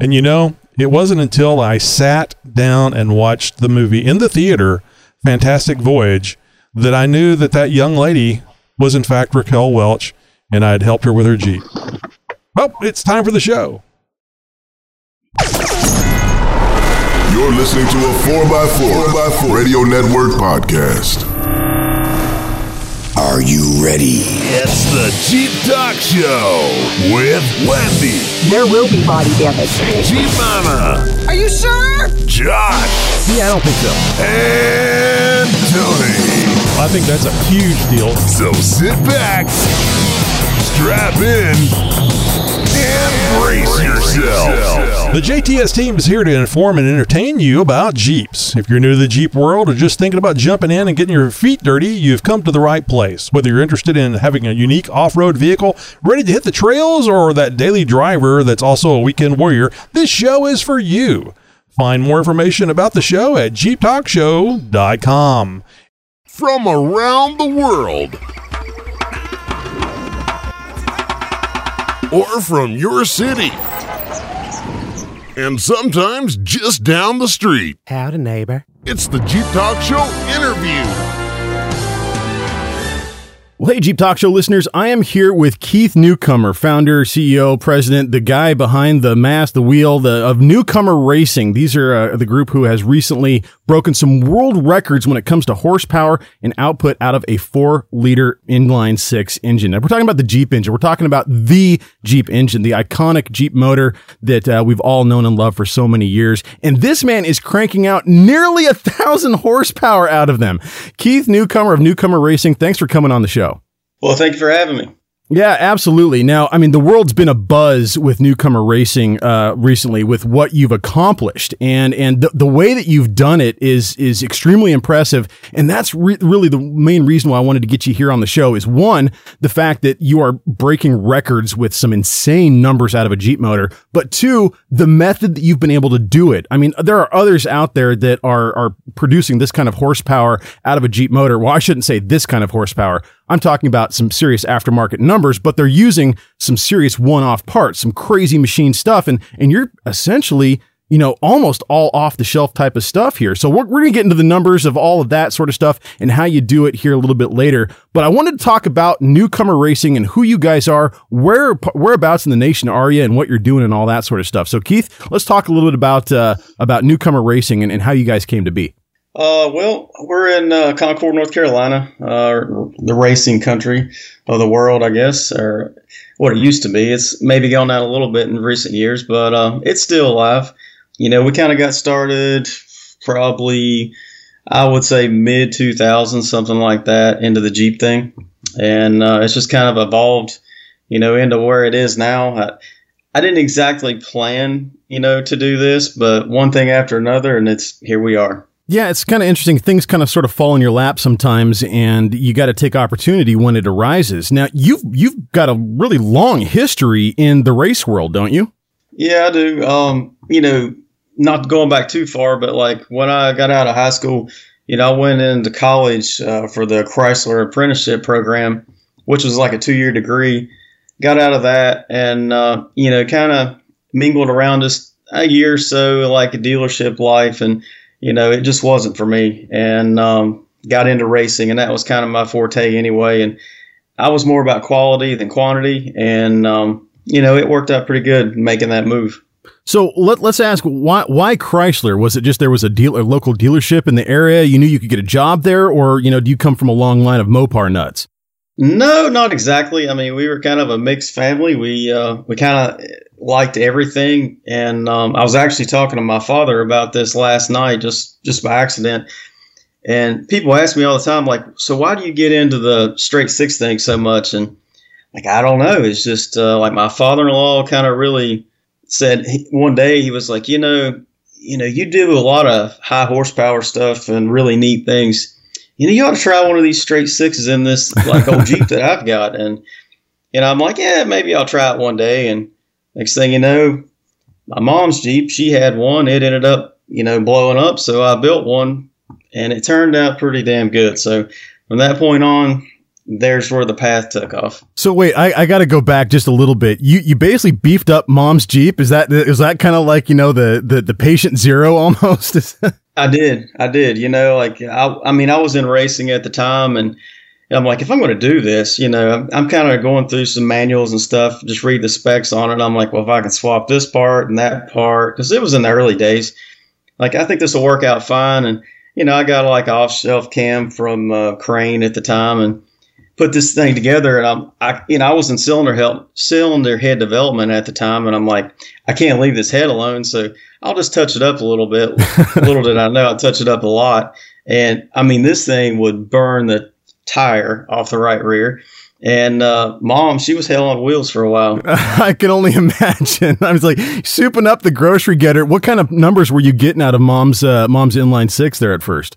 And you know, it wasn't until I sat down and watched the movie in the theater, Fantastic Voyage, that I knew that that young lady was in fact Raquel Welch and I had helped her with her Jeep. Well, it's time for the show. You're listening to a 4x4, 4x4 Radio Network podcast. Are you ready? It's the Jeep Talk Show with Wendy, There will be body damage. Jeep Mama, Are you sure? Josh, Yeah, I don't think so. and Tony. I think that's a huge deal. So sit back, strap in, and brace yourself. The JTS team is here to inform and entertain you about Jeeps. If you're new to the Jeep world or just thinking about jumping in and getting your feet dirty, you've come to the right place. Whether you're interested in having a unique off road vehicle ready to hit the trails or that daily driver that's also a weekend warrior, this show is for you. Find more information about the show at JeepTalkShow.com. From around the world. Or from your city. And sometimes just down the street. Howdy, neighbor. It's the Jeep Talk Show interview. Well, hey, Jeep Talk Show listeners, I am here with Keith Newcomer, founder, CEO, president, the guy behind the mast, the wheel, the of Newcomer Racing. These are uh, the group who has recently broken some world records when it comes to horsepower and output out of a four-liter inline six engine. Now, we're talking about the Jeep engine. We're talking about the Jeep engine, the iconic Jeep motor that uh, we've all known and loved for so many years. And this man is cranking out nearly a thousand horsepower out of them. Keith Newcomer of Newcomer Racing, thanks for coming on the show. Well, thank you for having me. Yeah, absolutely. Now, I mean, the world's been a buzz with newcomer racing uh, recently with what you've accomplished, and and the, the way that you've done it is is extremely impressive. And that's re- really the main reason why I wanted to get you here on the show. Is one the fact that you are breaking records with some insane numbers out of a Jeep motor, but two the method that you've been able to do it. I mean, there are others out there that are are producing this kind of horsepower out of a Jeep motor. Well, I shouldn't say this kind of horsepower. I'm talking about some serious aftermarket numbers, but they're using some serious one-off parts, some crazy machine stuff, and and you're essentially, you know, almost all off the shelf type of stuff here. So we're, we're gonna get into the numbers of all of that sort of stuff and how you do it here a little bit later. But I wanted to talk about newcomer racing and who you guys are, where whereabouts in the nation are you, and what you're doing and all that sort of stuff. So Keith, let's talk a little bit about uh, about newcomer racing and, and how you guys came to be. Uh, well, we're in uh, Concord, North Carolina, uh, the racing country of the world, I guess, or what it used to be. It's maybe gone down a little bit in recent years, but uh, it's still alive. You know, we kind of got started probably, I would say, mid 2000s, something like that, into the Jeep thing. And uh, it's just kind of evolved, you know, into where it is now. I, I didn't exactly plan, you know, to do this, but one thing after another, and it's here we are. Yeah, it's kind of interesting. Things kind of sort of fall in your lap sometimes, and you got to take opportunity when it arises. Now, you've you've got a really long history in the race world, don't you? Yeah, I do. Um, you know, not going back too far, but like when I got out of high school, you know, I went into college uh, for the Chrysler apprenticeship program, which was like a two year degree. Got out of that and, uh, you know, kind of mingled around just a year or so, like a dealership life. And, you know, it just wasn't for me. And um, got into racing, and that was kind of my forte anyway. And I was more about quality than quantity. And, um, you know, it worked out pretty good making that move. So let, let's ask why why Chrysler? Was it just there was a deal a local dealership in the area? You knew you could get a job there, or you know, do you come from a long line of Mopar nuts? No, not exactly. I mean, we were kind of a mixed family. We uh, we kind of liked everything, and um, I was actually talking to my father about this last night, just just by accident. And people ask me all the time, like, so why do you get into the straight six thing so much? And like, I don't know. It's just uh, like my father-in-law kind of really said he, one day he was like, you know, you know, you do a lot of high horsepower stuff and really neat things. You know, you ought to try one of these straight sixes in this like old Jeep that I've got. And know, I'm like, yeah, maybe I'll try it one day. And next thing you know, my mom's Jeep, she had one. It ended up, you know, blowing up. So I built one, and it turned out pretty damn good. So from that point on, there's where the path took off. So wait, I, I got to go back just a little bit. You you basically beefed up mom's Jeep. Is that is that kind of like you know the the the patient zero almost? I did, I did. You know, like I I mean I was in racing at the time, and I'm like if I'm going to do this, you know, I'm, I'm kind of going through some manuals and stuff, just read the specs on it. I'm like, well, if I can swap this part and that part, because it was in the early days. Like I think this will work out fine, and you know I got like off shelf cam from uh, Crane at the time, and put this thing together and I'm I you know I was in cylinder help cylinder head development at the time and I'm like I can't leave this head alone so I'll just touch it up a little bit. Little did I know I touch it up a lot. And I mean this thing would burn the tire off the right rear. And uh, mom she was hell on wheels for a while. I can only imagine. I was like souping up the grocery getter. What kind of numbers were you getting out of mom's uh, mom's inline 6 there at first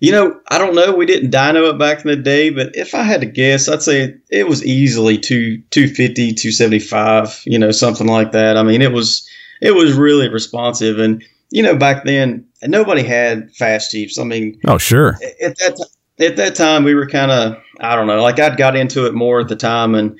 you know, I don't know. We didn't dyno it back in the day, but if I had to guess, I'd say it was easily two, 250, 275, you know, something like that. I mean, it was, it was really responsive. And, you know, back then nobody had fast Jeeps. I mean, oh, sure. At that, at that time we were kind of, I don't know, like I'd got into it more at the time and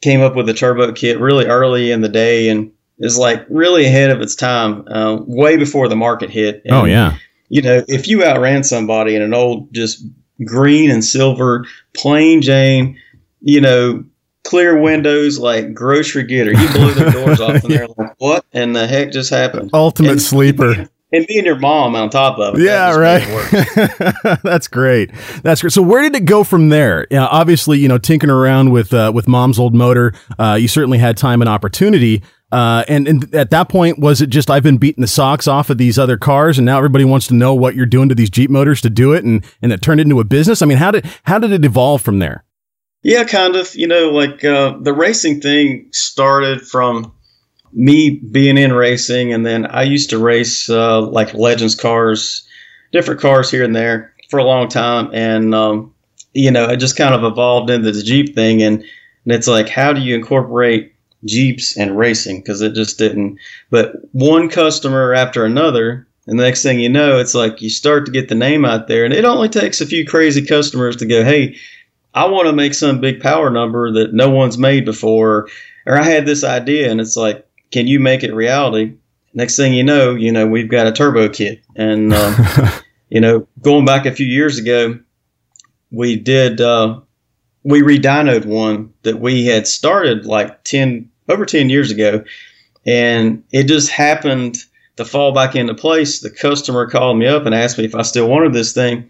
came up with the turbo kit really early in the day and is like really ahead of its time, uh, way before the market hit. Oh, And, oh, yeah you know, if you outran somebody in an old just green and silver plain Jane, you know, clear windows like grocery getter, you blew their doors off and they're like, what in the heck just happened? Ultimate and, sleeper. And being your mom on top of it. Yeah, right. That's great. That's great. So where did it go from there? Yeah, obviously, you know, tinkering around with uh, with mom's old motor, uh, you certainly had time and opportunity. Uh, and, and at that point, was it just I've been beating the socks off of these other cars, and now everybody wants to know what you're doing to these Jeep motors to do it, and and it turned into a business? I mean, how did how did it evolve from there? Yeah, kind of. You know, like uh, the racing thing started from me being in racing, and then I used to race uh, like Legends cars, different cars here and there for a long time, and um, you know, it just kind of evolved into the Jeep thing, and, and it's like, how do you incorporate Jeeps and racing because it just didn't. But one customer after another, and the next thing you know, it's like you start to get the name out there, and it only takes a few crazy customers to go, hey, I want to make some big power number that no one's made before, or I had this idea, and it's like, can you make it reality? Next thing you know, you know we've got a turbo kit, and uh, you know going back a few years ago, we did. Uh, we redynoed one that we had started like 10 over 10 years ago. And it just happened to fall back into place. The customer called me up and asked me if I still wanted this thing.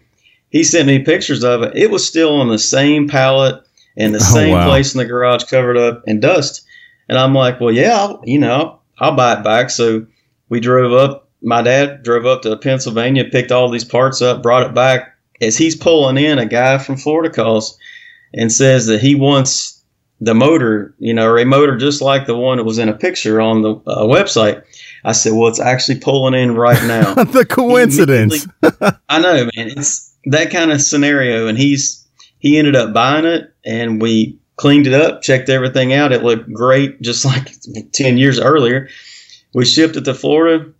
He sent me pictures of it. It was still on the same pallet and the oh, same wow. place in the garage, covered up in dust. And I'm like, well, yeah, I'll, you know, I'll buy it back. So we drove up. My dad drove up to Pennsylvania, picked all these parts up, brought it back. As he's pulling in, a guy from Florida calls and says that he wants the motor, you know, or a motor just like the one that was in a picture on the uh, website. I said, well, it's actually pulling in right now. the coincidence. I know, man. It's that kind of scenario. And he's, he ended up buying it and we cleaned it up, checked everything out. It looked great, just like 10 years earlier. We shipped it to Florida,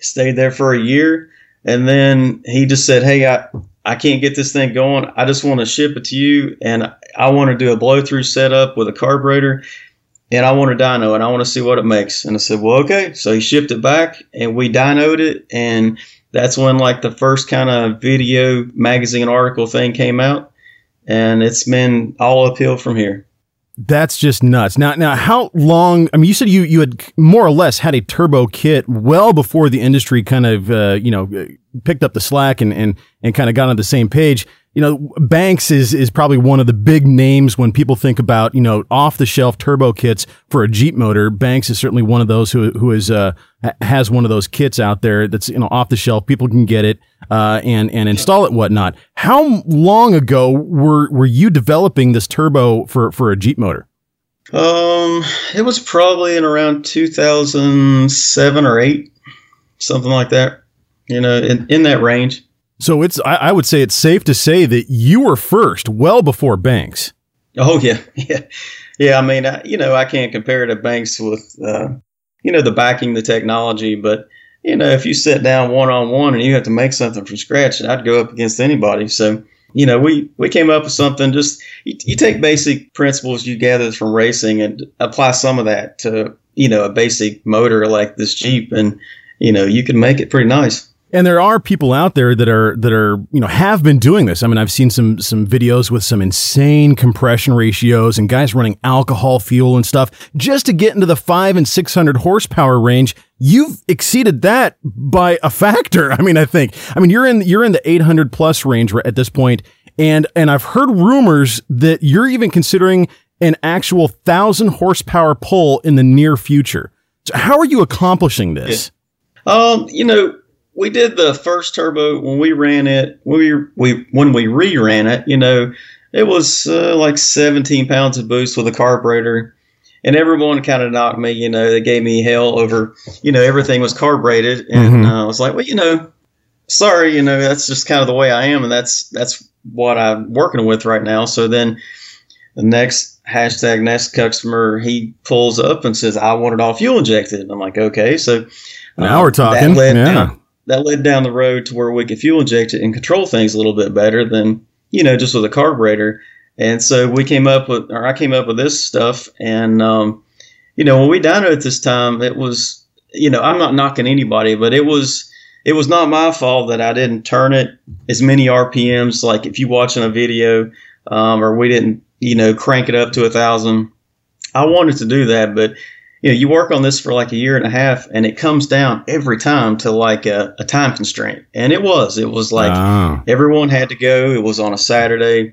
stayed there for a year. And then he just said, Hey, I, I can't get this thing going. I just want to ship it to you, and I want to do a blow through setup with a carburetor, and I want to dyno, and I want to see what it makes. And I said, well, okay. So he shipped it back, and we dynoed it, and that's when like the first kind of video magazine article thing came out, and it's been all uphill from here. That's just nuts. Now, now, how long? I mean, you said you you had more or less had a turbo kit well before the industry kind of uh, you know picked up the slack and and and kind of got on the same page. You know, Banks is is probably one of the big names when people think about you know off the shelf turbo kits for a Jeep motor. Banks is certainly one of those who who is uh, has one of those kits out there that's you know off the shelf. People can get it uh, and and install it, whatnot. How long ago were were you developing this turbo for for a Jeep motor? Um, it was probably in around 2007 or eight, something like that. You know, in, in that range. So it's I, I would say it's safe to say that you were first, well before Banks. Oh yeah, yeah, yeah. I mean, I, you know, I can't compare to Banks with, uh, you know, the backing, the technology, but you know, if you sit down one on one and you have to make something from scratch, I'd go up against anybody. So, you know, we, we came up with something just, you, you take basic principles you gather from racing and apply some of that to, you know, a basic motor like this Jeep and, you know, you can make it pretty nice. And there are people out there that are that are you know have been doing this. I mean, I've seen some some videos with some insane compression ratios and guys running alcohol fuel and stuff just to get into the five and six hundred horsepower range. You've exceeded that by a factor. I mean, I think. I mean, you're in you're in the eight hundred plus range at this point, and and I've heard rumors that you're even considering an actual thousand horsepower pull in the near future. So how are you accomplishing this? Yeah. Um, you know, we did the first turbo when we ran it. We we when we reran it, you know, it was uh, like 17 pounds of boost with a carburetor, and everyone kind of knocked me. You know, they gave me hell over. You know, everything was carbureted, and mm-hmm. uh, I was like, well, you know, sorry, you know, that's just kind of the way I am, and that's that's what I'm working with right now. So then the next hashtag next customer he pulls up and says, I want it all fuel injected. I'm like, okay, so now we're talking. yeah. Down, that led down the road to where we could fuel inject it and control things a little bit better than you know just with a carburetor. And so we came up with, or I came up with this stuff. And um, you know, when we dynoed at this time, it was, you know, I'm not knocking anybody, but it was, it was not my fault that I didn't turn it as many RPMs. Like if you watching a video, um, or we didn't, you know, crank it up to a thousand. I wanted to do that, but you know, you work on this for like a year and a half and it comes down every time to like a, a time constraint. And it was, it was like oh. everyone had to go. It was on a Saturday.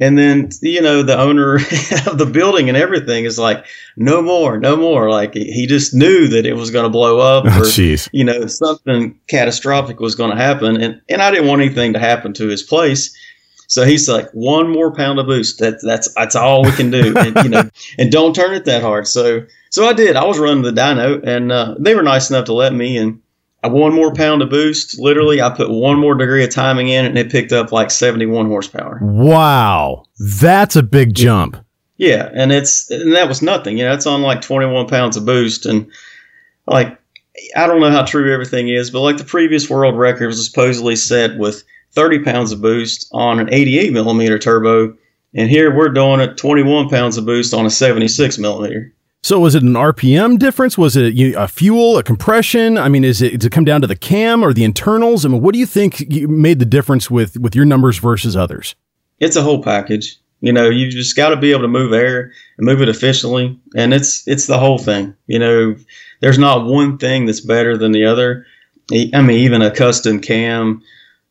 And then, you know, the owner of the building and everything is like, no more, no more. Like he just knew that it was going to blow up oh, or, oh, you know, something catastrophic was going to happen. And, and I didn't want anything to happen to his place. So he's like, one more pound of boost. That, that's, that's all we can do. and, you know, and don't turn it that hard. So, so I did. I was running the dyno, and uh, they were nice enough to let me. And I one more pound of boost. Literally, I put one more degree of timing in, and it picked up like seventy-one horsepower. Wow, that's a big jump. Yeah, and it's and that was nothing. You know, it's on like twenty-one pounds of boost, and like I don't know how true everything is, but like the previous world record was supposedly set with thirty pounds of boost on an eighty-eight millimeter turbo, and here we're doing it twenty-one pounds of boost on a seventy-six millimeter. So was it an RPM difference? Was it a fuel, a compression? I mean, is it, it come down to the cam or the internals? I mean, what do you think made the difference with, with your numbers versus others? It's a whole package. You know, you just got to be able to move air and move it efficiently, and it's it's the whole thing. You know, there's not one thing that's better than the other. I mean, even a custom cam,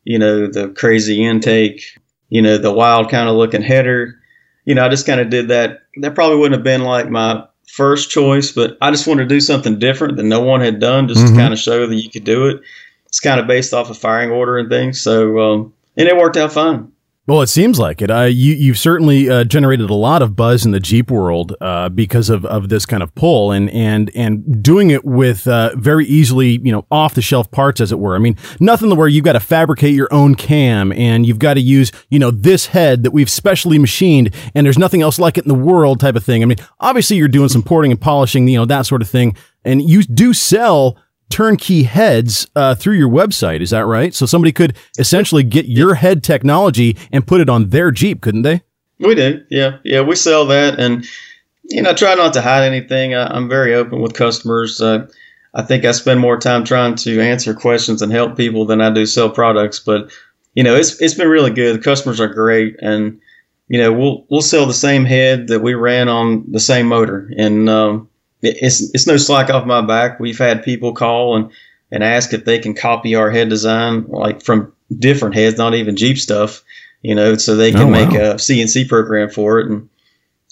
you know, the crazy intake, you know, the wild kind of looking header. You know, I just kind of did that. That probably wouldn't have been like my first choice, but I just wanted to do something different that no one had done, just mm-hmm. to kind of show that you could do it. It's kind of based off a of firing order and things. So, um, and it worked out fine. Well, it seems like it. Uh, you, you've certainly uh, generated a lot of buzz in the Jeep world uh, because of, of this kind of pull and and and doing it with uh, very easily, you know, off the shelf parts, as it were. I mean, nothing to where you've got to fabricate your own cam and you've got to use, you know, this head that we've specially machined and there's nothing else like it in the world, type of thing. I mean, obviously you're doing some porting and polishing, you know, that sort of thing, and you do sell turnkey heads uh, through your website. Is that right? So somebody could essentially get your head technology and put it on their Jeep, couldn't they? We do. Yeah. Yeah. We sell that. And, you know, try not to hide anything. I, am very open with customers. Uh, I think I spend more time trying to answer questions and help people than I do sell products. But, you know, it's, it's been really good. The customers are great. And, you know, we'll, we'll sell the same head that we ran on the same motor. And, um, it's it's no slack off my back. We've had people call and and ask if they can copy our head design like from different heads, not even Jeep stuff, you know, so they oh, can oh, wow. make a CNC program for it. And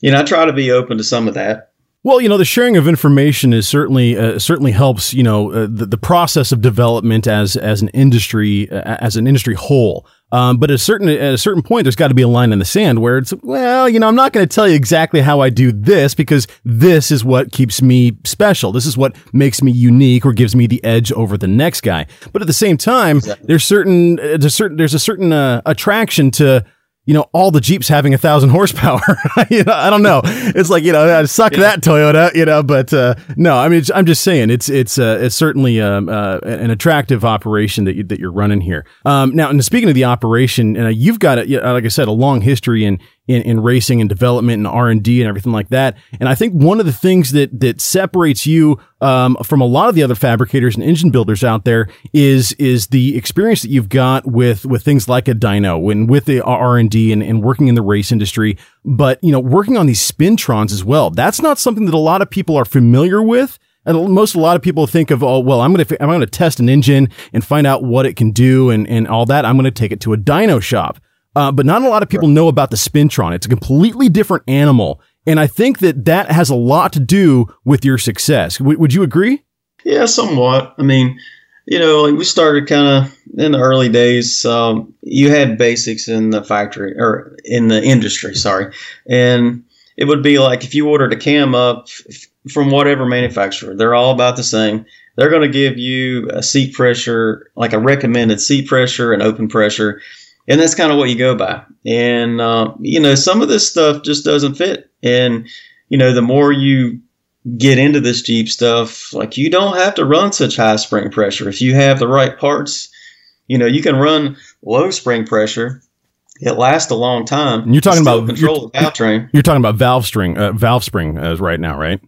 you know, I try to be open to some of that. Well, you know, the sharing of information is certainly uh, certainly helps. You know, uh, the, the process of development as as an industry uh, as an industry whole. Um, but at a certain at a certain point, there's got to be a line in the sand where it's well, you know, I'm not going to tell you exactly how I do this because this is what keeps me special. This is what makes me unique or gives me the edge over the next guy. But at the same time, exactly. there's certain uh, there's certain there's a certain uh, attraction to you know, all the Jeeps having a thousand horsepower. you know, I don't know. It's like, you know, suck yeah. that Toyota, you know, but, uh, no, I mean, I'm just saying it's, it's, uh, it's certainly, um, uh, an attractive operation that you, that you're running here. Um, now, and speaking of the operation, uh, you've got, a, like I said, a long history in, in, in racing and development and R and D and everything like that. And I think one of the things that that separates you um, from a lot of the other fabricators and engine builders out there is is the experience that you've got with with things like a dyno and with the R and D and working in the race industry. But you know, working on these spintrons as well. That's not something that a lot of people are familiar with. And most a lot of people think of, oh, well, I'm going to I'm going to test an engine and find out what it can do and and all that. I'm going to take it to a dyno shop. Uh, but not a lot of people know about the Spintron. It's a completely different animal. And I think that that has a lot to do with your success. W- would you agree? Yeah, somewhat. I mean, you know, like we started kind of in the early days. Um, you had basics in the factory or in the industry, sorry. And it would be like if you ordered a cam up from whatever manufacturer, they're all about the same. They're going to give you a seat pressure, like a recommended seat pressure and open pressure and that's kind of what you go by. And uh, you know, some of this stuff just doesn't fit. And you know, the more you get into this Jeep stuff, like you don't have to run such high spring pressure if you have the right parts. You know, you can run low spring pressure. It lasts a long time. And you're talking about control the train. You're talking about valve string, uh, valve spring as right now, right?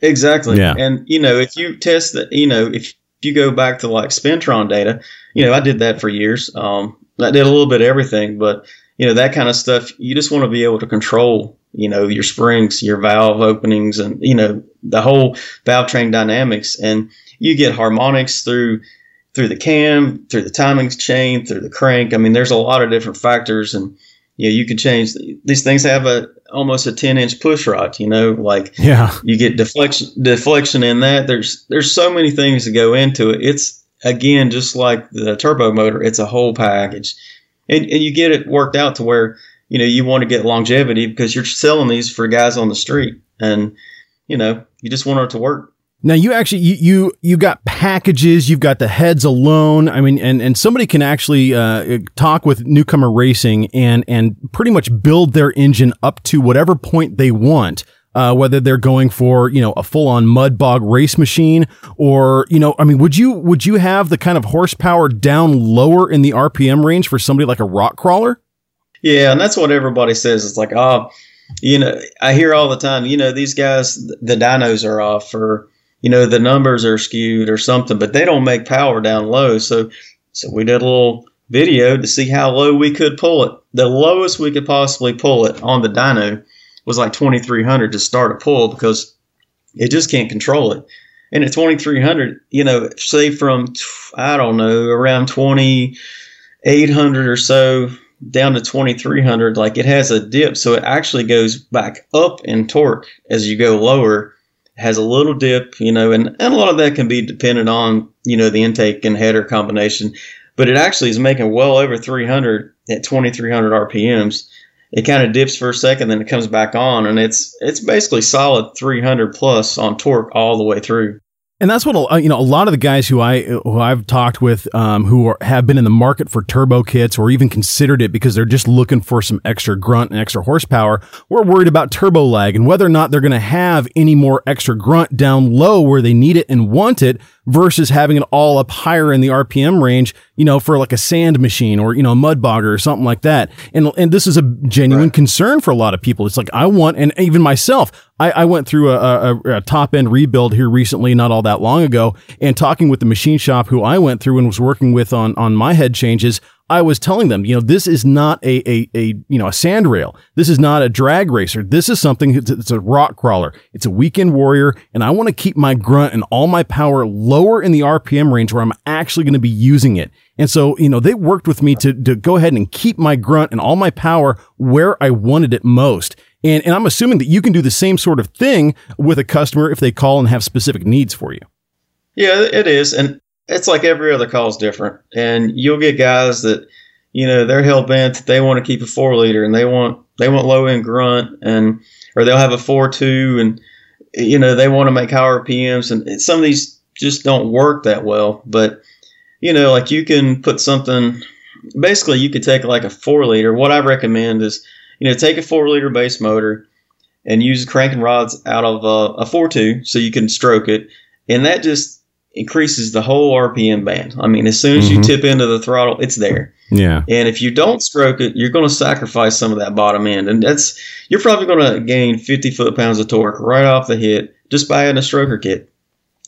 Exactly. Yeah. And you know, if you test that, you know, if you go back to like Spintron data, you know, I did that for years. Um, I did a little bit of everything, but you know that kind of stuff. You just want to be able to control, you know, your springs, your valve openings, and you know the whole valve train dynamics. And you get harmonics through through the cam, through the timing chain, through the crank. I mean, there's a lot of different factors, and you know, you can change these things. Have a almost a 10 inch push rod. You know, like yeah, you get deflection deflection in that. There's there's so many things that go into it. It's again, just like the turbo motor, it's a whole package. And, and you get it worked out to where, you know, you want to get longevity because you're selling these for guys on the street. And, you know, you just want it to work. Now you actually you, you you got packages, you've got the heads alone. I mean, and and somebody can actually uh, talk with newcomer racing and and pretty much build their engine up to whatever point they want uh, whether they're going for you know a full on mud bog race machine or you know I mean would you would you have the kind of horsepower down lower in the RPM range for somebody like a rock crawler? Yeah, and that's what everybody says. It's like oh, you know I hear all the time. You know these guys the dynos are off or you know the numbers are skewed or something, but they don't make power down low. So so we did a little video to see how low we could pull it. The lowest we could possibly pull it on the dyno was like 2300 to start a pull because it just can't control it. And at 2300, you know, say from, I don't know, around 2800 or so down to 2300, like it has a dip. So it actually goes back up in torque as you go lower, has a little dip, you know, and, and a lot of that can be dependent on, you know, the intake and header combination. But it actually is making well over 300 at 2300 RPMs it kind of dips for a second, then it comes back on, and it's it's basically solid 300 plus on torque all the way through. And that's what you know. A lot of the guys who I who I've talked with, um, who are, have been in the market for turbo kits or even considered it because they're just looking for some extra grunt and extra horsepower, we're worried about turbo lag and whether or not they're going to have any more extra grunt down low where they need it and want it versus having it all up higher in the RPM range, you know, for like a sand machine or, you know, a mud bogger or something like that. And, and this is a genuine right. concern for a lot of people. It's like, I want, and even myself, I, I went through a, a, a top end rebuild here recently, not all that long ago, and talking with the machine shop who I went through and was working with on, on my head changes. I was telling them, you know, this is not a, a, a, you know, a sand rail. This is not a drag racer. This is something, it's a rock crawler. It's a weekend warrior. And I want to keep my grunt and all my power lower in the RPM range where I'm actually going to be using it. And so, you know, they worked with me to, to go ahead and keep my grunt and all my power where I wanted it most. And, and I'm assuming that you can do the same sort of thing with a customer if they call and have specific needs for you. Yeah, it is. And it's like every other call is different. And you'll get guys that, you know, they're hell bent they want to keep a four liter and they want they want low end grunt and or they'll have a four two and you know they want to make higher RPMs and some of these just don't work that well. But you know, like you can put something basically you could take like a four liter. What I recommend is, you know, take a four liter base motor and use cranking rods out of a, a four two so you can stroke it, and that just increases the whole RPM band. I mean, as soon as you mm-hmm. tip into the throttle, it's there. Yeah. And if you don't stroke it, you're going to sacrifice some of that bottom end, and that's you're probably going to gain 50 foot pounds of torque right off the hit just by adding a stroker kit.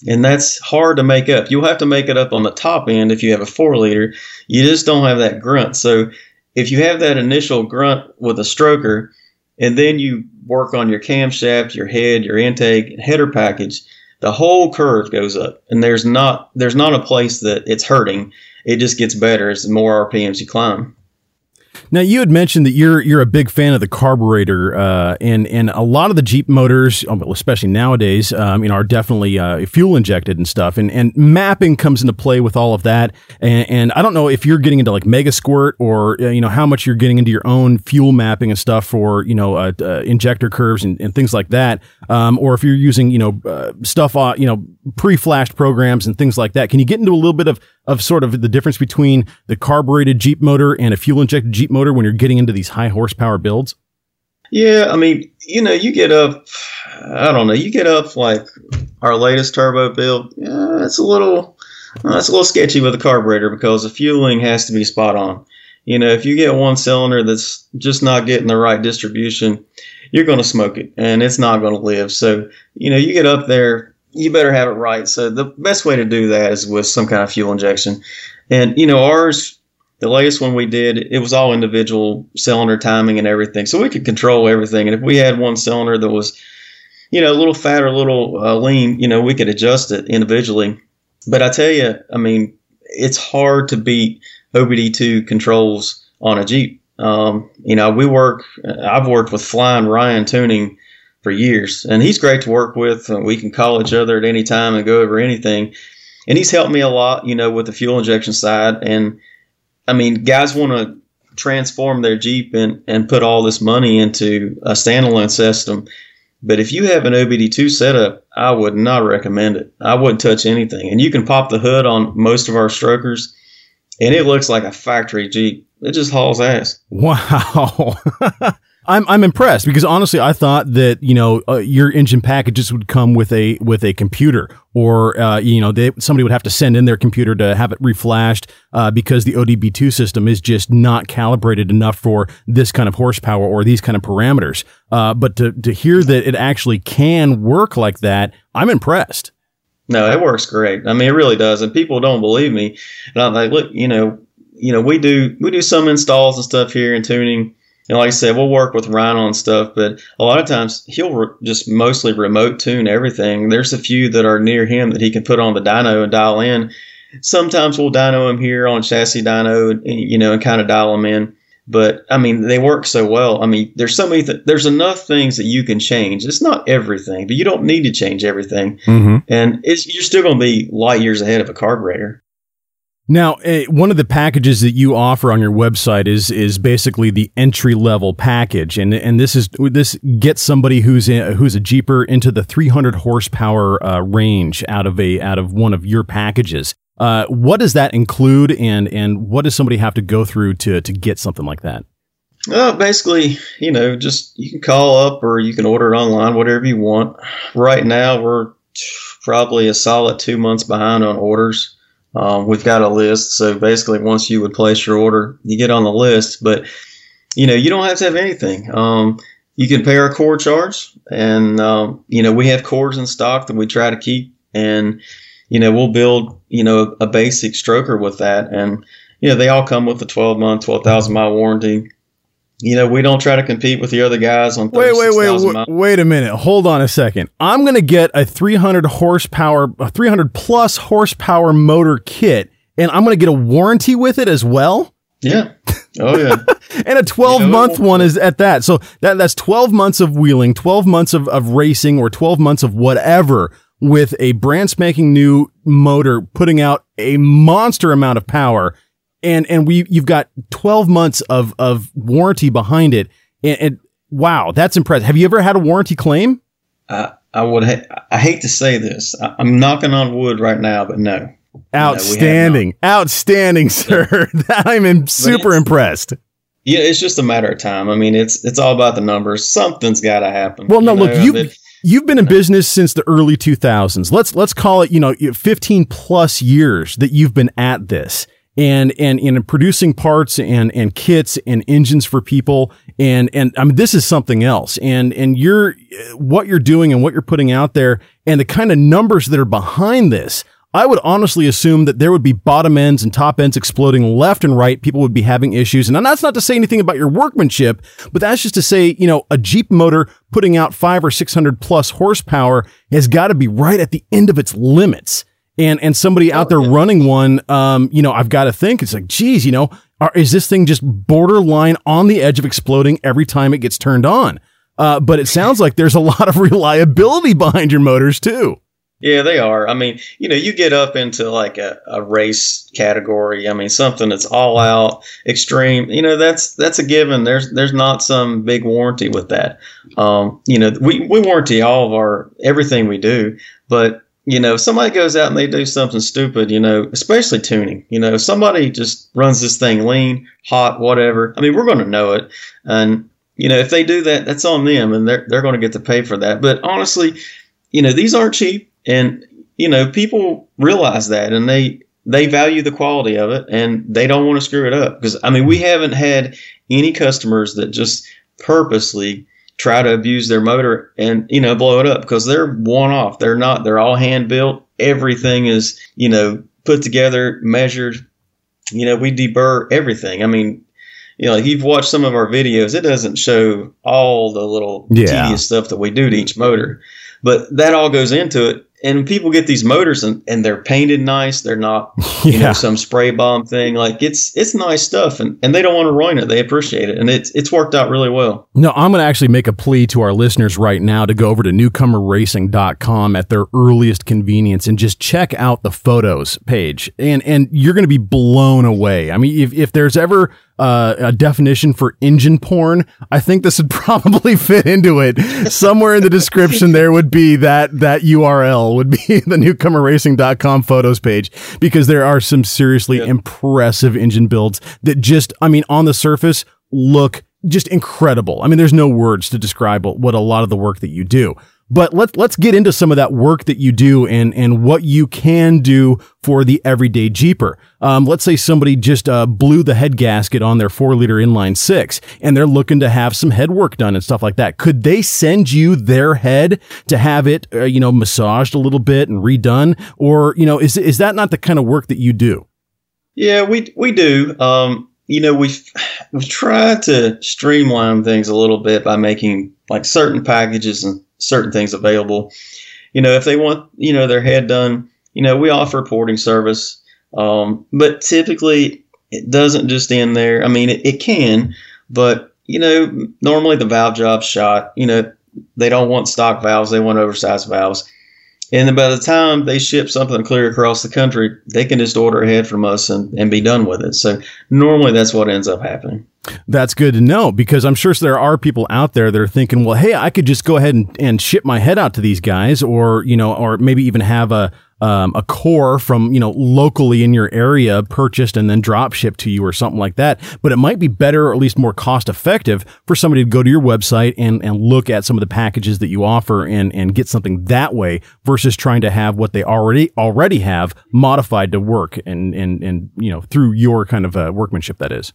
And that's hard to make up. You'll have to make it up on the top end if you have a four liter. You just don't have that grunt. So if you have that initial grunt with a stroker, and then you work on your camshaft, your head, your intake, header package, the whole curve goes up. And there's not there's not a place that it's hurting. It just gets better as more RPMs you climb. Now you had mentioned that you're you're a big fan of the carburetor, uh, and and a lot of the Jeep motors, um, especially nowadays, um, you know, are definitely uh, fuel injected and stuff, and and mapping comes into play with all of that. And, and I don't know if you're getting into like Mega Squirt or uh, you know how much you're getting into your own fuel mapping and stuff for you know uh, uh, injector curves and, and things like that, um, or if you're using you know uh, stuff you know pre-flashed programs and things like that. Can you get into a little bit of of sort of the difference between the carbureted Jeep motor and a fuel injected Jeep motor when you're getting into these high horsepower builds? Yeah, I mean, you know, you get up, I don't know, you get up like our latest turbo build. Yeah, it's a little, uh, it's a little sketchy with the carburetor because the fueling has to be spot on. You know, if you get one cylinder that's just not getting the right distribution, you're going to smoke it and it's not going to live. So, you know, you get up there, you better have it right. So the best way to do that is with some kind of fuel injection. And, you know, ours, the latest one we did, it was all individual cylinder timing and everything. So we could control everything. And if we had one cylinder that was, you know, a little fat or a little uh, lean, you know, we could adjust it individually. But I tell you, I mean, it's hard to beat OBD2 controls on a Jeep. Um, you know, we work, I've worked with Flying Ryan Tuning for years, and he's great to work with. Uh, we can call each other at any time and go over anything. And he's helped me a lot, you know, with the fuel injection side. And I mean, guys want to transform their Jeep and, and put all this money into a standalone system. But if you have an OBD2 setup, I would not recommend it. I wouldn't touch anything. And you can pop the hood on most of our strokers, and it looks like a factory Jeep. It just hauls ass. Wow. I'm I'm impressed because honestly, I thought that you know uh, your engine packages would come with a with a computer, or uh, you know they, somebody would have to send in their computer to have it reflashed uh, because the OBD2 system is just not calibrated enough for this kind of horsepower or these kind of parameters. Uh, but to to hear that it actually can work like that, I'm impressed. No, it works great. I mean, it really does, and people don't believe me. And I'm like, look, you know, you know, we do we do some installs and stuff here in tuning and like I said, we'll work with Ryan on stuff, but a lot of times he'll re- just mostly remote tune everything. There's a few that are near him that he can put on the dyno and dial in. Sometimes we'll dyno him here on chassis dyno, you know, and kind of dial them in. But I mean, they work so well. I mean, there's so many. Th- there's enough things that you can change. It's not everything, but you don't need to change everything. Mm-hmm. And it's, you're still going to be light years ahead of a carburetor. Now, uh, one of the packages that you offer on your website is is basically the entry level package, and and this is this gets somebody who's a, who's a jeeper into the 300 horsepower uh, range out of a out of one of your packages. Uh, what does that include, and and what does somebody have to go through to to get something like that? Well, basically, you know, just you can call up or you can order it online, whatever you want. Right now, we're probably a solid two months behind on orders. Um, we've got a list, so basically, once you would place your order, you get on the list. But you know, you don't have to have anything. Um, you can pay our core charge, and um, you know, we have cores in stock that we try to keep, and you know, we'll build you know a basic stroker with that, and you know, they all come with a 12 month, 12,000 mile warranty you know, we don't try to compete with the other guys on. Wait, wait, wait, wait, wait a minute. Hold on a second. I'm going to get a 300 horsepower, a 300 plus horsepower motor kit, and I'm going to get a warranty with it as well. Yeah. Oh yeah. and a 12 month one is at that. So that that's 12 months of wheeling, 12 months of, of racing, or 12 months of whatever with a brand spanking new motor putting out a monster amount of power and and we you've got 12 months of of warranty behind it and, and wow that's impressive have you ever had a warranty claim uh, i would ha- i hate to say this I, am knocking on wood right now but no Outstanding, outstanding, sir. I'm in, super impressed. Yeah, it's just a matter of time. I mean, it's it's all about the numbers. Something's got to happen. Well, no, you know? look, you you've been in business since the early 2000s. Let's let's call it, you know, 15 plus years that you've been at this. And and in producing parts and and kits and engines for people and and I mean this is something else. And and you're what you're doing and what you're putting out there and the kind of numbers that are behind this. I would honestly assume that there would be bottom ends and top ends exploding left and right. People would be having issues. And that's not to say anything about your workmanship, but that's just to say, you know, a Jeep motor putting out five or 600 plus horsepower has got to be right at the end of its limits. And, and somebody out there running one, um, you know, I've got to think it's like, geez, you know, are, is this thing just borderline on the edge of exploding every time it gets turned on? Uh, but it sounds like there's a lot of reliability behind your motors too. Yeah, they are. I mean, you know, you get up into like a, a race category. I mean, something that's all out, extreme. You know, that's that's a given. There's there's not some big warranty with that. Um, you know, we we warranty all of our everything we do, but you know, if somebody goes out and they do something stupid, you know, especially tuning, you know, if somebody just runs this thing lean, hot, whatever. I mean, we're going to know it, and you know, if they do that, that's on them, and they're they're going to get to pay for that. But honestly, you know, these aren't cheap and you know people realize that and they they value the quality of it and they don't want to screw it up because i mean we haven't had any customers that just purposely try to abuse their motor and you know blow it up because they're one off. They're not. They're all hand built. Everything is you know put together measured. You know we deburr everything. I mean you know, like you've watched some of our videos, it doesn't show all the little yeah. tedious stuff that we do to each motor, but that all goes into it and people get these motors and, and they're painted nice. They're not, you yeah. know, some spray bomb thing. Like it's it's nice stuff, and, and they don't want to ruin it. They appreciate it, and it's it's worked out really well. No, I'm going to actually make a plea to our listeners right now to go over to newcomerracing.com at their earliest convenience and just check out the photos page, and and you're going to be blown away. I mean, if if there's ever uh, a definition for engine porn, I think this would probably fit into it. Somewhere in the description there would be that that URL would be the newcomerracing.com photos page because there are some seriously yeah. impressive engine builds that just I mean on the surface look just incredible. I mean there's no words to describe what a lot of the work that you do. But let's let's get into some of that work that you do and and what you can do for the everyday Jeeper. Um, let's say somebody just uh, blew the head gasket on their four liter inline six, and they're looking to have some head work done and stuff like that. Could they send you their head to have it, uh, you know, massaged a little bit and redone, or you know, is is that not the kind of work that you do? Yeah, we we do. Um, you know, we we try to streamline things a little bit by making like certain packages and certain things available. You know, if they want, you know, their head done, you know, we offer porting service. Um, but typically it doesn't just end there. I mean, it, it can, but you know, normally the valve job's shot, you know, they don't want stock valves. They want oversized valves. And then by the time they ship something clear across the country, they can just order ahead from us and, and be done with it. So normally that's what ends up happening. That's good to know because I'm sure there are people out there that are thinking, well, hey, I could just go ahead and, and ship my head out to these guys or, you know, or maybe even have a, um, a core from you know locally in your area purchased and then drop shipped to you or something like that. But it might be better or at least more cost effective for somebody to go to your website and and look at some of the packages that you offer and and get something that way versus trying to have what they already already have modified to work and and and you know through your kind of uh, workmanship that is.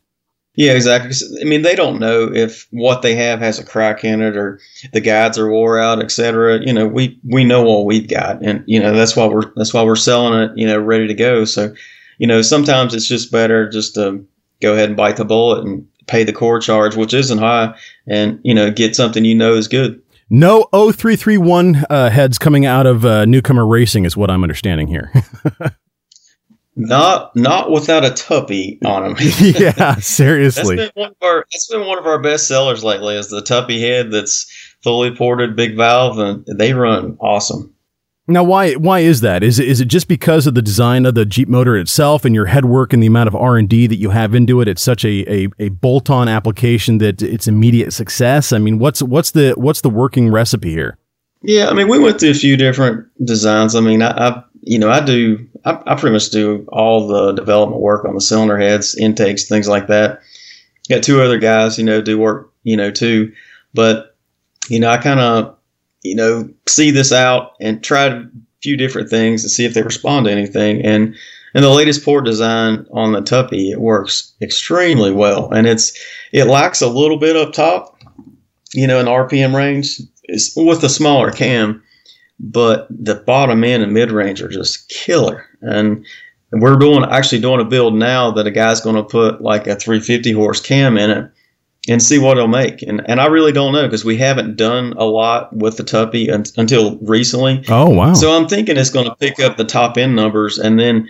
Yeah, exactly. I mean, they don't know if what they have has a crack in it or the guides are wore out, etc. You know, we we know what we've got, and you know that's why we're that's why we're selling it. You know, ready to go. So, you know, sometimes it's just better just to go ahead and bite the bullet and pay the core charge, which isn't high, and you know, get something you know is good. No 0331 uh, heads coming out of uh, newcomer racing is what I'm understanding here. Not not without a Tupy on them. yeah, seriously. that's been one of our that's been one of our best sellers lately is the Tupy head that's fully ported big valve and they run awesome. Now, why why is that? Is it, is it just because of the design of the Jeep motor itself and your head work and the amount of R and D that you have into it? It's such a, a, a bolt on application that it's immediate success. I mean, what's what's the what's the working recipe here? Yeah, I mean, we went through a few different designs. I mean, I, I you know, I do I, I pretty much do all the development work on the cylinder heads, intakes, things like that. Got two other guys, you know, do work, you know, too. But you know, I kind of, you know, see this out and try a few different things to see if they respond to anything. And and the latest port design on the Tupy, it works extremely well, and it's it lacks a little bit up top, you know, in RPM range, is with a smaller cam, but the bottom end and mid range are just killer. And we're doing actually doing a build now that a guy's going to put like a 350 horse cam in it and see what it'll make. And and I really don't know because we haven't done a lot with the Tupy un- until recently. Oh wow! So I'm thinking it's going to pick up the top end numbers, and then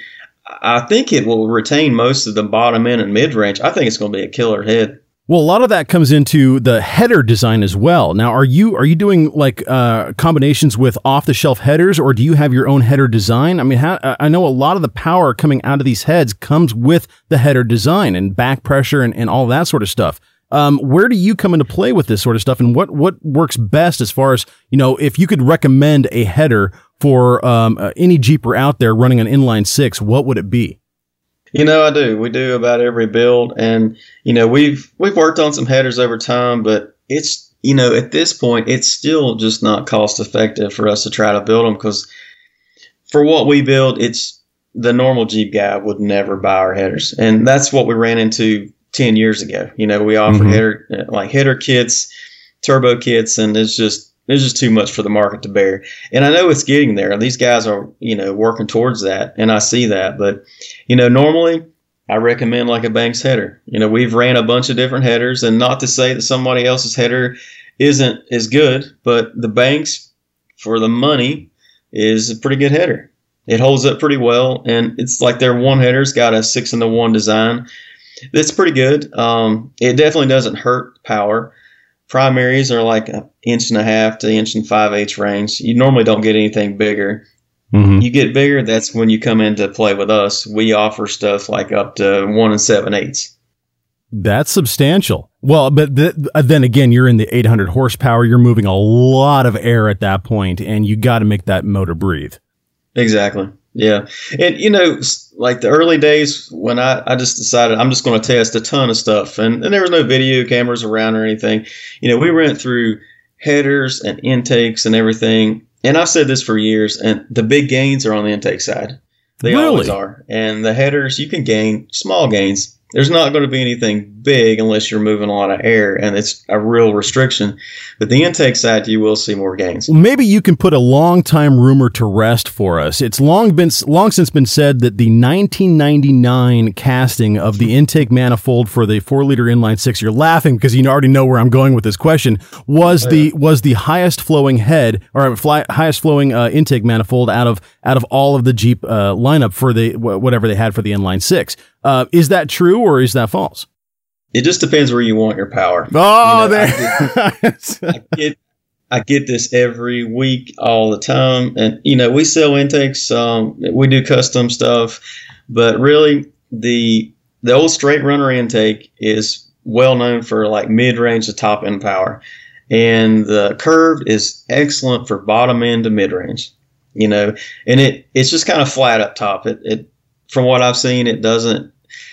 I think it will retain most of the bottom end and mid range. I think it's going to be a killer head. Well, a lot of that comes into the header design as well. Now, are you are you doing like uh, combinations with off the shelf headers, or do you have your own header design? I mean, how, I know a lot of the power coming out of these heads comes with the header design and back pressure and, and all that sort of stuff. Um, where do you come into play with this sort of stuff, and what what works best as far as you know? If you could recommend a header for um, uh, any Jeeper out there running an inline six, what would it be? You know, I do. We do about every build, and you know, we've we've worked on some headers over time, but it's you know, at this point, it's still just not cost effective for us to try to build them because for what we build, it's the normal Jeep guy would never buy our headers, and that's what we ran into 10 years ago. You know, we offer mm-hmm. header, like header kits, turbo kits, and it's just, it's just too much for the market to bear. And I know it's getting there. These guys are, you know, working towards that, and I see that. But, you know, normally I recommend like a Banks header. You know, we've ran a bunch of different headers, and not to say that somebody else's header isn't as good, but the Banks, for the money, is a pretty good header. It holds up pretty well, and it's like their one header's got a six in the one design That's pretty good. Um, it definitely doesn't hurt power. Primaries are like an inch and a half to inch and five eighths range. You normally don't get anything bigger. Mm-hmm. You get bigger, that's when you come into play with us. We offer stuff like up to one and seven eighths. That's substantial. Well, but th- then again, you're in the 800 horsepower. You're moving a lot of air at that point, and you got to make that motor breathe. Exactly. Yeah. And, you know, like the early days when I, I just decided I'm just going to test a ton of stuff, and, and there was no video cameras around or anything. You know, we went through headers and intakes and everything. And I've said this for years, and the big gains are on the intake side. They really? always are. And the headers, you can gain small gains there's not going to be anything big unless you're moving a lot of air and it's a real restriction. But the intake side, you will see more gains. Well, maybe you can put a long time rumor to rest for us. It's long been long since been said that the 1999 casting of the intake manifold for the four liter inline six, you're laughing because you already know where I'm going with this question, was oh, the was the highest flowing head or fly, highest flowing uh, intake manifold out of out of all of the Jeep uh, lineup for the whatever they had for the inline six. Uh, is that true or is that false? It just depends where you want your power. Oh, you know, there. I get, I get, I get this every week, all the time, and you know we sell intakes. Um, we do custom stuff, but really the the old straight runner intake is well known for like mid range to top end power, and the curve is excellent for bottom end to mid range. You know, and it it's just kind of flat up top. It, it from what I've seen, it doesn't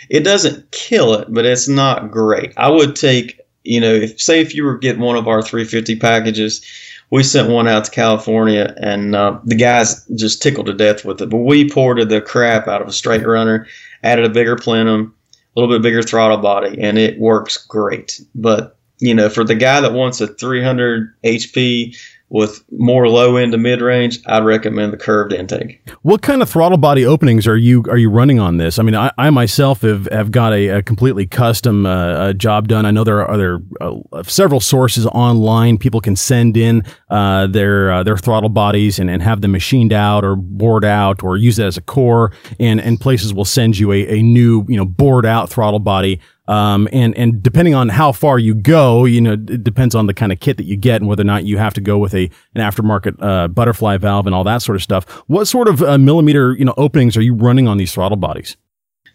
it doesn't kill it, but it's not great. I would take, you know, if say if you were getting one of our 350 packages, we sent one out to California, and uh, the guys just tickled to death with it. But we ported the crap out of a straight runner, added a bigger plenum, a little bit bigger throttle body, and it works great. But you know, for the guy that wants a 300 HP with more low end to mid range, I'd recommend the curved intake. What kind of throttle body openings are you are you running on this? I mean, I, I myself have, have got a, a completely custom uh, job done. I know there are other uh, several sources online. People can send in uh, their uh, their throttle bodies and, and have them machined out or bored out or use it as a core. And and places will send you a, a new you know bored out throttle body um, and, and depending on how far you go, you know, it depends on the kind of kit that you get and whether or not you have to go with a, an aftermarket, uh, butterfly valve and all that sort of stuff. What sort of uh, millimeter, you know, openings are you running on these throttle bodies?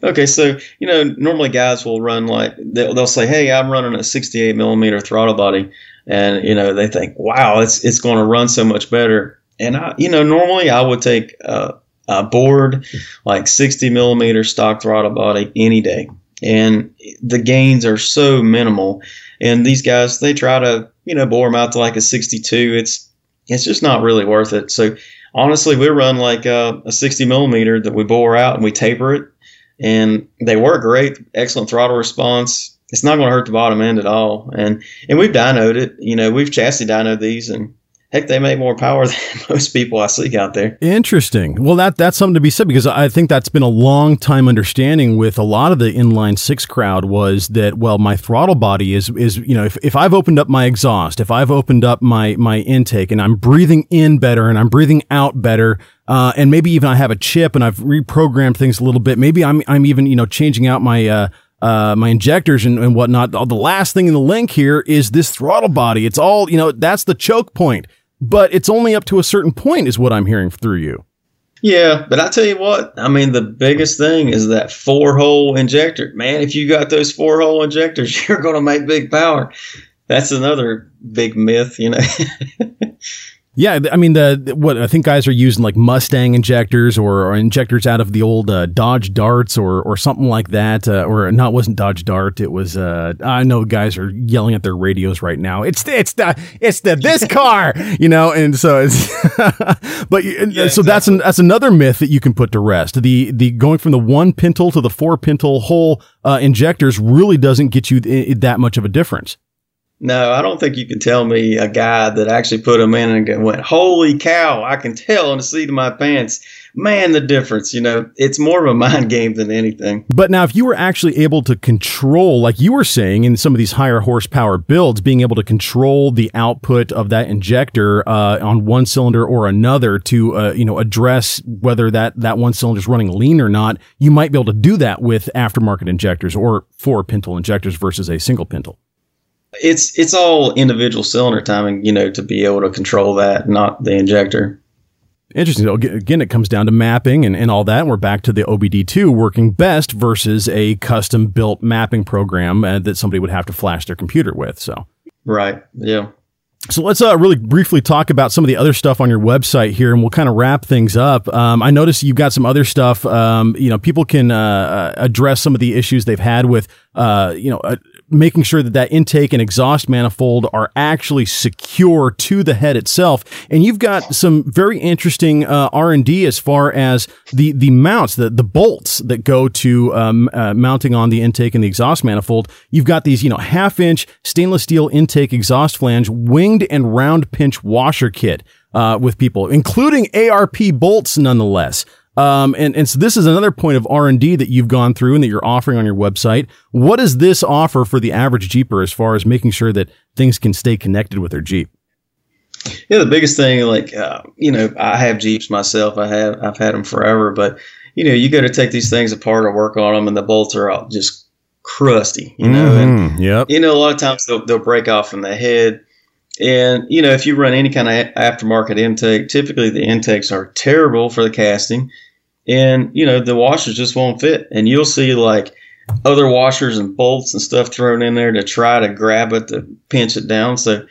Okay, so you know, normally guys will run like they'll, they'll say, "Hey, I'm running a 68 millimeter throttle body," and you know they think, "Wow, it's it's going to run so much better." And I, you know, normally I would take uh, bored, like 60 millimeter stock throttle body any day. And the gains are so minimal. And these guys, they try to, you know, bore them out to like a 62. It's, it's just not really worth it. So honestly, we run like a, a 60 millimeter that we bore out and we taper it and they work great. Excellent throttle response. It's not going to hurt the bottom end at all. And, and we've dynoed it, you know, we've chassis dynoed these and heck, they make more power than most people I see out there. Interesting. Well, that that's something to be said because I think that's been a long time understanding with a lot of the inline six crowd was that well, my throttle body is is you know if, if I've opened up my exhaust, if I've opened up my my intake, and I'm breathing in better and I'm breathing out better. Uh, and maybe even I have a chip and I've reprogrammed things a little bit. Maybe I'm I'm even you know changing out my uh, uh, my injectors and, and whatnot. The last thing in the link here is this throttle body. It's all, you know, that's the choke point but it's only up to a certain point, is what I'm hearing through you. Yeah, but I tell you what, I mean, the biggest thing is that four hole injector. Man, if you got those four hole injectors, you're going to make big power. That's another big myth, you know. Yeah, I mean the what I think guys are using like Mustang injectors or, or injectors out of the old uh, Dodge Darts or or something like that. Uh, or not wasn't Dodge Dart. It was. Uh, I know guys are yelling at their radios right now. It's the, it's the it's the this car, you know. And so it's. but yeah, so exactly. that's an, that's another myth that you can put to rest. The the going from the one pintle to the four pintle hole uh, injectors really doesn't get you th- that much of a difference. No, I don't think you can tell me a guy that actually put them in and went, "Holy cow! I can tell on the seat of my pants." Man, the difference. You know, it's more of a mind game than anything. But now, if you were actually able to control, like you were saying, in some of these higher horsepower builds, being able to control the output of that injector uh, on one cylinder or another to, uh, you know, address whether that that one cylinder is running lean or not, you might be able to do that with aftermarket injectors or four pintle injectors versus a single pintle it's it's all individual cylinder timing, you know, to be able to control that, not the injector. Interesting. Again, it comes down to mapping and, and all that. We're back to the OBD2 working best versus a custom built mapping program uh, that somebody would have to flash their computer with. So, right. Yeah. So let's uh, really briefly talk about some of the other stuff on your website here, and we'll kind of wrap things up. Um, I noticed you've got some other stuff. Um, you know, people can uh, uh address some of the issues they've had with, uh, you know, uh, making sure that that intake and exhaust manifold are actually secure to the head itself. And you've got some very interesting uh, R and D as far as the the mounts, the the bolts that go to um, uh, mounting on the intake and the exhaust manifold. You've got these, you know, half inch stainless steel intake exhaust flange, winged and round pinch washer kit. Uh, with people, including ARP bolts, nonetheless. Um, and, and so this is another point of R&D that you've gone through and that you're offering on your website. What does this offer for the average Jeeper as far as making sure that things can stay connected with their Jeep? Yeah, the biggest thing, like, uh, you know, I have Jeeps myself. I have, I've had them forever, but you know, you got to take these things apart or work on them and the bolts are all just crusty, you know, and, yep. you know, a lot of times they'll, they'll break off in the head. And, you know, if you run any kind of aftermarket intake, typically the intakes are terrible for the casting and you know the washers just won't fit. And you'll see like other washers and bolts and stuff thrown in there to try to grab it to pinch it down. So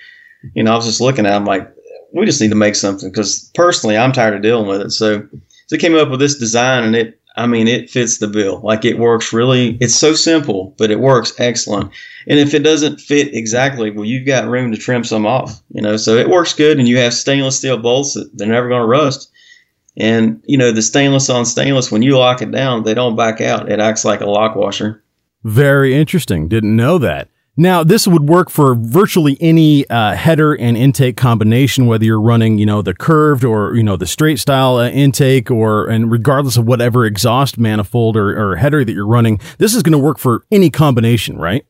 you know i was just looking at them like we just need to make something because personally i'm tired of dealing with it. So so came up with this design and it i mean it fits the bill. Like it works really it's so simple but it works excellent. And if it doesn't fit exactly well you've got room to trim some off you know? So it works good and you have stainless steel bolts that they're never going to rust and you know the stainless on stainless, when you lock it down, they don't back out. It acts like a lock washer. Very interesting. Didn't know that. Now, this would work for virtually any uh, header and intake combination, whether you're running, you know, the curved or you know the straight style uh, intake, or and regardless of whatever exhaust manifold or, or header that you're running, this is going to work for any combination, right?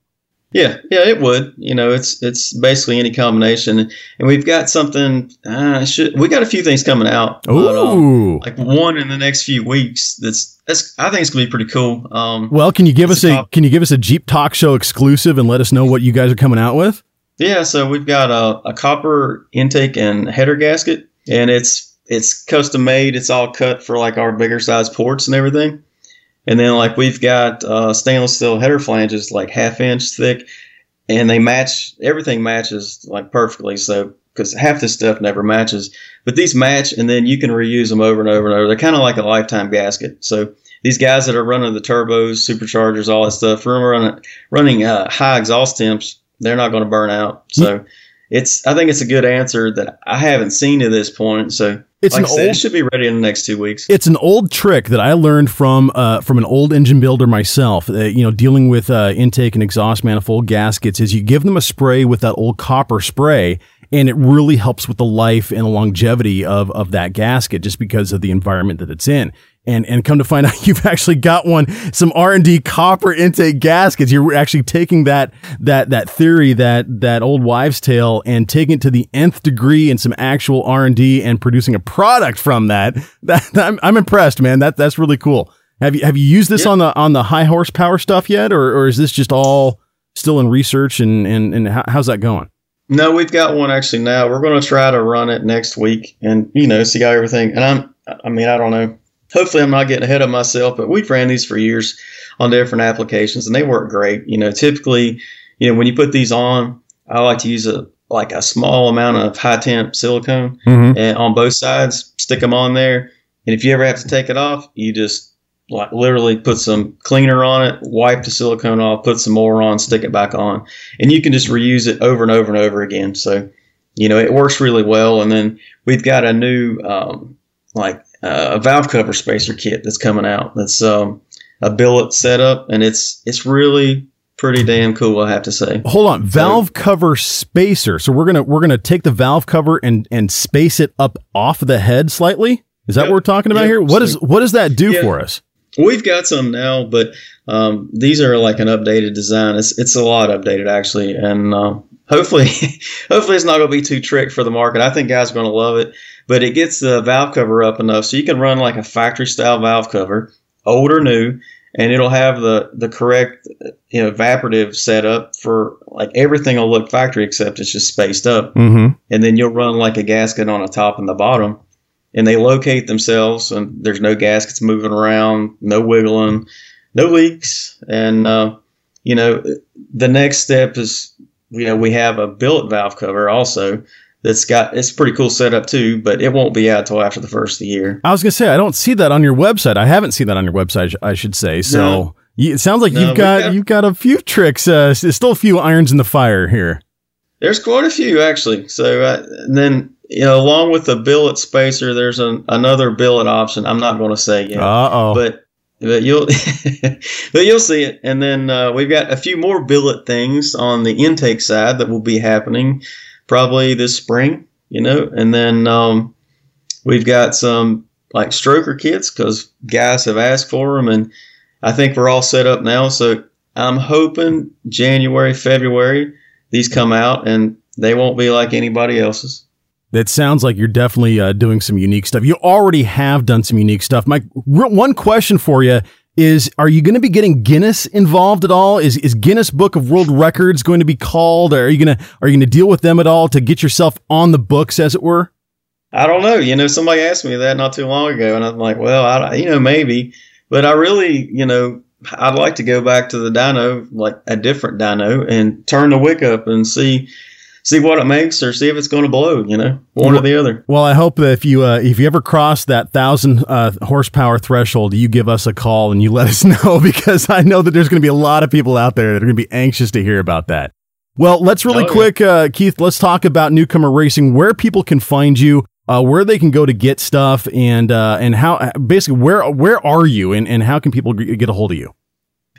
Yeah, yeah, it would. You know, it's it's basically any combination, and we've got something. Uh, should, we got a few things coming out. Ooh, but, um, like one in the next few weeks. That's that's. I think it's gonna be pretty cool. Um, well, can you give us a, a can you give us a Jeep Talk Show exclusive and let us know what you guys are coming out with? Yeah, so we've got a, a copper intake and header gasket, and it's it's custom made. It's all cut for like our bigger size ports and everything. And then like we've got uh, stainless steel header flanges like half inch thick, and they match everything matches like perfectly. So because half this stuff never matches. But these match, and then you can reuse them over and over and over. They're kind of like a lifetime gasket. So these guys that are running the turbos, superchargers, all that stuff, running running uh, high exhaust temps, they're not going to burn out. So it's I think it's a good answer that I haven't seen to this point. So It's like an said, old- it should be ready in the next two weeks. It's an old trick that I learned from uh, from an old engine builder myself. Uh, you know, dealing with uh, intake and exhaust manifold gaskets is you give them a spray with that old copper spray, and it really helps with the life and the longevity of of that gasket just because of the environment that it's in. And and come to find out, you've actually got one some R and D copper intake gaskets. You're actually taking that that that theory that that old wives' tale and taking it to the nth degree in some actual R and D and producing a product from that. That I'm, I'm impressed, man. That that's really cool. Have you have you used this Yeah. on the on the high horsepower stuff yet, or or is this just all still in research and and and how, how's that going? No, we've got one actually now. We're going to try to run it next week and, you know, see how everything. And I'm, I mean, I don't know. Hopefully, I'm not getting ahead of myself, but we've ran these for years on different applications and they work great. You know, typically, you know, when you put these on, I like to use a, like a small amount of high temp silicone Mm-hmm. and on both sides, stick them on there. And if you ever have to take it off, you just like literally put some cleaner on it, wipe the silicone off, put some more on, stick it back on, and you can just reuse it over and over and over again. So, you know, it works really well. And then we've got a new um, like uh, a valve cover spacer kit that's coming out. That's um, a billet setup, and it's it's really pretty damn cool. I have to say. Hold on, valve cover spacer. So we're gonna we're gonna take the valve cover and and space it up off the head slightly. Is that Yep. what we're talking about Yep. here? What is what does that do Yeah. for us? We've got some now, but um, these are like an updated design. It's it's a lot updated actually, and uh, hopefully, hopefully it's not going to be too trick for the market. I think guys are going to love it. But it gets the valve cover up enough so you can run like a factory style valve cover, old or new, and it'll have the the correct you know evaporative setup for like everything will look factory except it's just spaced up Mm-hmm. and then you'll run like a gasket on the top and the bottom and they locate themselves and there's no gaskets moving around no wiggling no leaks and uh, you know the next step is you know we have a billet valve cover also that's got it's a pretty cool setup too but it won't be out till after the first of the year I was gonna say I don't see that on your website. I haven't seen that on your website. I should say. So No. you, it sounds like No, you've got, got- you've got a few tricks. Uh, there's still a few irons in the fire here. There's quite a few actually. So uh, and then you know, along with the billet spacer, there's an, another billet option. I'm not going to say yet, Uh oh. but but you'll but you'll see it. And then uh, we've got a few more billet things on the intake side that will be happening probably this spring. You know, and then um, we've got some like stroker kits because guys have asked for them, and I think we're all set up now. So I'm hoping January, February these come out, and they won't be like anybody else's. That sounds like you're definitely uh, doing some unique stuff. You already have done some unique stuff. Mike, r- one question for you is: Are you going to be getting Guinness involved at all? Is is Guinness Book of World Records going to be called? Or Are you gonna are you to deal with them at all to get yourself on the books, as it were? I don't know. You know, somebody asked me that not too long ago, and I'm like, well, I, you know, maybe, but I really, you know, I'd like to go back to the dyno, like a different dyno, and turn the wick up and see, see what it makes, or see if it's going to blow. You know, one or the other. Well, I hope that if you uh, if you ever cross that thousand uh, horsepower threshold, you give us a call and you let us know because I know that there's going to be a lot of people out there that are going to be anxious to hear about that. Well, let's really Oh, yeah. quick, uh, Keith. Let's talk about newcomer racing. Where people can find you, uh, where they can go to get stuff, and uh, and how basically where where are you, and, and how can people get a hold of you?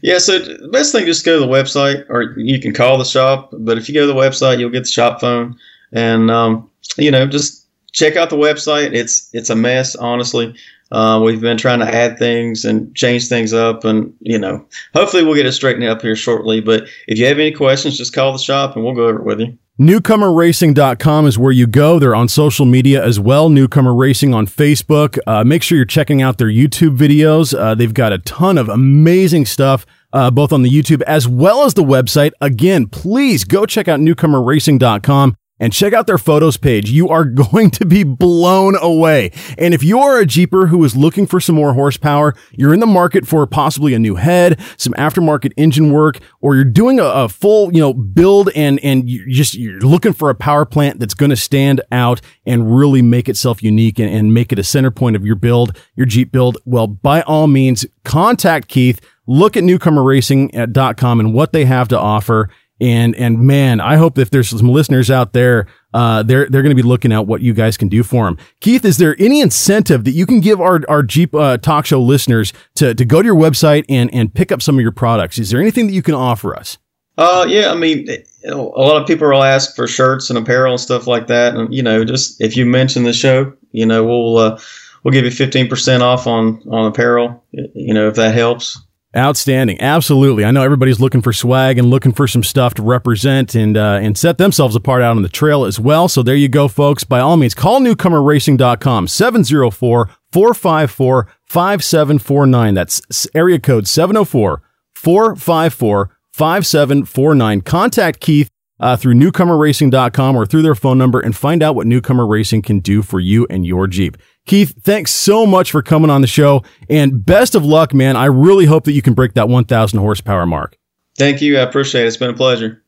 Yeah, so the best thing just go to the website, or you can call the shop. But if you go to the website, you'll get the shop phone, and um, you know, just check out the website. It's it's a mess, honestly. Uh, we've been trying to add things and change things up, and you know, hopefully we'll get it straightened up here shortly. But if you have any questions, just call the shop and we'll go over it with you. Newcomerracing.com is where you go. They're on social media as well. Newcomer Racing on Facebook. Uh, make sure you're checking out their YouTube videos. Uh, they've got a ton of amazing stuff, uh, both on the YouTube as well as the website. Again, please go check out newcomerracing.com. and check out their photos page. You are going to be blown away. And if you are a Jeeper who is looking for some more horsepower, you're in the market for possibly a new head, some aftermarket engine work, or you're doing a, a full, you know, build and, and you just, you're looking for a power plant that's going to stand out and really make itself unique and, and make it a center point of your build, your Jeep build. Well, by all means, contact Keith. Look at newcomerracing.com and what they have to offer and and man, I hope if there's some listeners out there, uh, they're they're going to be looking at what you guys can do for them. Keith, is there any incentive that you can give our our Jeep uh, Talk Show listeners to to go to your website and and pick up some of your products? Is there anything that you can offer us? Uh, yeah, I mean, you know, a lot of people will ask for shirts and apparel and stuff like that, and you know, just if you mention the show, you know, we'll uh, we'll give you fifteen percent off on on apparel. You know, if that helps. Outstanding. Absolutely. I know everybody's looking for swag and looking for some stuff to represent and uh, and set themselves apart out on the trail as well. So there you go, folks. By all means, call newcomerracing.com 704 454 5749. That's area code 704 454 5749. Contact Keith uh, through newcomerracing.com or through their phone number and find out what Newcomer Racing can do for you and your Jeep. Keith, thanks so much for coming on the show and best of luck, man. I really hope that you can break that 1,000 horsepower mark. Thank you. I appreciate it. It's been a pleasure.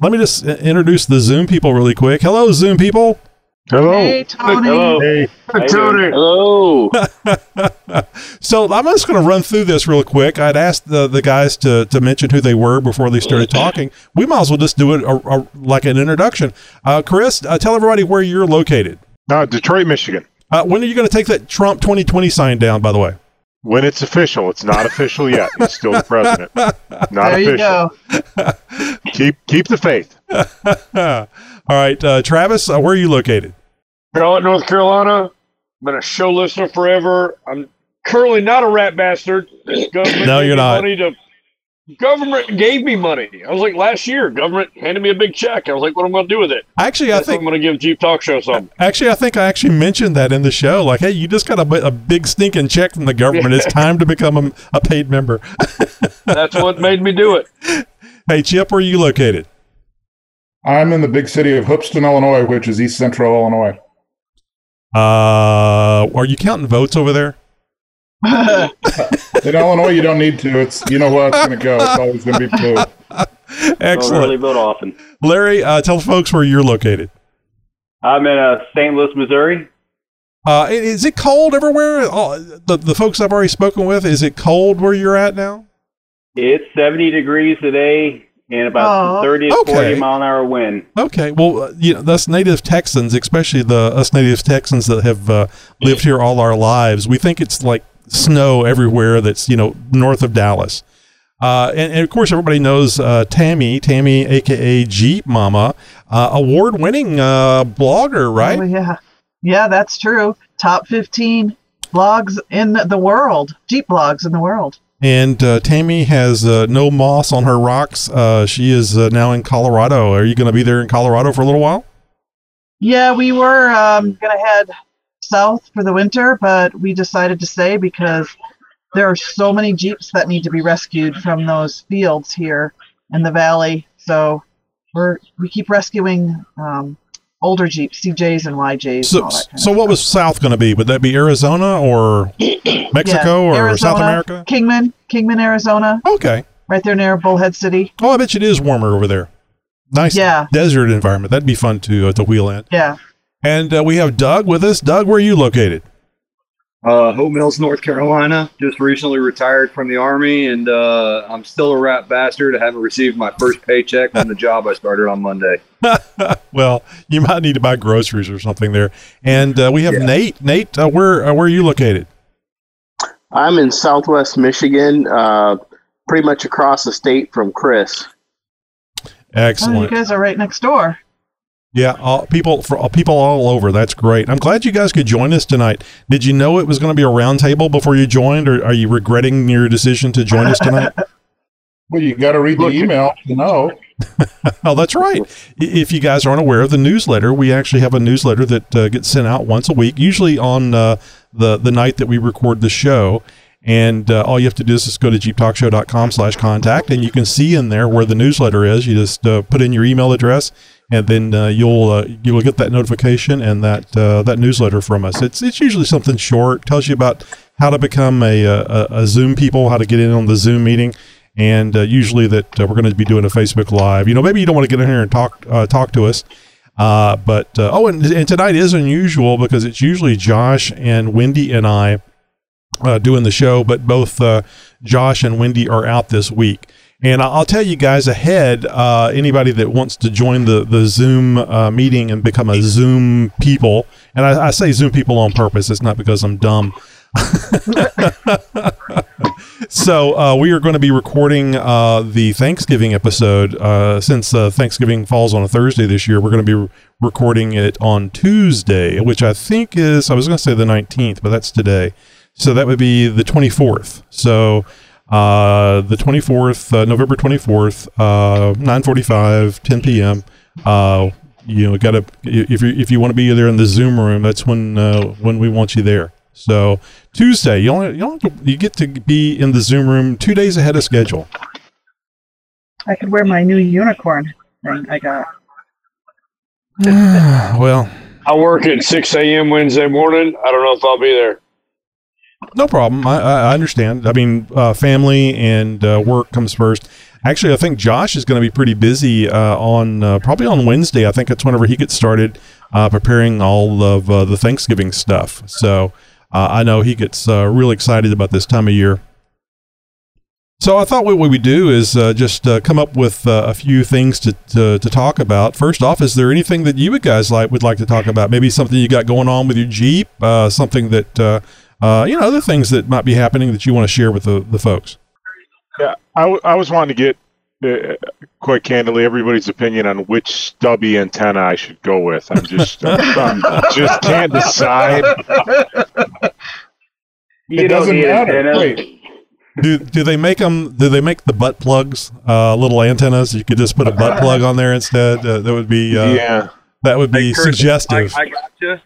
Let me just introduce the Zoom people really quick. Hello, Zoom people. Hello. Hey, Tony. Hello. Hey, Tony. Hello. so I'm just going to run through this real quick. I'd asked the, the guys to, to mention who they were before they started talking. We might as well just do it a, a, like an introduction. Uh, Chris, uh, tell everybody where you're located. Uh, Detroit, Michigan. Uh, when are you going to take that Trump 2020 sign down, by the way? When it's official. It's not official yet. He's still the president. Not there you official. go. Keep keep the faith. All right, uh, Travis, uh, where are you located? Charlotte, North Carolina. I've been a show listener forever. I'm currently not a rat bastard. No, you're not. Money to, government gave me money. I was like last year. Government handed me a big check. I was like, what am I going to do with it? Actually, I That's what think I'm going to give Jeep Talk Show something. actually I think I actually mentioned that in the show. Like, hey, you just got a, a big stinking check from the government. It's time to become a, a paid member. That's what made me do it. hey, Chip, where are you located? I'm in the big city of Hoopeston, Illinois, which is east central Illinois. Uh, are you counting votes over there? In Illinois, you don't need to. It's you know where it's going to go. It's always going to be blue. Excellent. vote often. Larry, uh, tell folks where you're located. I'm in uh, St. Louis, Missouri. Uh, is it cold everywhere? Uh, the the folks I've already spoken with, is it cold where you're at now? It's 70 degrees today and about Aw. 30 to Okay. 40 mile an hour wind. Okay, well, uh, you know, us native Texans, especially the us native Texans that have uh, lived here all our lives, we think it's like snow everywhere. That's you know north of Dallas, uh, and, and of course everybody knows uh, Tammy, Tammy, aka Jeep Mama, uh, award-winning uh, blogger, right? Oh, yeah. Yeah, that's true. Top 15 blogs in the world, Jeep blogs in the world. And uh, Tammy has uh, no moss on her rocks. Uh, she is uh, now in Colorado. Are you going to be there in Colorado for a little while? Yeah, we were um, going to head south for the winter, but we decided to stay because there are so many Jeeps that need to be rescued from those fields here in the valley. So we're we keep rescuing um, older Jeeps, CJs and YJs. and So, kind so what stuff. was south going to be? Would that be Arizona or Mexico Yeah, or South America? Kingman, Kingman, Arizona, Okay. right there near Bullhead City. Oh, I bet you it is warmer over there. Nice Yeah. desert environment. That'd be fun to uh, to wheel in. Yeah. And uh, we have Doug with us. Doug, where are you located? Uh, Hope Mills, North Carolina. Just recently retired from the army, and uh, I'm still a rat bastard. I haven't received my first paycheck from the job I started on Monday. well, you might need to buy groceries or something there. And uh, we have Yeah. Nate. Nate, uh, where uh, where are you located? I'm in Southwest Michigan, uh, pretty much across the state from Chris. Oh, you guys are right next door. Yeah, all, people for uh, people all over. That's great. I'm glad you guys could join us tonight. Did you know it was going to be a roundtable before you joined, or are you regretting your decision to join us tonight? Well, you got to read the email to know. oh, that's right. If you guys aren't aware of the newsletter, we actually have a newsletter that uh, gets sent out once a week, usually on uh, the the night that we record the show. And uh, all you have to do is just go to jeeptalkshow.com slash contact, and you can see in there where the newsletter is. You just uh, put in your email address, and then uh, you'll uh, you will get that notification and that uh, that newsletter from us. It's it's usually something short, tells you about how to become a, a, a Zoom people, how to get in on the Zoom meeting, and uh, usually that we're going to be doing a Facebook Live. You know, maybe you don't want to get in here and talk talk to us, but oh, and, and tonight is unusual because it's usually Josh and Wendy and I uh, doing the show, but both uh, Josh and Wendy are out this week. And I'll tell you guys ahead, uh, anybody that wants to join the, the Zoom uh, meeting and become a Zoom people, and I, I say Zoom people on purpose, it's not because I'm dumb. so uh, we are going to be recording uh, the Thanksgiving episode. Since Thanksgiving falls on a Thursday this year, we're going to be re- recording it on Tuesday, which I think is I was going to say the 19th, but that's today. So that would be the 24th. So uh, the 24th, uh, November 24th, uh, 9:45, 10 p.m. Uh, you know, got to if you if you want to be there in the Zoom room, that's when uh, when we want you there. So Tuesday, you only you, only have to, you get to be in the Zoom room two days ahead of schedule. I could wear my new unicorn thing I got. well, I work at 6 a.m. Wednesday morning. I don't know if I'll be there. No problem. I, I understand. I mean, uh, family and uh, work comes first. Actually, I think Josh is going to be pretty busy uh, on uh, probably on Wednesday. I think it's whenever he gets started uh, preparing all of uh, the Thanksgiving stuff. So I know he gets really excited about this time of year. So I thought what we would do is just come up with a few things to, to to talk about. First off, is there anything that you guys like would like to talk about? Maybe something you got going on with your Jeep, something that uh, uh, you know, other things that might be happening that you want to share with the, the folks. Yeah, I, w- I was wanting to get, uh, quite candidly, everybody's opinion on which stubby antenna I should go with. I'm just, I'm, just can't decide. You it don't doesn't matter. Wait, Do do they make them? Do they make the butt plugs, uh, little antennas? You could just put a butt plug on there instead. Uh, that would be uh, Yeah. That would be Hey, Chris, suggestive. I, I got you.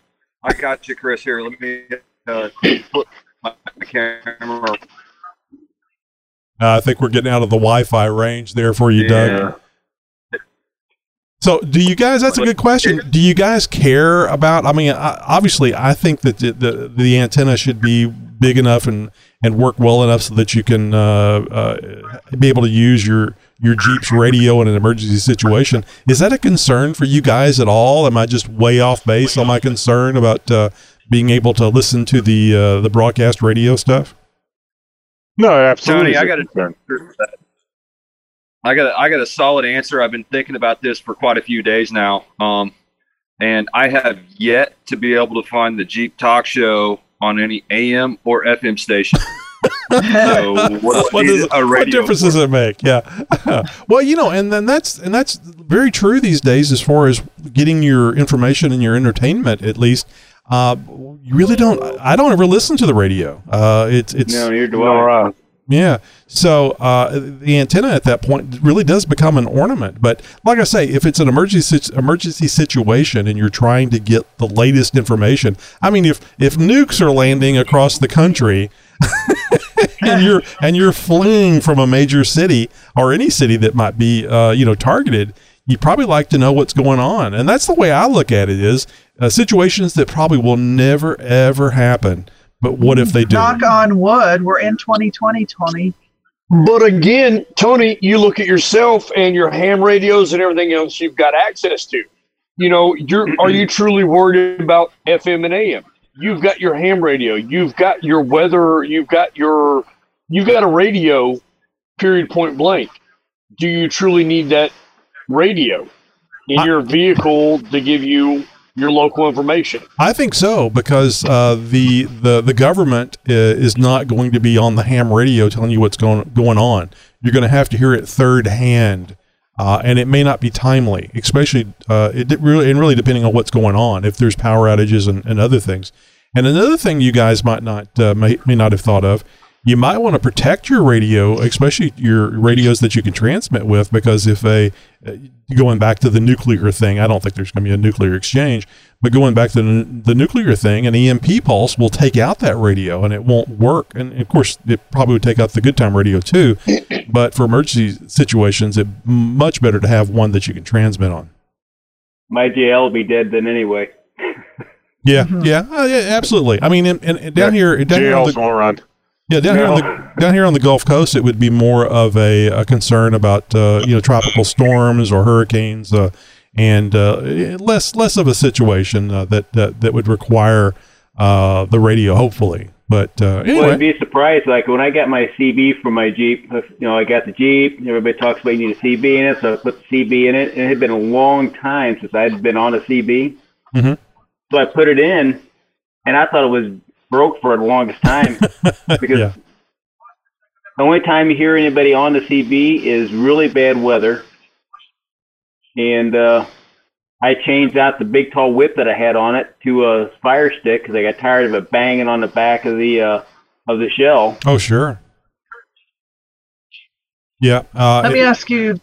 I got you, Chris. Here, let me uh, put my camera. Uh, I think we're getting out of the Wi-Fi range there for you, Doug. So, do you guys? That's a good question. Do you guys care about? I mean, I- obviously, I think that the, the the antenna should be big enough and and work well enough so that you can uh, uh, be able to use your your Jeep's radio in an emergency situation. Is that a concern for you guys at all? Am I just way off base on my concern about uh, being able to listen to the uh, the broadcast radio stuff? No, absolutely. Tony, I got a I got a, I got a solid answer. I've been thinking about this for quite a few days now, um, and I have yet to be able to find the Jeep Talk Show on any AM or FM station. so what, what, does, what difference for? does it make? Yeah. well, you know, and then that's and that's very true these days as far as getting your information and your entertainment. At least, uh, you really don't. I don't ever listen to the radio. Uh, it's it's No, neither do I. yeah. So uh, the antenna at that point really does become an ornament. But like I say, if it's an emergency emergency situation and you're trying to get the latest information, I mean, if if nukes are landing across the country. and you're and you're fleeing from a major city or any city that might be uh, you know targeted you probably like to know what's going on and that's the way i look at it is uh, situations that probably will never ever happen but what if they do Knock on wood. We're in 2020, Tony. But again, Tony, you look at yourself and your ham radios and everything else you've got access to. You know, you're are you truly worried about FM and AM? You've got your ham radio, you've got your weather, you've got your you've got a radio, period point blank. Do you truly need that radio in your vehicle to give you your local information? I think so because uh, the the the government uh, is not going to be on the ham radio telling you what's going going on. You're going to have to hear it third hand, uh, and it may not be timely, especially uh, it really and really depending on what's going on. If there's power outages and, and other things, and another thing you guys might not uh, may, may not have thought of. You might want to protect your radio, especially your radios that you can transmit with, because if a uh, going back to the nuclear thing, I don't think there's going to be a nuclear exchange, but going back to the, the nuclear thing, an EMP pulse will take out that radio and it won't work. And of course, it probably would take out the good time radio too. but for emergency situations, it's much better to have one that you can transmit on. My JL will be dead then anyway. Yeah, yeah, uh, yeah, absolutely. I mean, and, and down here, down here on JL's the, won't run. Yeah, down here on the down here on the Gulf Coast, it would be more of a, a concern about uh, you know tropical storms or hurricanes, uh, and uh, less less of a situation uh, that, that that would require uh, the radio, hopefully. But uh, Well, anyway, you'd be surprised. Like when I got my CB for my Jeep, you know, I got the Jeep. Everybody talks about you need a CB in it, so I put the CB in it. And it had been a long time since I'd been on a CB, Mhm. so I put it in, and I thought it was broke for the longest time because Yeah. the only time you hear anybody on the CB is really bad weather, and uh, I changed out the big tall whip that I had on it to a fire stick because I got tired of it banging on the back of the uh, of the shell. oh sure, yeah. Uh, Let me it- ask you.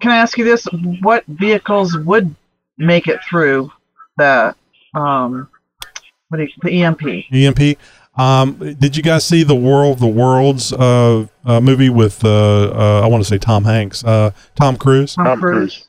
Can I ask you this? What vehicles would make it through the um, what do you, the EMP? EMP. Um, did you guys see the World of the Worlds uh, uh, movie with uh, uh, I want to say Tom Hanks, uh, Tom Cruise? Tom Cruise.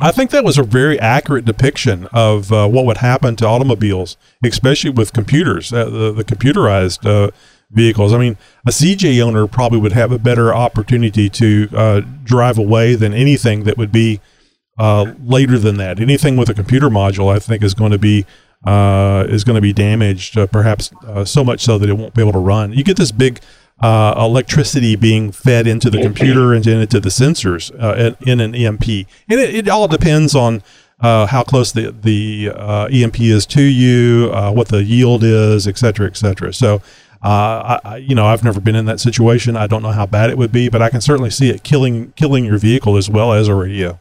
I think that was a very accurate depiction of uh, what would happen to automobiles, especially with computers, uh, the, the computerized uh, vehicles. I mean, a CJ owner probably would have a better opportunity to uh, drive away than anything that would be uh, later than that. Anything with a computer module, I think, is going to be uh, is going to be damaged, uh, perhaps uh, so much so that it won't be able to run. You get this big uh, electricity being fed into the computer and into the sensors uh, in, an EMP, and it, it all depends on how close the the EMP is to you, what the yield is, et cetera, et cetera. So. Uh, I, you know, I've never been in that situation. I don't know how bad it would be, but I can certainly see it killing killing your vehicle as well as a radio.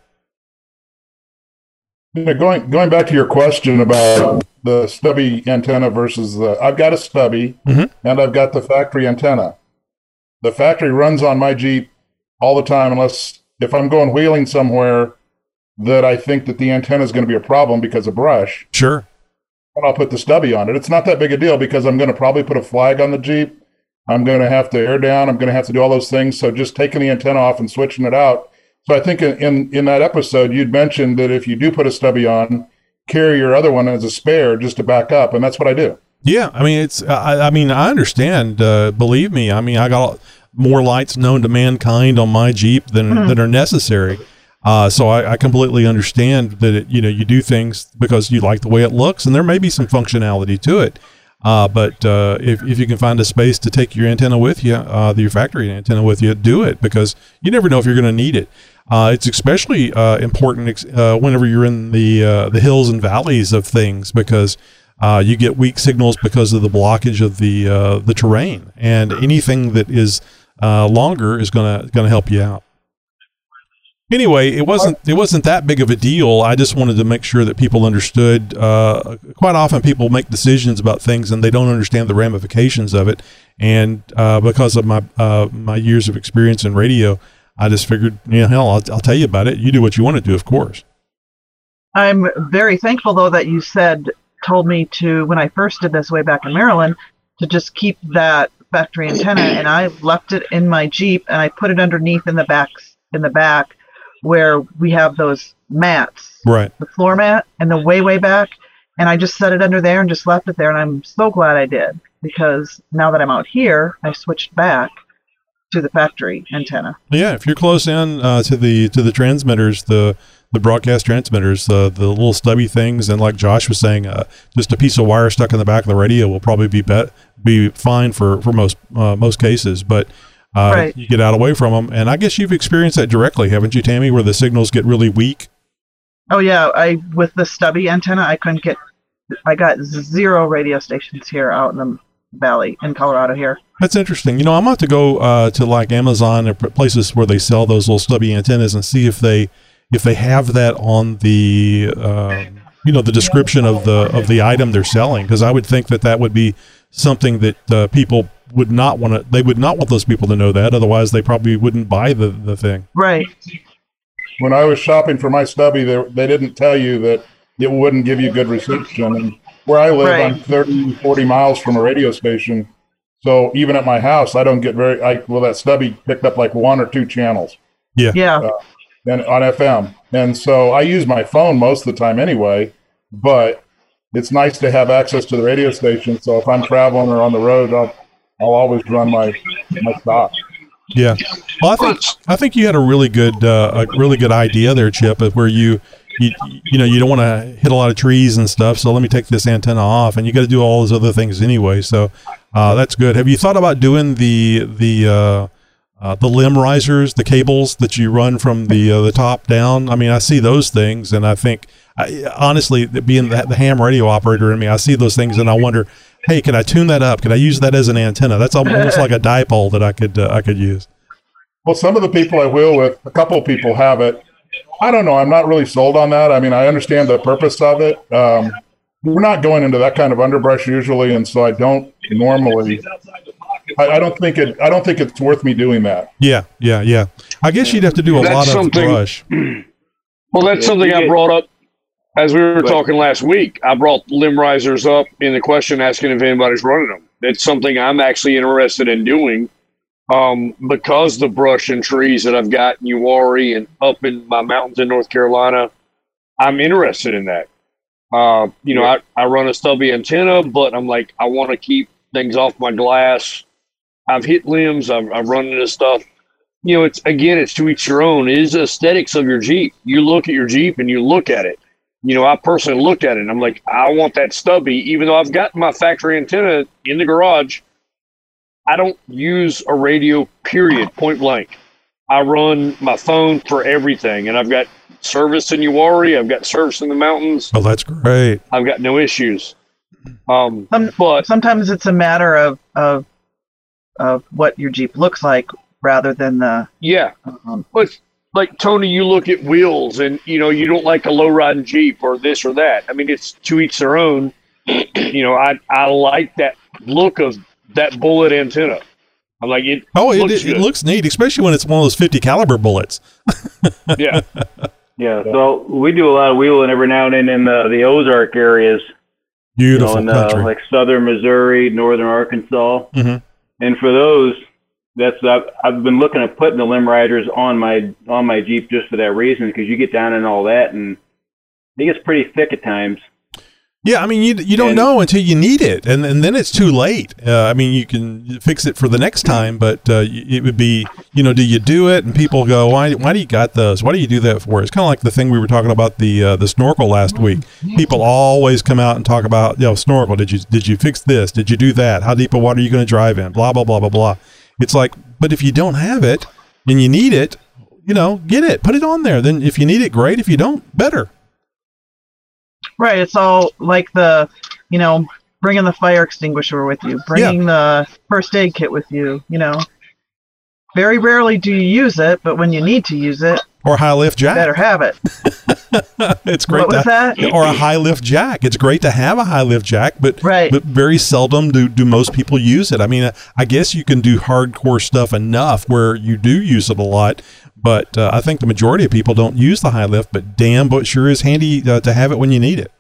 Going going back to your question about the stubby antenna versus the, I've got a stubby Mhm. and I've got the factory antenna. The factory runs on my Jeep all the time, unless if I'm going wheeling somewhere that I think that the antenna is going to be a problem because of brush, Sure. and I'll put the stubby on it. It's not that big a deal because I'm going to probably put a flag on the Jeep. I'm going to have to air down. I'm going to have to do all those things. So just taking the antenna off and switching it out. So I think in, in, in that episode, you'd mentioned that if you do put a stubby on, carry your other one as a spare just to back up. And that's what I do. Yeah, I mean it's. I, I mean I understand. Uh, believe me. I mean I got more lights known to mankind on my Jeep than than are necessary. Uh, so I, I completely understand that it, you know you do things because you like the way it looks, and there may be some functionality to it. Uh, but uh, if, if you can find a space to take your antenna with you, uh, your factory antenna with you, do it because you never know if you're going to need it. Uh, it's especially uh, important ex- uh, whenever you're in the uh, the hills and valleys of things because uh, you get weak signals because of the blockage of the the terrain, and anything that is longer is gonna gonna help you out. Anyway, it wasn't it wasn't that big of a deal. I just wanted to make sure that people understood. Quite often, people make decisions about things and they don't understand the ramifications of it. And because of my my years of experience in radio, I just figured, you know, hell, I'll, I'll tell you about it. You do what you want to do, of course. I'm very thankful though that you said told me to when I first did this way back in Maryland to just keep that factory antenna and I left it in my Jeep and I put it underneath in the back in the back where we have those mats, Right. the floor mat and the way way back and I just set it under there and just left it there and I'm so glad I did because now that I'm out here I switched back to the factory antenna. Yeah, if you're close in uh, to the to the transmitters, the the broadcast transmitters, uh, the little stubby things, and like Josh was saying, uh, just a piece of wire stuck in the back of the radio will probably be bet be fine for for most uh, most cases. But uh, Right. you get out away from them, and I guess you've experienced that directly, haven't you, Tammy? Where the signals get really weak. Oh yeah, I with the stubby antenna, I couldn't get. I got zero radio stations here out in the valley in Colorado here. That's interesting. You know, I'm about to go uh, to like Amazon or places where they sell those little stubby antennas and see if they if they have that on the um, you know the description of the of the item they're selling because I would think that that would be something that uh, people would not want to. They would not want those people to know that. Otherwise, they probably wouldn't buy the the thing. Right. When I was shopping for my stubby, they, they didn't tell you that it wouldn't give you good reception. And where I live, Right. I'm 30, 40 miles from a radio station. So even at my house, I don't get very, I, well, that stubby picked up like one or two channels. Yeah. Yeah. Uh, and on FM. And so I use my phone most of the time anyway, but it's nice to have access to the radio station. So if I'm traveling or on the road, I'll, I'll always run my, my stop. Yeah. Well, I think I think you had a really good uh, a really good idea there, Chip, of where you you you know you don't want to hit a lot of trees and stuff. So let me take this antenna off, and you got to do all those other things anyway. So uh, that's good. Have you thought about doing the the uh, uh, the limb risers, the cables that you run from the uh, the top down? I mean, I see those things, and I think I, honestly, being the, the ham radio operator in me, I see those things, and I wonder. Hey, can I tune that up? Can I use that as an antenna? That's almost like a dipole that I could uh, I could use. Well, some of the people I wheel with, a couple of people have it. I don't know. I'm not really sold on that. I mean, I understand the purpose of it. Um, we're not going into that kind of underbrush usually, and so I don't normally. I, I don't think it. I don't think it's worth me doing that. Yeah, yeah, yeah. I guess you'd have to do a That's lot of something- brush. Well, that's something I brought up as we were talking last week. I brought limb risers up in the question asking if anybody's running them. It's something I'm actually interested in doing um, because the brush and trees that I've got in Uwharrie and up in my mountains in North Carolina, I'm interested in that. Uh, you know, I, I run a stubby antenna, but I'm like, I want to keep things off my glass. I've hit limbs, I've, I've run into stuff you know, it's again, it's to each your own. It is the aesthetics of your Jeep. You look at your Jeep and you look at it. You know, I personally looked at it and I'm like, I want that stubby, even though I've got my factory antenna in the garage. I don't use a radio, period, point blank. I run my phone for everything, and I've got service in Uwharrie, I've got service in the mountains, Oh, that's great. I've got no issues. Um, Some, but sometimes it's a matter of, of of what your Jeep looks like rather than the yeah, um, But like Tony, you look at wheels, and you know you don't like a low riding Jeep or this or that. I mean, it's to each their own. you know, I I like that look of that bullet antenna. I'm like it. Oh, it, looks it, it good. looks neat, especially when it's one of those 50 caliber bullets. yeah. Yeah, so we do a lot of wheeling every now and then in the, the Ozark areas, Beautiful you know, in uh, country. like southern Missouri, northern Arkansas. Mhm. And for those, that's I've, I've been looking at putting the limb riders on my on my Jeep just for that reason because you get down in all that, and it gets pretty thick at times. Yeah, I mean, you you don't And- know until you need it, and and then it's too late. Uh, I mean, you can fix it for the next time, but uh, it would be, you know, do you do it? And people go, why why do you got those? Why do you do that for? It's kind of like the thing we were talking about the uh, the snorkel last week. People always come out and talk about, you know, snorkel. Did you did you fix this? Did you do that? How deep of water are you going to drive in? Blah blah blah blah blah. It's like, but if you don't have it and you need it, you know, get it, put it on there. Then if you need it, great. If you don't, better. Right. It's all like the, you know, bringing the fire extinguisher with you, bringing the first aid kit with you. You know, very rarely do you use it, but when you need to use it, Or high lift jack. better have it. it's great What was that? or a high lift jack it's great to have a high lift jack but Right. but very seldom do, do most people use it i mean i guess you can do hardcore stuff enough where you do use it a lot but uh, i think the majority of people don't use the high lift but damn but sure is handy uh, to have it when you need it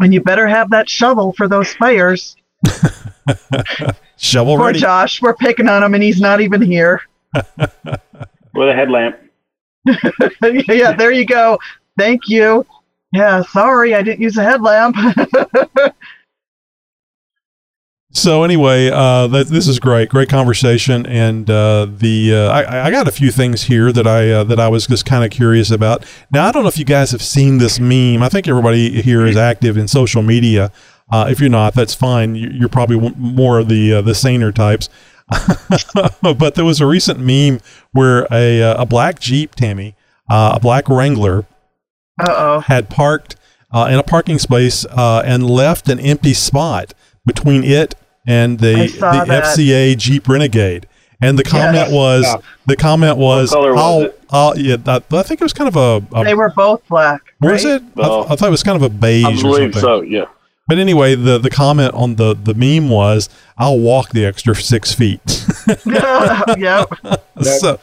And you better have that shovel for those fires. shovel Poor ready Josh, we're picking on him, and he's not even here. With a headlamp. yeah, there you go. Thank you. Yeah, sorry, I didn't use a headlamp. So anyway, uh, that, this is great, great conversation, and uh, the uh, I, I got a few things here that I uh, that I was just kind of curious about. Now I don't know if you guys have seen this meme. I think everybody here is active in social media. Uh, if you're not, that's fine. You- You're probably more of the uh, the saner types. but there was a recent meme where a a black Jeep, Tammy, uh, a black Wrangler, uh oh. had parked uh, in a parking space uh, and left an empty spot between it and the, the that. FCA Jeep Renegade. And the comment Yes. was Yeah. the comment was color was how it? uh, yeah I, I think it was kind of a, a They were both black. was right? it I, th- I thought it was kind of a beige I or believe something. so. Yeah. But anyway, the the comment on the the meme was, "I'll walk the extra six feet." yep. so,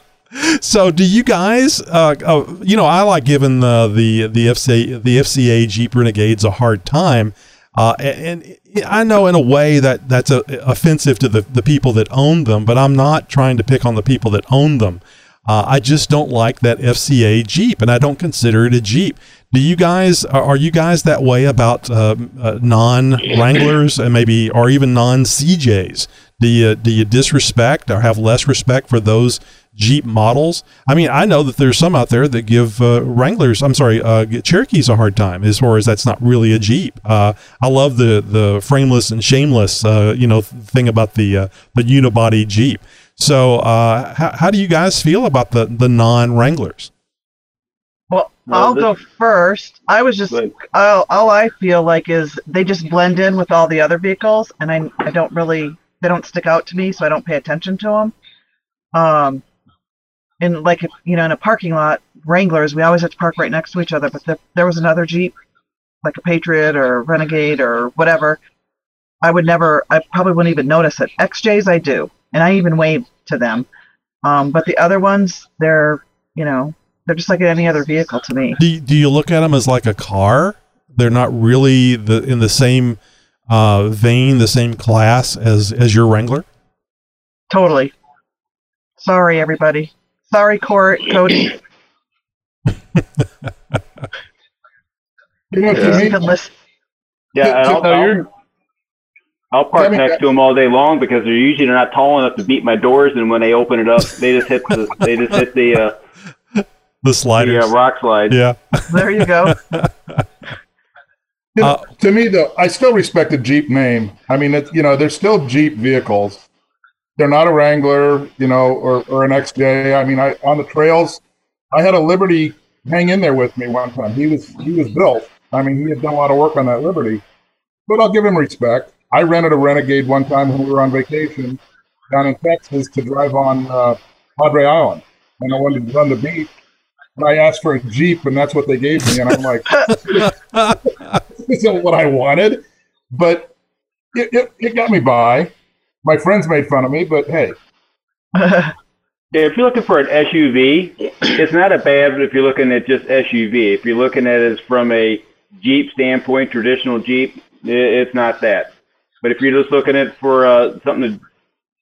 so do you guys? Uh, uh, you know, I like giving the the the FCA the FCA Jeep Renegades a hard time, uh, and, and I know in a way that that's a, offensive to the the people that own them, but I'm not trying to pick on the people that own them. Uh, I just don't like that FCA Jeep, and I don't consider it a Jeep. Do you guys are are you guys that way about uh, uh, non Wranglers and maybe or even non CJs? Do you do you disrespect or have less respect for those Jeep models? I mean, I know that there's some out there that give uh, Wranglers, I'm sorry, uh, Cherokees a hard time as far as that's not really a Jeep. Uh, I love the the frameless and shameless, uh, you know, thing about the uh, the unibody Jeep. So, uh, how, how do you guys feel about the the non Wranglers? Well, I'll go first. I was just all, all I feel like is they just blend in with all the other vehicles, and I I don't really they don't stick out to me, so I don't pay attention to them. Um, and like you know, in a parking lot, Wranglers we always have to park right next to each other. But if there was another Jeep, like a Patriot or a Renegade or whatever, I would never. I probably wouldn't even notice it. XJs I do, and I even wave to them. Um, but the other ones, they're you know they're just like any other vehicle to me. Do you, do you look at them as like a car? They're not really the in the same uh, vein, the same class as as your Wrangler. Totally. Sorry, everybody. Sorry, Court, Cody. You know, to Yeah. me, You can listen. Yeah, and I'll, No, I'll, you're- I'll park I mean, next to them all day long because they're usually not tall enough to beat my doors, and when they open it up, they just hit the they just hit the uh, The the sliders. uh, rock slide. yeah. There you go. You know, Uh, to me, though, I still respect the Jeep name. I mean, it, you know, they're still Jeep vehicles. They're not a Wrangler, you know, or, or an XJ. I mean, I on the trails, I had a Liberty hang in there with me one time. He was he was built. I mean, he had done a lot of work on that Liberty, but I'll give him respect. I rented a Renegade one time when we were on vacation down in Texas to drive on uh, Padre Island, and I wanted to run the beach. And I asked for a Jeep, and that's what they gave me. And I'm like, this isn't what I wanted, but it, it, it got me by. My friends made fun of me, but hey, if you're looking for an SUV, it's not a bad if you're looking at just SUV. If you're looking at it from a Jeep standpoint, traditional Jeep, it's not that. But if you're just looking at for uh, something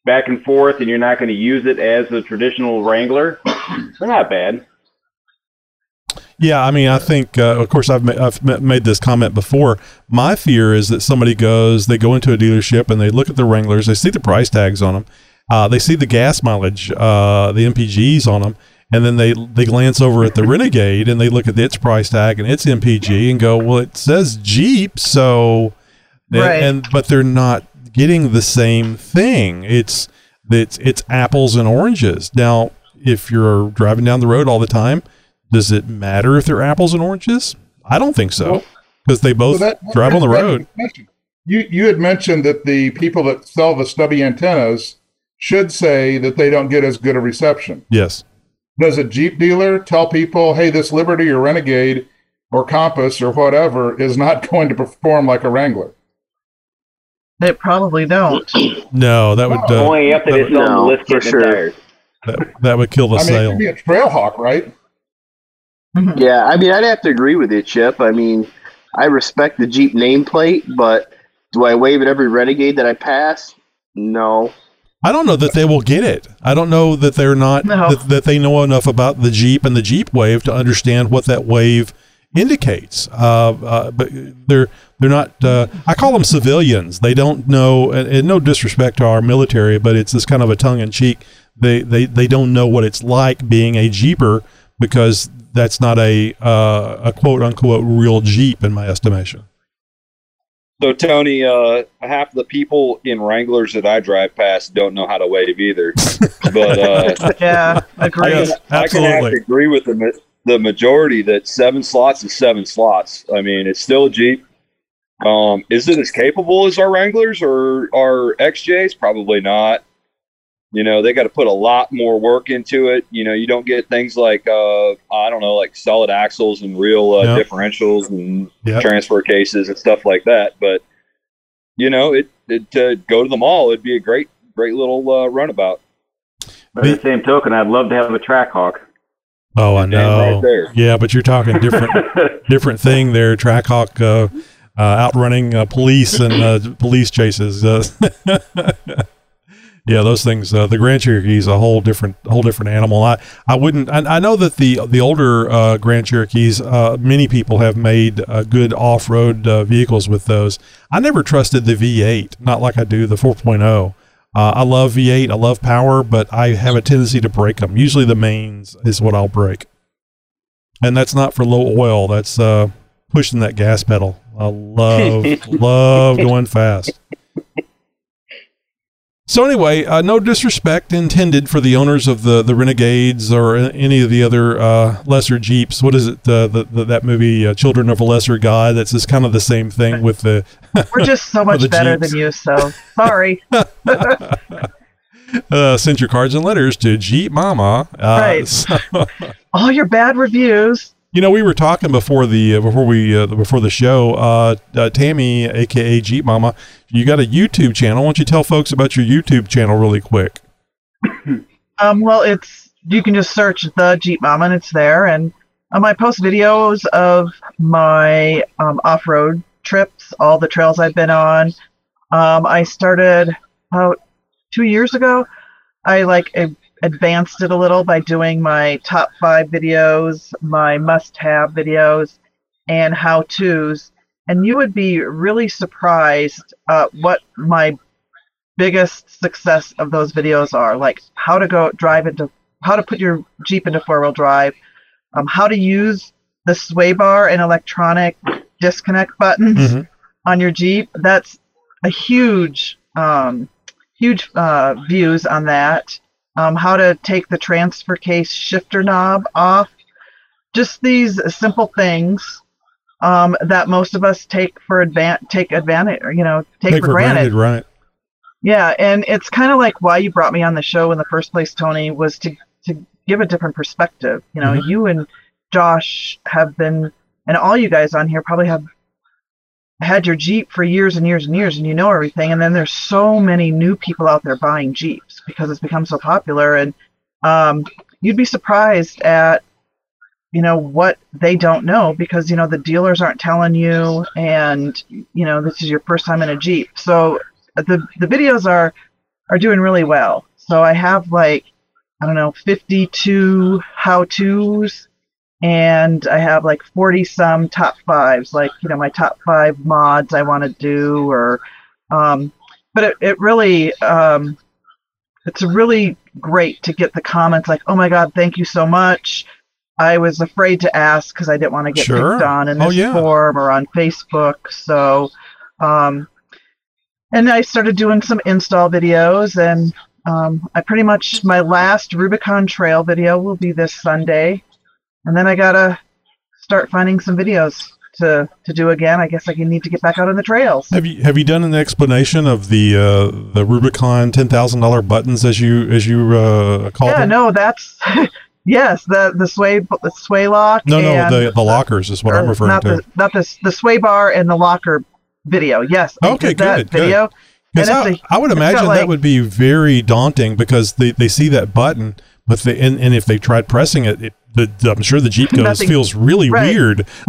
back and forth and you're not going to use it as a traditional Wrangler, they're not bad. Yeah, I mean, I think, uh, of course, I've ma- I've ma- made this comment before. My fear is that somebody goes, they go into a dealership and they look at the Wranglers, they see the price tags on them, uh, they see the gas mileage, uh, the MPGs on them, and then they they glance over at the Renegade and they look at its price tag and its MPG and go, well, it says Jeep, so, and, Right. and but they're not getting the same thing. It's it's it's apples and oranges. Now, if you're driving down the road all the time, does it matter if they're apples and oranges? I don't think so because they both So that- drive on the road. You you had mentioned that the people that sell the stubby antennas should say that they don't get as good a reception. Yes. Does a Jeep dealer tell people, "Hey, this Liberty or Renegade or Compass or whatever is not going to perform like a Wrangler"? They probably don't. No, that would uh, Only after that, they would sell them No, the lift for sure. that, that would kill the I mean, it sale. could be a Trailhawk, right? Yeah, I mean, I'd have to agree with you, Chip. I mean, I respect the Jeep nameplate, but do I wave at every Renegade that I pass? No. I don't know that they will get it. I don't know that they're not No. that, that they know enough about the Jeep and the Jeep wave to understand what that wave indicates. Uh, uh, but they're they're not. Uh, I call them civilians. They don't know. And, and no disrespect to our military, but it's this kind of a tongue in cheek. They, they they don't know what it's like being a Jeeper because that's not a uh, a quote unquote real Jeep in my estimation. So Tony, uh, half the people in Wranglers that I drive past don't know how to wave either. But uh, Yeah, agree. Yes, I can have to agree with the the majority that seven slots is seven slots. I mean, it's still a Jeep. Um, is it as capable as our Wranglers or our XJs? Probably not. You know, they got to put a lot more work into it. You know, you don't get things like uh, I don't know, like solid axles and real uh, Yep. differentials and Yep. transfer cases and stuff like that. But you know, it, it to go to the mall, it'd be a great, great little uh, runabout. By the same token, I'd love to have a Trackhawk. Oh, I know. right yeah, but you're talking different different thing there. Trackhawk uh, uh, outrunning uh, police and uh, police chases. Yeah, those things. Uh, the Grand Cherokee is a whole different whole different animal. I I wouldn't. I, I know that the the older uh, Grand Cherokees, uh, many people have made uh, good off road uh, vehicles with those. I never trusted the V8, not like I do the 4.0. Uh, I love V8. I love power, but I have a tendency to break them. Usually, the mains is what I'll break, and that's not for low oil. That's uh, pushing that gas pedal. I love love going fast. So anyway, uh, no disrespect intended for the owners of the, the Renegades or any of the other uh, lesser Jeeps. What is it? Uh, the, the that movie, uh, Children of a Lesser God. That's just kind of the same thing with the. We're just so much better Jeeps. than you, so sorry. Uh, send your cards and letters to Jeep Mama. Uh, Right. so- All your bad reviews. You know, we were talking before the uh, before we uh, before the show. Uh, uh, Tammy, aka Jeep Mama, you got a YouTube channel. Why don't you tell folks about your YouTube channel really quick? Um, well, it's you can just search the Jeep Mama and it's there, and um, I post videos of my um, off-road trips, all the trails I've been on. Um, I started about two years ago. I like a- advanced it a little by doing my top five videos, my must-have videos, and how-tos. And you would be really surprised uh, what my biggest success of those videos are like how to go drive into how to put your jeep into four-wheel drive um, how to use the sway bar and electronic disconnect buttons Mhm. on your jeep that's a huge um, huge uh, views on that um, how to take the transfer case shifter knob off just these simple things um, that most of us take for advan- take advantage or you know take, for, granted right? yeah, and it's kind of like why you brought me on the show in the first place, Tony, was to to give a different perspective. You know, Mhm. you and Josh have been, and all you guys on here probably have had your Jeep for years and years and years, and you know everything. And then there's so many new people out there buying Jeeps because it's become so popular, and um, you'd be surprised at you know what they don't know because you know the dealers aren't telling you and you know this is your first time in a jeep. So the the videos are are doing really well. So i have like i don't know 52 how to's and i have like 40 some top fives like you know my top five mods i want to do or um but it, it really um it's really great to get the comments like oh my god thank you so much I was afraid to ask because I didn't want to get Sure. picked on in Oh, this yeah. forum or on Facebook. So, um, and I started doing some install videos, and um, I pretty much my last Rubicon Trail video will be this Sunday, and then I gotta start finding some videos to to do again. I guess I need to get back out on the trails. Have you have you done an explanation of the uh, the Rubicon ten thousand dollar buttons as you as you uh, call Yeah, them? no, that's yes, the the sway the sway lock. no, no, the the lockers is what I'm referring not to. The, not the the sway bar and the locker video. Yes. Okay, that good, good. video. Because And I, a- I would imagine like- that would be very daunting because they, they see that button, but they, and, and if they tried pressing it, it the, I'm sure the Jeep goes Nothing- feels really right. weird.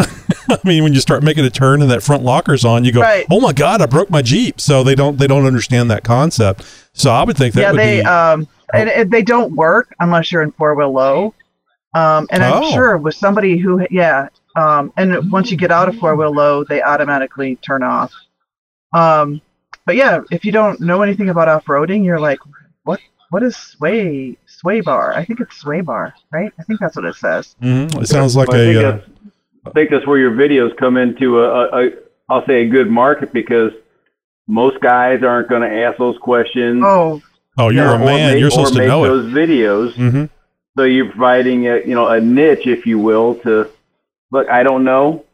I mean, when you start making a turn and that front locker's on, you go, Right. "Oh my god, I broke my Jeep!" So they don't they don't understand that concept. So I would think that yeah, would they be um and it, they don't work unless you're in four wheel low. Um, and I'm Oh. sure with somebody who yeah um and once you get out of four wheel low, they automatically turn off. Um, but yeah, if you don't know anything about off roading, you're like, what what is sway sway bar? I think it's sway bar, right? I think that's what it says. Mhm. it sounds like I think, uh, that's, I think that's where your videos come into a, a, a I'll say a good market because most guys aren't going to ask those questions. Oh, oh you're a man, make- you're supposed to make know it. those videos. hmm So you're providing a you know a niche, if you will, to look. I don't know.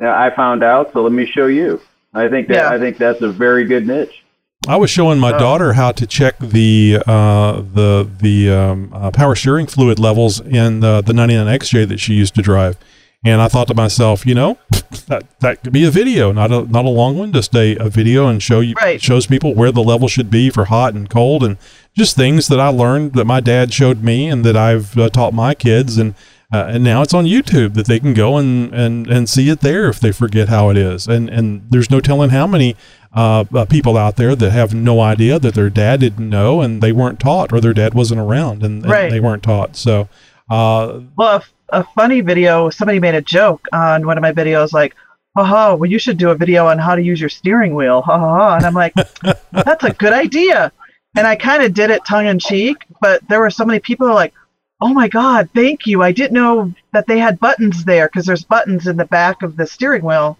I found out, so let me show you. I think that Yeah. I think that's a very good niche. I was showing my Oh. daughter how to check the uh, the the um, uh, power steering fluid levels in the, the 99XJ that she used to drive, and I thought to myself, you know, that that could be a video, not a not a long one, just a, a video and show you Right. shows people where the level should be for hot and cold, and just things that I learned that my dad showed me and that I've uh, taught my kids, and uh, and now it's on YouTube that they can go and, and, and see it there if they forget how it is, and and there's no telling how many uh, uh, people out there that have no idea that their dad didn't know and they weren't taught or their dad wasn't around and, and Right. they weren't taught. So, uh, Well, a, a funny video. Somebody made a joke on one of my videos, like, "Haha, well, you should do a video on how to use your steering wheel." Ha ha ha! And I'm like, "That's a good idea." And I kind of did it tongue in cheek, but there were so many people like, "Oh my God, thank you! I didn't know that they had buttons there because there's buttons in the back of the steering wheel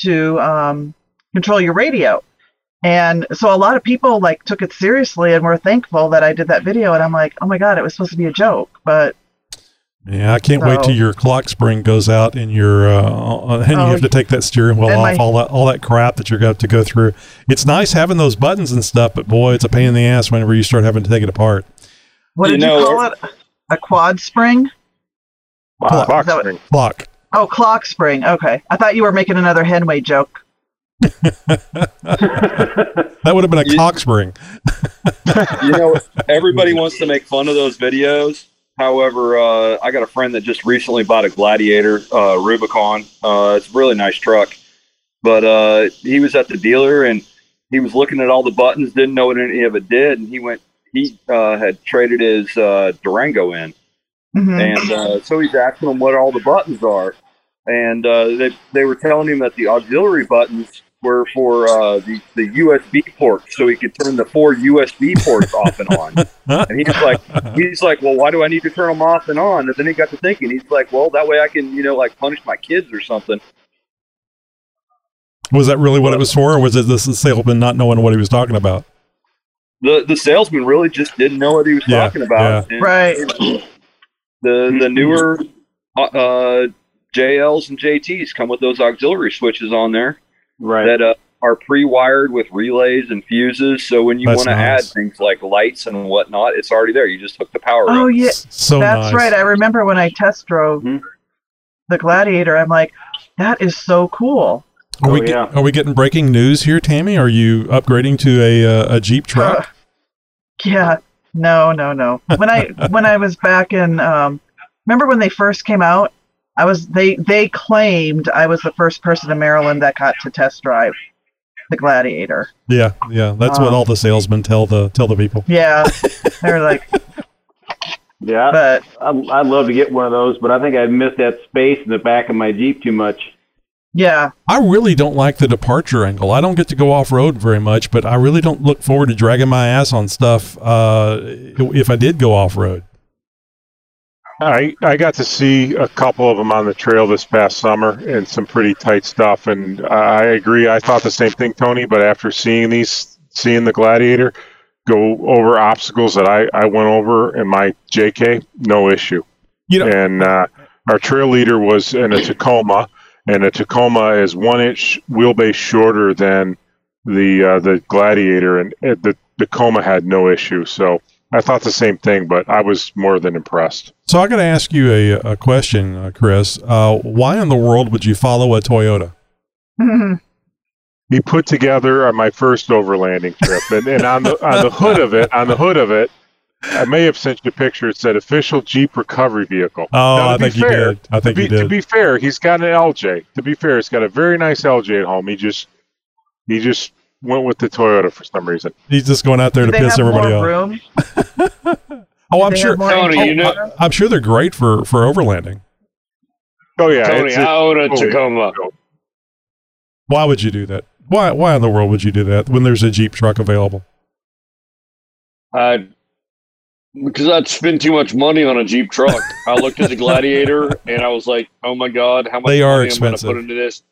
to um, control your radio." And so a lot of people like took it seriously and were thankful that I did that video. And I'm like, "Oh my God, it was supposed to be a joke," but yeah, I can't wait till your clock spring goes out and your uh, and you Oh, have to take that steering wheel off my- all that all that crap that you're going to have to go through. It's nice having those buttons and stuff, but boy, it's a pain in the ass whenever you start having to take it apart. What You did know, you call it? A quad spring? Clock, Is that what- Clock. Oh, clock spring. Okay. I thought you were making another Henway joke. That would have been a You- cock spring. you know, everybody wants to make fun of those videos. However, uh, I got a friend that just recently bought a Gladiator uh, Rubicon. Uh, it's a really nice truck, but uh, he was at the dealer and he was looking at all the buttons, didn't know what any of it did, and he went. He uh, had traded his uh, Durango in, Mhm. and uh, so he's asking him what all the buttons are, and uh, they they were telling him that the auxiliary buttons were for uh, the the USB ports, so he could turn the four USB ports off and on. And he's like, he's like, well, why do I need to turn them off and on? And then he got to thinking, he's like, well, that way I can, you know, like punish my kids or something. Was that really what it was for, or was it the salesman not knowing what he was talking about? The the salesman really just didn't know what he was Yeah, talking about. And Right. The the newer uh, uh, JLs and JTs come with those auxiliary switches on there Right. that uh, are pre-wired with relays and fuses. So when you That's want to nice. add things like lights and whatnot, it's already there. You just hook the power Oh, up. yeah. So That's nice. right. I remember when I test drove Mhm. the Gladiator, I'm like, that is so cool. Are we Oh, get- are we getting breaking news here, Tammy? Are you upgrading to a uh, a Jeep truck? Uh, yeah. No, no, no. When I when I was back in um remember when they first came out? I was they they claimed I was the first person in Maryland that got to test drive the Gladiator. yeah, yeah. That's what Um, all the salesmen tell the tell the people. Yeah. They're like, Yeah. but I, I'd love to get one of those, but I think I'd miss that space in the back of my Jeep too much. yeah. I really don't like the departure angle. I don't get to go off road very much, but I really don't look forward to dragging my ass on stuff uh, if I did go off road. I I got to see a couple of them on the trail this past summer and some pretty tight stuff. And I agree. I thought the same thing, Tony. But after seeing these, seeing the Gladiator go over obstacles that I I went over in my JK, no issue. You know, And uh, our trail leader was in a Tacoma, and a Tacoma is one inch wheelbase shorter than the uh, the Gladiator, and the Tacoma had no issue. So I thought the same thing, but I was more than impressed. so I got to ask you a, a question, uh, Chris. Uh, why in the world would you follow a Toyota? He put together on my first overlanding trip, and, and on the on the hood of it, on the hood of it, I may have sent you a picture. It said official Jeep recovery vehicle. Oh, Now, to I be think you fair- did. I think to be, you did. To be fair, he's got an LJ. To be fair, he's got a very nice LJ at home. He just he just went with the Toyota for some reason. He's just going out there Do to they piss have everybody off. room? Oh, I'm sure. Tony, interior you know- room? I'm sure they're great for for overlanding. Oh yeah, Tony, it's- I own a oh, Tacoma. Why would you do that? Why why in the world would you do that when there's a Jeep truck available? I because I'd spend too much money on a Jeep truck. I looked at the Gladiator and I was like, "Oh my god, how much They are money expensive. am I going to put into this?"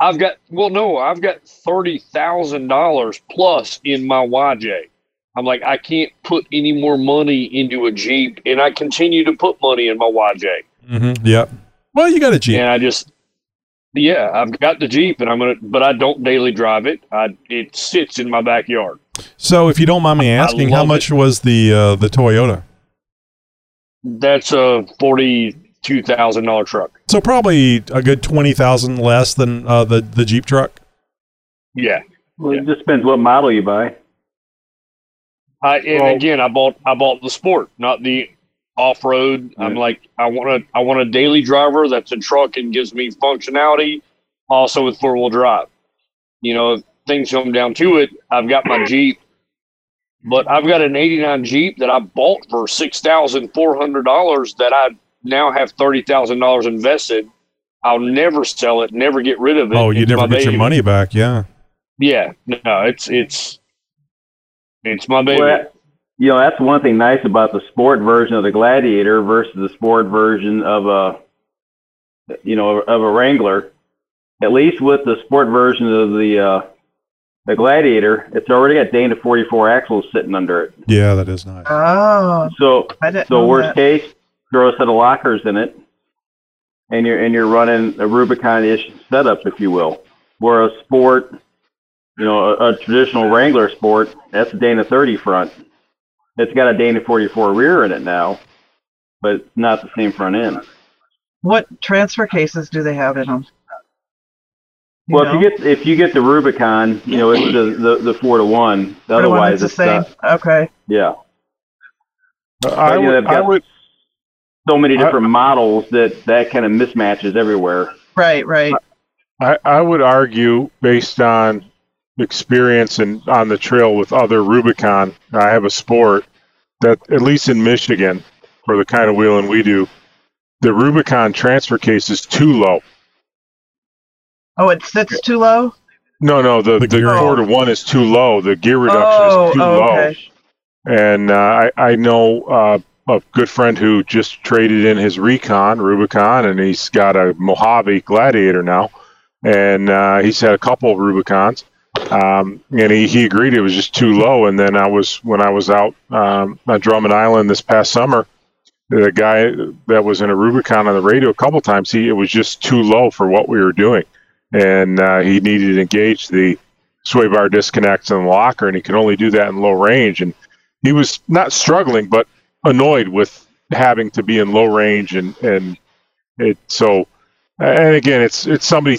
I've got well, no, I've got thirty thousand dollars plus in my YJ. I'm like, I can't put any more money into a Jeep, and I continue to put money in my YJ. Mm-hmm. Yep. Well, you got a Jeep. And I just, Yeah, I've got the Jeep, and I'm gonna, but I don't daily drive it. I it sits in my backyard. So, if you don't mind me asking, how much was the uh, the Toyota? That's a forty-two thousand dollar truck. So probably a good twenty thousand less than uh, the the Jeep truck. Yeah. Well, it just depends what model you buy. I and Well- again, I bought I bought the sport, not the off road. I'm like, I want a I want a daily driver that's a truck and gives me functionality, also with four wheel drive. You know, if things come down to it. I've got my Jeep, but I've got an '89 Jeep that I bought for six thousand four hundred dollars that I now have thirty thousand dollars invested. I'll never sell it, never get rid of it. Oh, you never my get your money back. Yeah. Yeah, no, it's it's it's my baby. Well, you know, that's one thing nice about the sport version of the Gladiator versus the sport version of a, you know, of a Wrangler. At least with the sport version of the uh, the Gladiator, it's already got Dana 44 axles sitting under it. Yeah, that is nice. Oh, So, I didn't so know worst that. case, throw a set of lockers in it, and you're and you're running a Rubicon-ish setup, if you will. Where a sport, you know, a, a traditional Wrangler sport, that's a Dana 30 front. It's got a Dana 44 rear in it now, but it's not the same front end. What transfer cases do they have in them? You well, know? if you get if you get the Rubicon, you know, it's the the, the four to one. Or the one Otherwise, it's the same. not. Okay. Yeah. I But, you know, would, I would, so many different models that that kind of mismatches everywhere. Right, right. I, I would argue based on experience and on the trail with other Rubicon, I have a sport that at least in Michigan, for the kind of wheeling we do, the Rubicon transfer case is too low. Oh, it sits too low? No, no, the, the, gearing. four to one is too low. The gear reduction Oh, is too oh, low. okay. And uh, I, I know uh, a good friend who just traded in his Recon, Rubicon, and he's got a Mojave Gladiator now. And uh, he's had a couple of Rubicons. Um, and he, he agreed it was just too low. And then I was, when I was out um, on Drummond Island this past summer, the guy that was in a Rubicon on the radio a couple times, he it was just too low for what we were doing. And uh, he needed to engage the sway bar disconnects and the locker, and he could only do that in low range. And he was not struggling, but annoyed with having to be in low range, and and it so. And again, it's it's somebody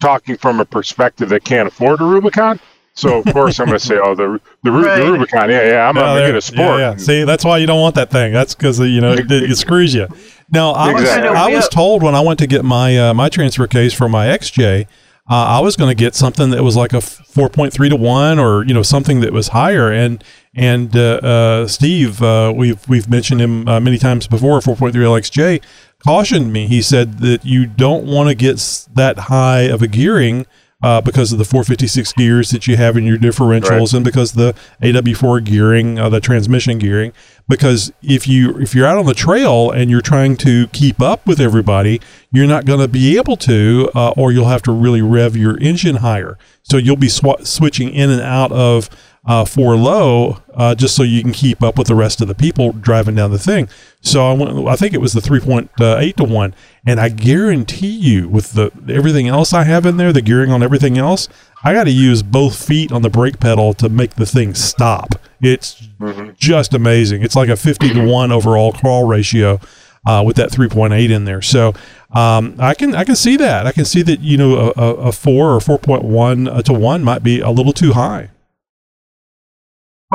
talking from a perspective that can't afford a Rubicon. So of course I'm going to say, oh, the the, Ru- Right. the Rubicon, yeah, yeah, I'm No, going to there- get a sport. Yeah, yeah. See, that's why you don't want that thing. That's because you know it, it screws you. Now, I was I was told when I went to get my uh, my transfer case for my XJ, uh, I was going to get something that was like a four point three to one, or you know something that was higher. And and uh, uh, Steve, uh, we've we've mentioned him uh, many times before. Four point three LXJ cautioned me. He said that you don't want to get that high of a gearing uh, because of the 456 gears that you have in your differentials and because the AW4 gearing, uh, the transmission gearing. Because if you if you're out on the trail and you're trying to keep up with everybody, you're not going to be able to, uh, or you'll have to really rev your engine higher. So you'll be sw- switching in and out of uh, four low uh, just so you can keep up with the rest of the people driving down the thing. So I went. I think it was the three point eight to one, and I guarantee you, with the everything else I have in there, the gearing on everything else, I got to use both feet on the brake pedal to make the thing stop. It's just amazing. It's like a fifty to one overall crawl ratio. Uh, with that 3.8 in there, so um, I can I can see that I can see that you know a, a, a four or 4.1 to one might be a little too high.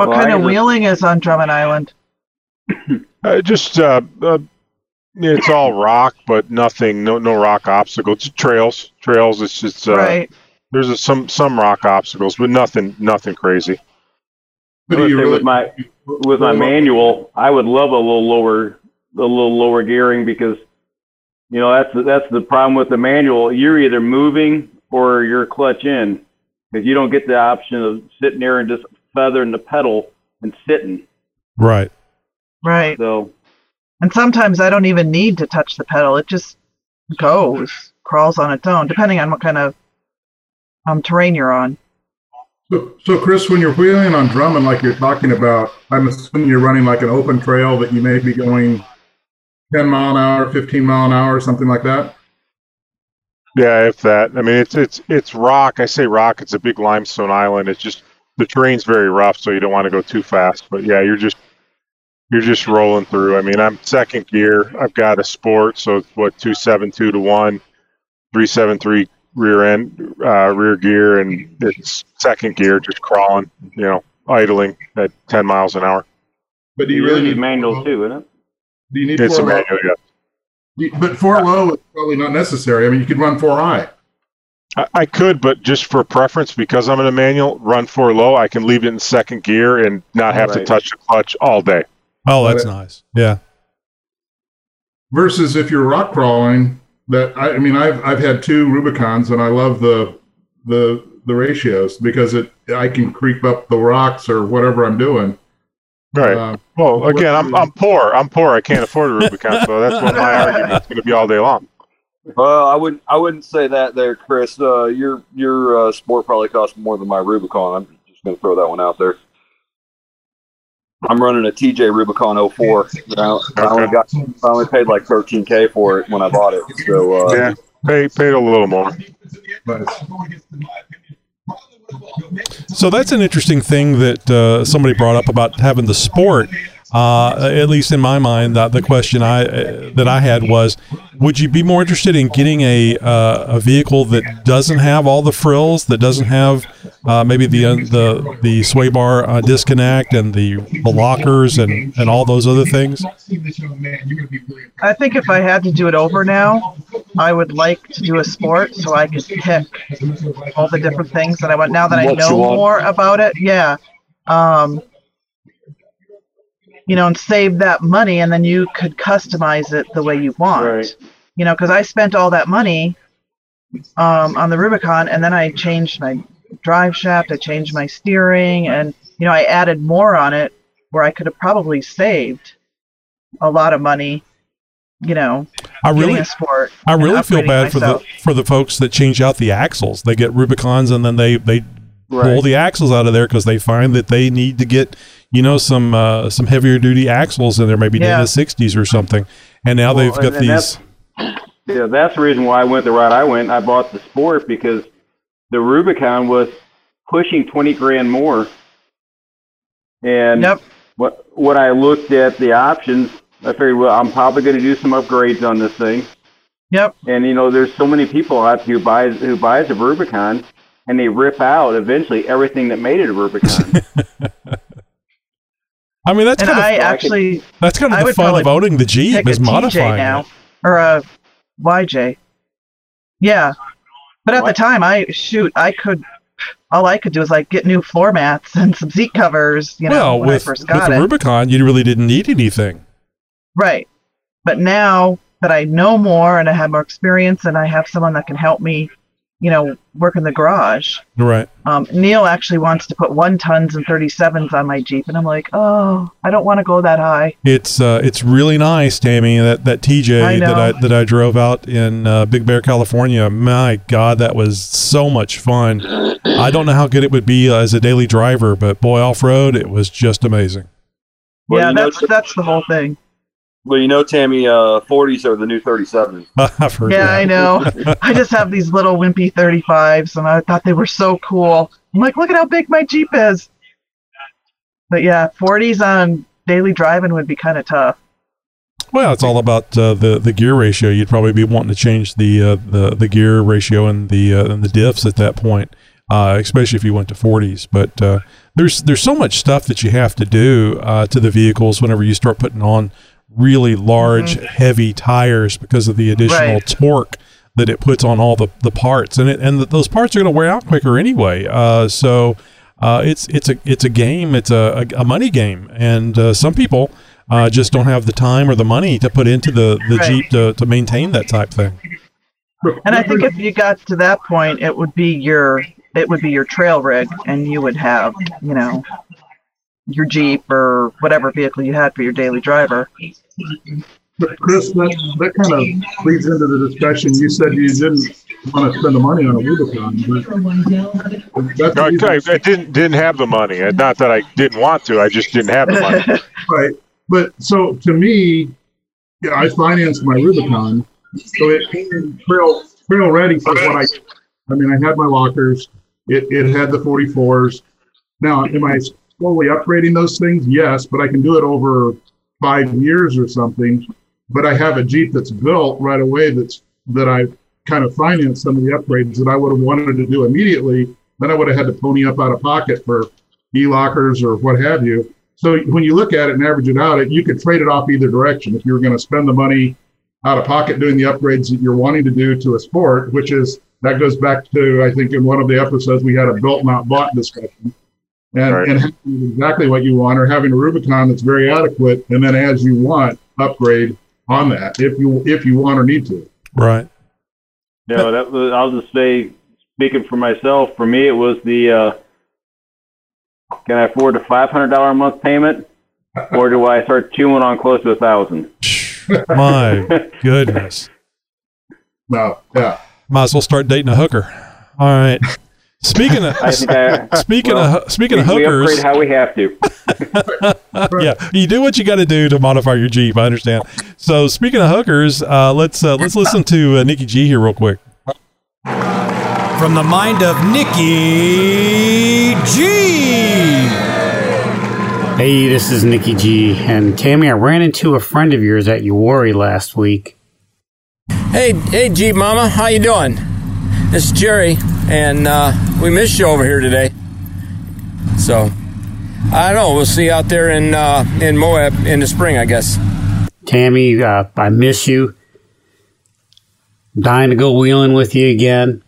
What Well, kind I of wheeling is on Drummond Island? Uh, just uh, uh, it's all rock, but nothing, no no rock obstacles. Just trails, trails. It's just uh, right. there's a, some some rock obstacles, but nothing nothing crazy. I But do you really- with my with my manual, I would love a little lower, a little lower gearing because, you know, that's the, that's the problem with the manual. You're either moving or you're clutch in because you don't get the option of sitting there and just feathering the pedal and sitting. Right. Right. So And sometimes I don't even need to touch the pedal. It just goes, crawls on its own, depending on what kind of um, terrain you're on. So, so Chris, when you're wheeling on Drummond, like you're talking about, I'm assuming you're running like an open trail that you may be going 10 mile an hour, 15 mile an hour, something like that. Yeah, if that. I mean, it's it's it's rock. I say rock. It's a big limestone island. It's just the terrain's very rough, so you don't want to go too fast. But yeah, you're just you're just rolling through. I mean, I'm second gear. I've got a sport, so it's what two seven two to one, three seven three rear end, uh, rear gear, and it's second gear, just crawling. You know, idling at ten miles an hour. But do you You really need need manual too, isn't it? Do you need It's a four low? manual, yeah. But four low is probably not necessary. I mean, you could run four high. I, I could, but just for preference, because I'm in a manual, run four low. I can leave it in second gear and not have to touch the clutch all day. Oh, that's nice. Yeah. Versus if you're rock crawling, that I, I mean, I've I've had two Rubicons, and I love the the the ratios because it I can creep up the rocks or whatever I'm doing. Right. Uh, well, again, I'm I'm poor. I'm poor. I can't afford a Rubicon, so that's what my argument's going to be all day long. Well, I wouldn't. I wouldn't say that there, Chris. Uh, your your uh, sport probably costs more than my Rubicon. I'm just going to throw that one out there. I'm running a TJ Rubicon 04. I, I only got. I only paid like 13k for it when I bought it. So uh, Yeah, pay paid a little more. So that's an interesting thing that uh, somebody brought up about having the sport. Uh, at least in my mind, that the question I uh, that I had was, would you be more interested in getting a uh, a vehicle that doesn't have all the frills, that doesn't have uh, maybe the uh, the the sway bar uh, disconnect and the, the lockers and, and all those other things? I think if I had to do it over now, I would like to do a sport so I could pick all the different things that I want. Now that I What you know more about it, yeah. Um, you know, and save that money, and then you could customize it the way you want. Right. You know, because I spent all that money um, on the Rubicon, and then I changed my drive shaft, I changed my steering, and you know, I added more on it where I could have probably saved a lot of money. You know, I really, a sport. I really feel upgrading bad for the for the folks that change out the axles. They get Rubicons and then they they pull the axles out of there because they find that they need to get you know some uh, some heavier duty axles in there, maybe Yeah. in the sixties or something. And now Well, they've got and- and these. Yeah, that's the reason why I went the route I went. I bought the Sport because the Rubicon was pushing twenty grand more. And Yep. what what I looked at the options, I figured, well, I'm probably going to do some upgrades on this thing. Yep. And you know, there's so many people out who buys who buys a Rubicon, and they rip out eventually everything that made it a Rubicon. I mean, that's and kind of I actually that's kind of I the fun of owning the Jeep pick a is TJ modifying now it. or a YJ. Yeah, but at the time, I shoot, I could. All I could do is like get new floor mats and some seat covers. You know, well, when with, I first with the it. Rubicon, you really didn't need anything. Right. But now that I know more and I have more experience and I have someone that can help me, you know, work in the garage. Right. Um, Neil actually wants to put one tons and 37s on my Jeep, and I'm like, oh, I don't want to go that high. It's uh, it's really nice, Tammy. That that TJ I that I that I drove out in uh, Big Bear, California. My God, that was so much fun. I don't know how good it would be as a daily driver, but boy, off road, it was just amazing. Well, yeah, you know, that's that's the whole thing. Well, you know, Tammy, uh, 40s are the new 37s. I've heard Yeah, that. I know. I just have these little wimpy 35s, and I thought they were so cool. I'm like, look at how big my Jeep is. But yeah, 40s on daily driving would be kind of tough. Well, it's all about uh, the the gear ratio. You'd probably be wanting to change the uh, the the gear ratio and the uh, and the diffs at that point, uh, especially if you went to 40s. But uh, there's there's so much stuff that you have to do uh, to the vehicles whenever you start putting on really large, heavy tires because of the additional Right. torque that it puts on all the, the parts, and it and th those parts are going to wear out quicker anyway. Uh, so uh, it's it's a it's a game. It's a, a, a money game, and uh, some people uh, just don't have the time or the money to put into the, the Right. Jeep to, to maintain that type thing. And I think if you got to that point, it would be your it would be your trail rig, and you would have you know your Jeep or whatever vehicle you had for your daily driver. But Chris, that, that kind of leads into the discussion. You said you didn't want to spend the money on a Rubicon, but that's No, I, the I, I didn't didn't have the money. Not that I didn't want to. I just didn't have the money. right. But so to me, yeah, I financed my Rubicon, so it came in trail trail ready for what I. I mean, I had my lockers. It it had the 44s. Now, am I slowly upgrading those things? Yes, but I can do it over five years or something. But I have a Jeep that's built right away. That's that I kind of financed some of the upgrades that I would have wanted to do immediately. Then I would have had to pony up out of pocket for e-lockers or what have you. So when you look at it and average it out, you could trade it off either direction. If you were going to spend the money out of pocket doing the upgrades that you're wanting to do to a sport, which is that goes back to I think in one of the episodes we had a built not bought discussion, and, Right. and having exactly what you want or having a Rubicon that's very adequate, and then as you want upgrade on that if you if you want or need to. Right. No, that was, I'll just say, speaking for myself, for me it was the uh, can I afford a five hundred dollar a month payment, or do I start chewing on close to a thousand? My goodness. No, yeah. Might as well start dating a hooker. All right. Speaking of I think I, speaking well, of speaking we, of we hookers, upgrade how we have to. yeah, you do what you got to do to modify your Jeep. I understand. So speaking of hookers, uh, let's uh, let's listen to uh, Nikki G here real quick. From the mind of Nikki G. Hey, this is Nikki G. And Tammy, I ran into a friend of yours at Uwharrie last week. Hey, hey, Jeep Mama, how you doing? This is Jerry, and uh, we missed you over here today. So, I don't know. We'll see you out there in uh, in Moab in the spring, I guess. Tammy, uh, I miss you. Dying to go wheeling with you again.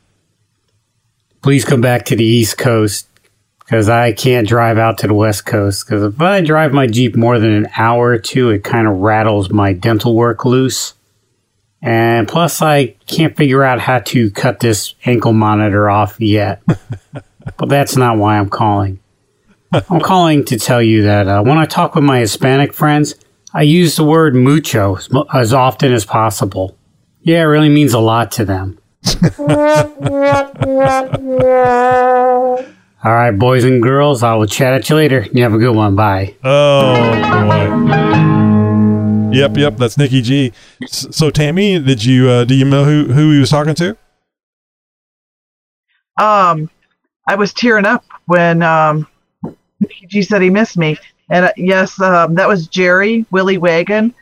Please come back to the East Coast because I can't drive out to the West Coast. Because if I drive my Jeep more than an hour or two, it kind of rattles my dental work loose. And plus, I can't figure out how to cut this ankle monitor off yet. but that's not why I'm calling. I'm calling to tell you that uh, when I talk with my Hispanic friends, I use the word mucho as, as often as possible. Yeah, it really means a lot to them. All right, boys and girls, I will chat at you later. You have a good one. Bye. Oh boy. Yep, yep. That's Nikki G. So Tammy, did you uh, do you know who who he was talking to? Um, I was tearing up when um, Nikki G said he missed me. And uh, yes, um, that was Jerry Willie Wagon.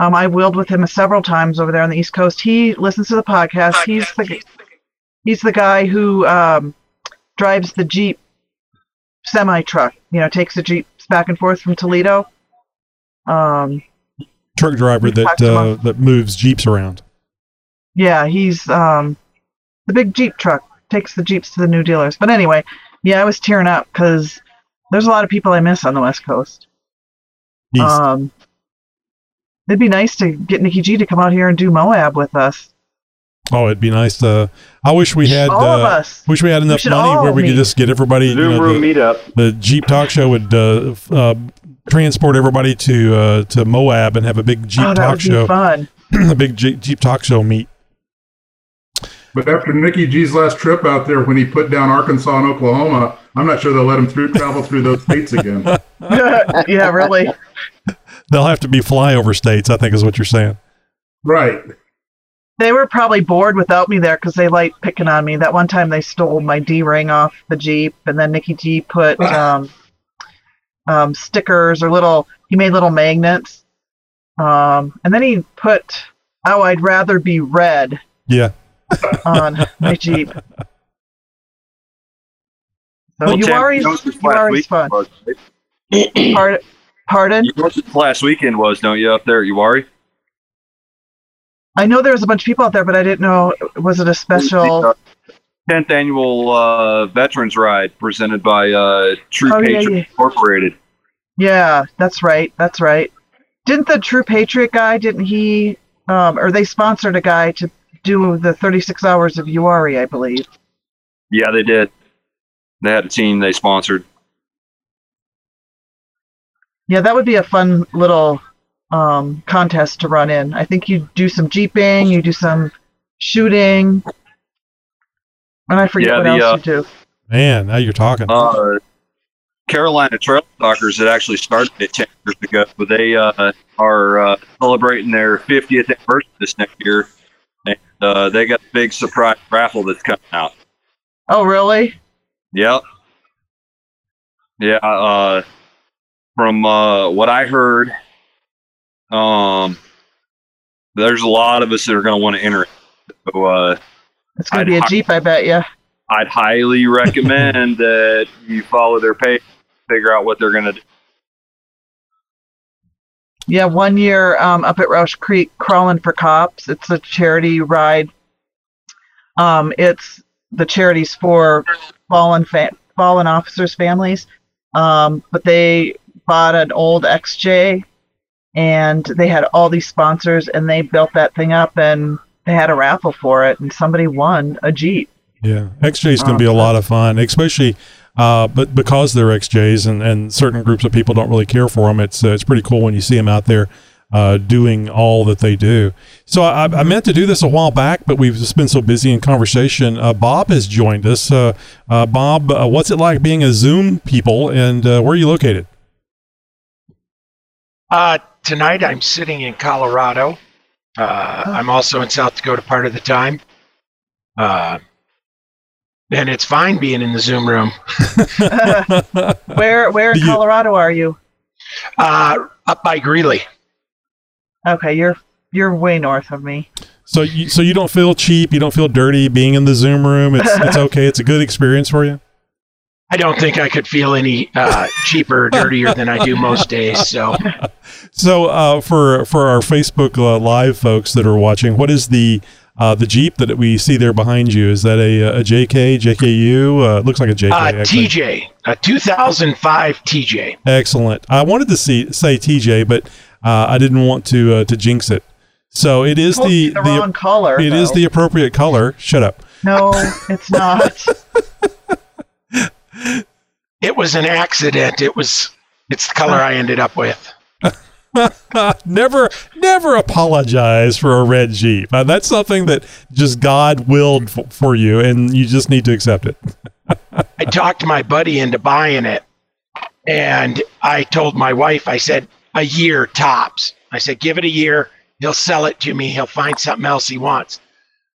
Um, I wheeled with him several times over there on the East Coast. He listens to the podcast. He's the he's the guy who um, drives the Jeep semi truck. You know, takes the Jeeps back and forth from Toledo. Um, Truck driver that uh, that moves Jeeps around. Yeah, he's um the big Jeep truck takes the Jeeps to the new dealers. But anyway, yeah, I was tearing up because there's a lot of people I miss on the West Coast. East. Um, it'd be nice to get Nikki G to come out here and do Moab with us. Oh, it'd be nice to. I wish we had. All of uh, us. Wish we had enough should money where we could just get everybody. Zoom you know, room the, meetup. the Jeep Talk Show would uh, f- uh, transport everybody to uh, to Moab and have a big Jeep oh, that Talk would Show. fun. a big Jeep, Jeep Talk Show meet. But after Nikki G's last trip out there, when he put down Arkansas and Oklahoma, I'm not sure they'll let him through travel through those states again. yeah, really. They'll have to be flyover states. I think is what you're saying. Right. They were probably bored without me there because they like picking on me. That one time they stole my D ring off the Jeep, and then Nikki G put um, um, stickers or little. He made little magnets, um, and then he put "Oh, I'd rather be red" Yeah. on my Jeep. So Well, you Tim, are you know what this you last are fun. was, Pardon? Pardon? You know last weekend was, don't you, up there at Uwharrie? I know there was a bunch of people out there, but I didn't know was it a special. 10th annual uh, Veterans Ride presented by uh, True Oh, yeah, Patriot yeah. Incorporated. Yeah, that's right. That's right. Didn't the True Patriot guy? Didn't he? Um, or they sponsored a guy to do the 36 hours of Uwharrie, I believe. Yeah, they did. They had a team they sponsored. Yeah, that would be a fun little um, contest to run in. I think you do some jeeping, you do some shooting, and I forget Yeah, what the, else uh, you do. Man, now you're talking. Uh, Carolina Trail Stalkers had actually started it 10 years ago, but they uh, are uh, celebrating their 50th anniversary this next year. And uh, they got a big surprise raffle that's coming out. Oh, really? Yep. Yeah. Uh, from uh, what I heard, um, there's a lot of us that are going to want to enter it. So, uh, It's gonna I'd be a Jeep, I bet you. I'd highly recommend that you follow their page, figure out what they're going to do. Yeah, one year um, up at Rausch Creek, crawling for cops. It's a charity ride. Um, it's the charities for fallen fa- fallen officers' families. Um, but they bought an old XJ, and they had all these sponsors, and they built that thing up, and had a raffle for it, and somebody won a Jeep. Yeah, XJ is going to be a lot of fun, especially uh, but because they're XJs and, and certain groups of people don't really care for them. It's uh, it's pretty cool when you see them out there uh, doing all that they do. So I, I meant to do this a while back, but we've just been so busy in conversation. Uh, Bob has joined us. Uh, uh, Bob, uh, what's it like being a Zoom people, and uh, where are you located? Uh, tonight I'm sitting in Colorado. Uh, I'm also in South Dakota part of the time. Uh, and it's fine being in the Zoom room. Where where in Colorado are you? Uh, up by Greeley. Okay, you're you're way north of me. So you so you don't feel cheap, you don't feel dirty being in the Zoom room. It's it's okay. It's a good experience for you. I don't think I could feel any uh, cheaper or dirtier than I do most days. So So uh, for for our Facebook uh, live folks that are watching, what is the uh, the Jeep that we see there behind you? Is that a, a JK JKU? Uh, it looks like a JK. uh, actually. TJ, a 2005 TJ. Excellent. I wanted to see say TJ, but uh, I didn't want to uh, to jinx it. So it is Told the you the wrong color, It is though. the appropriate color. Shut up. No, it's not. It was an accident. It was. It's the color I ended up with. never, never apologize for a red Jeep. Uh, that's something that just God willed f- for you, and you just need to accept it. I talked my buddy into buying it, and I told my wife, I said, a year tops. I said, give it a year. He'll sell it to me. He'll find something else he wants.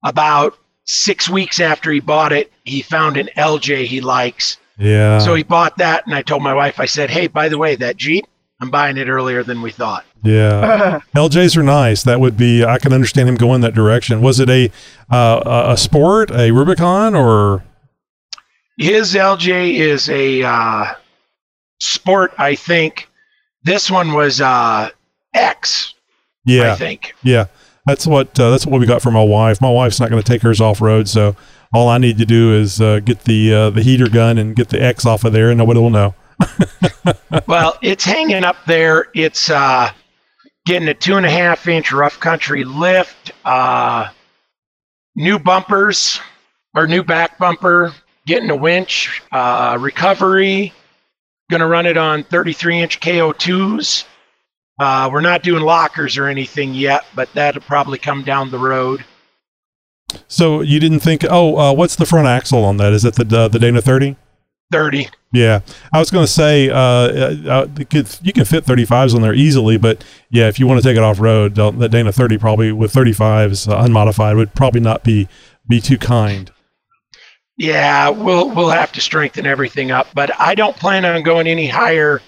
About six weeks after he bought it, he found an LJ he likes. Yeah. So he bought that, and I told my wife, I said, hey, by the way, that Jeep, I'm buying it earlier than we thought. Yeah, LJs are nice. That would be. I can understand him going that direction. Was it a uh, a- a sport, a Rubicon, or His LJ is a uh, sport, I think. This one was uh, X. yeah? I think. Yeah, that's what uh, that's what we got for my wife. My wife's not going to take hers off road, so all I need to do is uh, get the uh, the heater gun and get the X off of there, and nobody will know. well, it's hanging up there. It's uh, getting a two and a half inch rough country lift, uh, new bumpers or new back bumper, getting a winch, uh, recovery. Going to run it on 33 inch KO2s. Uh, we're not doing lockers or anything yet, but that'll probably come down the road. So you didn't think, oh, uh, what's the front axle on that? Is it the uh, the Dana thirty? 30. Yeah, I was going to say uh, uh, could, you can fit 35s on there easily, but yeah, if you want to take it off road, the Dana 30 probably with 35s uh, unmodified would probably not be be too kind. Yeah, we'll we'll have to strengthen everything up, but I don't plan on going any higher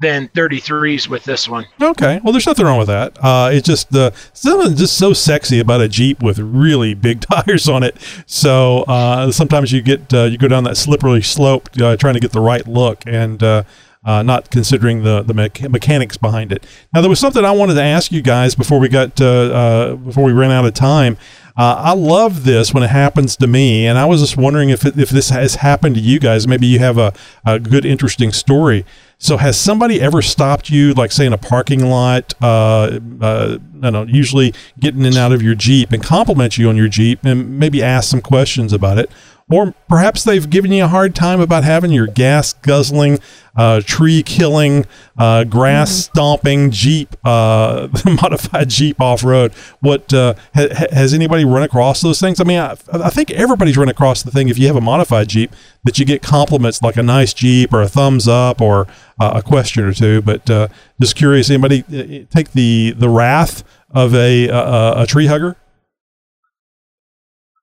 than 33s with this one. Okay, well, there's nothing wrong with that. Uh, it's just the something just so sexy about a Jeep with really big tires on it. So uh, sometimes you get uh, you go down that slippery slope uh, trying to get the right look and. Uh, uh, not considering the the mecha- mechanics behind it. Now, there was something I wanted to ask you guys before we got before we ran out of time. Uh, I love this when it happens to me, and I was just wondering if it, if this has happened to you guys. Maybe you have a, a good, interesting story. So, has somebody ever stopped you, like say in a parking lot? Uh, uh, I know, usually getting in and out of your Jeep and compliment you on your Jeep, and maybe ask some questions about it, or perhaps they've given you a hard time about having your gas guzzling, uh, tree killing, uh, grass stomping Jeep, uh, modified Jeep off road. What uh, ha- ha- has anybody run across those things? I mean, I, I think everybody's run across the thing if you have a modified Jeep that you get compliments like a nice Jeep or a thumbs up or uh, a question or two. But uh, just curious, anybody take the the wrath of a a, a tree hugger?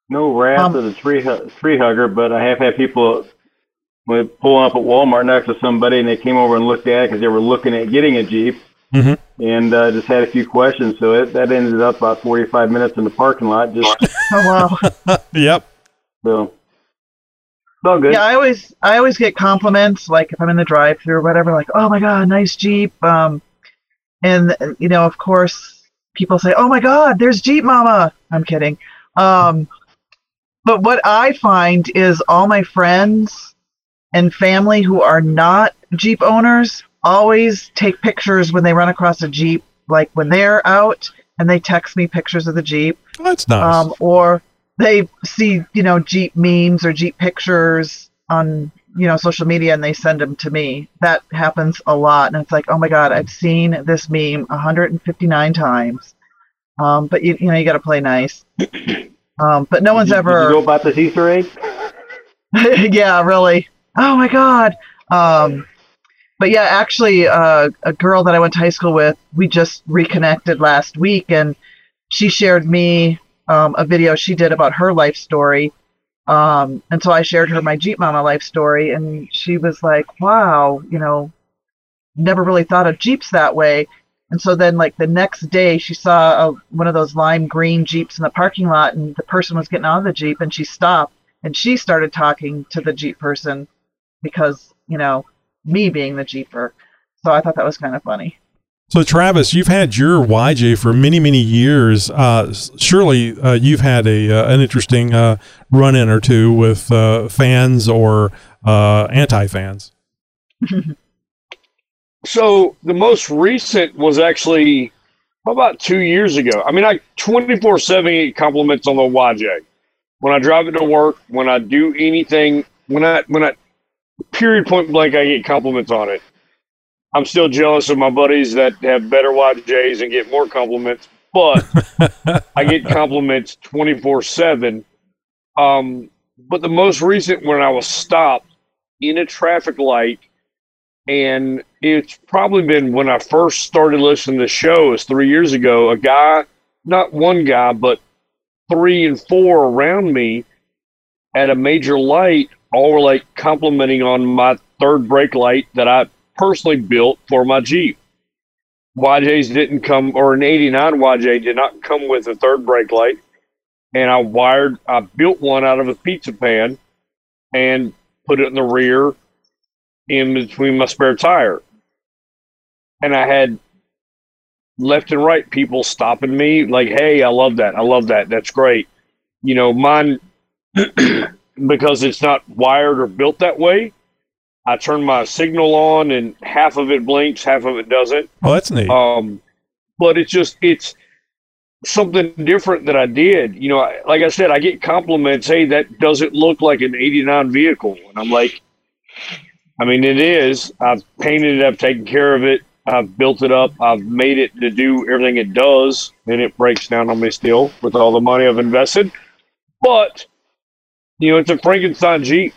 No wrath Um, of the tree hu- tree hugger, but I have had people when pulling up at Walmart next to somebody, and they came over and looked at it because they were looking at getting a Jeep, Mhm. and uh, just had a few questions. So it, that ended up about 45 minutes in the parking lot. Just Oh wow. yep. so it's all good. Yeah, I always I always get compliments like if I'm in the drive-through or whatever, like, "Oh my god, nice Jeep." Um, and you know, of course, people say, "Oh my god, there's Jeep Mama." I'm kidding. Um, but what I find is all my friends and family who are not Jeep owners always take pictures when they run across a Jeep, like when they're out, and they text me pictures of the Jeep. That's nice. Um, or they see, you know, Jeep memes or Jeep pictures on, you know, social media and they send them to me. That happens a lot. And it's like, oh my God, I've seen this meme 159 times. Um, but you, you know, you got to play nice. Um, but no one's Did ever. Did you know about this Easter egg? yeah, really. Oh my God. Um, but yeah, actually, uh, a girl that I went to high school with, we just reconnected last week, and she shared me um, a video she did about her life story. Um, and so I shared her my Jeep Mama life story, and she was like, "Wow, you know, never really thought of Jeeps that way." And so then, like the next day, she saw a, one of those lime green Jeeps in the parking lot, and the person was getting out of the Jeep, and she stopped and she started talking to the Jeep person because, you know, me being the Jeeper. So I thought that was kind of funny. So, Travis, you've had your YJ for many, many years. Uh, surely uh, you've had a uh, an interesting uh, run in or two with uh, fans or uh, anti fans. So the most recent was actually about two years ago. I mean, I 24 7 get compliments on the YJ. When I drive it to work, when I do anything, when I, when I, period point blank, I get compliments on it. I'm still jealous of my buddies that have better YJs and get more compliments, but I get compliments 24 7. Um, but the most recent, when I was stopped in a traffic light and it's probably been when I first started listening to the show, is three years ago. A guy, not one guy, but three and four around me at a major light, all were like complimenting on my third brake light that I personally built for my Jeep. YJs didn't come, or an 89 YJ did not come with a third brake light. And I wired, I built one out of a pizza pan and put it in the rear in between my spare tire. And I had left and right people stopping me, like, hey, I love that. I love that. That's great. You know, mine, because it's not wired or built that way, I turn my signal on and half of it blinks, half of it doesn't. Oh, that's neat. Um, but it's just, it's something different that I did. You know, I- like I said, I get compliments, hey, that doesn't look like an 89 vehicle. And I'm like, I mean, it is. I've painted it. I've taken care of it. I've built it up. I've made it to do everything it does, and it breaks down on me still with all the money I've invested. But you know, it's a Frankenstein Jeep.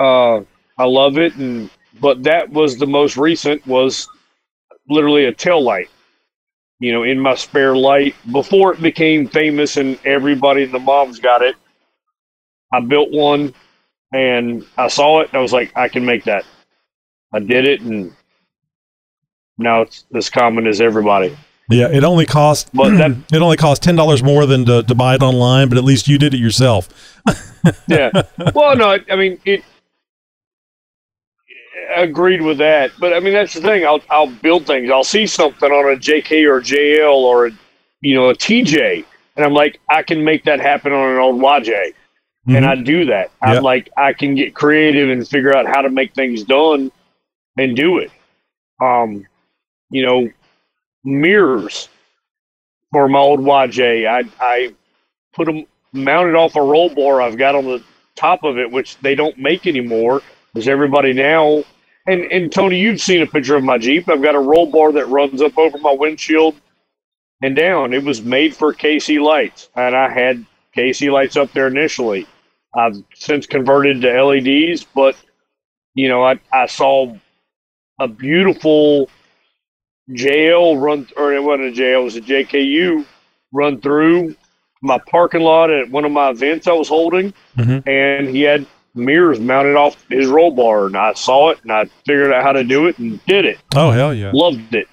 Uh, I love it, and but that was the most recent. Was literally a tail light. You know, in my spare light before it became famous and everybody and the moms got it. I built one and I saw it and I was like, I can make that. I did it and now it's as common as everybody. Yeah, it only cost But that- it only cost ten dollars more than to, to buy it online, but at least you did it yourself. yeah. Well, no, I mean it. Agreed with that, but I mean that's the thing. I'll I'll build things. I'll see something on a JK or JL or a, you know a TJ, and I'm like, I can make that happen on an old YJ, and I do that. I'm like, I can get creative and figure out how to make things done, and do it. Um, you know, mirrors for my old YJ. I I put them mounted off a roll bar I've got on the top of it, which they don't make anymore. Because everybody now, and and Tony, you've seen a picture of my Jeep. I've got a roll bar that runs up over my windshield and down. It was made for KC lights, and I had KC lights up there initially. I've since converted to LEDs, but you know, I I saw a beautiful JL run, or it wasn't a JL, it was a JKU run through my parking lot at one of my events I was holding, Mhm. and he had mirrors mounted off his roll bar, and I saw it, and I figured out how to do it and did it. Oh hell yeah! Loved it.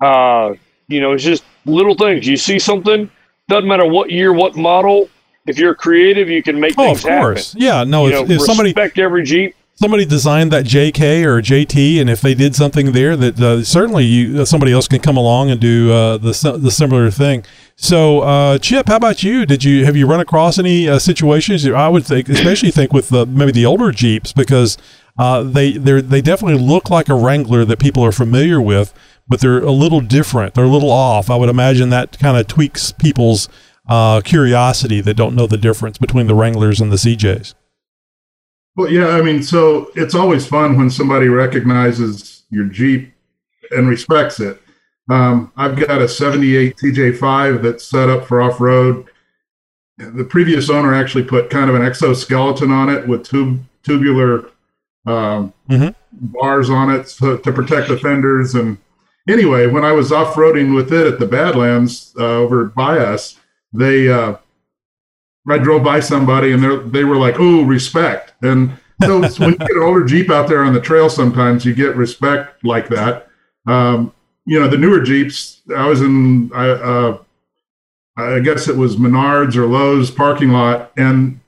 Uh, you know, it's just little things. You see something, doesn't matter what year, what model. If you're creative, you can make Oh, things of course. happen. Yeah. No. You If, know, if somebody respect every Jeep. somebody designed that JK or JT, and if they did something there, that uh, certainly you uh, somebody else can come along and do uh, the the similar thing. So, uh, Chip, how about you? Did you have you run across any uh, situations? I would think, especially think with the, maybe the older Jeeps, because uh, they they they definitely look like a Wrangler that people are familiar with, but they're a little different. They're a little off. I would imagine that kind of tweaks people's uh, curiosity that don't know the difference between the Wranglers and the CJs. Well, yeah, I mean, so it's always fun when somebody recognizes your Jeep and respects it. Um, I've got a 78 CJ5 that's set up for off road. The previous owner actually put kind of an exoskeleton on it with tube, tubular um, Mhm. bars on it so, to protect the fenders. And anyway, when I was off roading with it at the Badlands uh, over by us, they uh, I drove by somebody and they they were like, "Oh, respect." And so when you get an older Jeep out there on the trail, sometimes you get respect like that. Um, you know, the newer Jeeps. I was in, I, uh, I guess it was Menards or Lowe's parking lot, and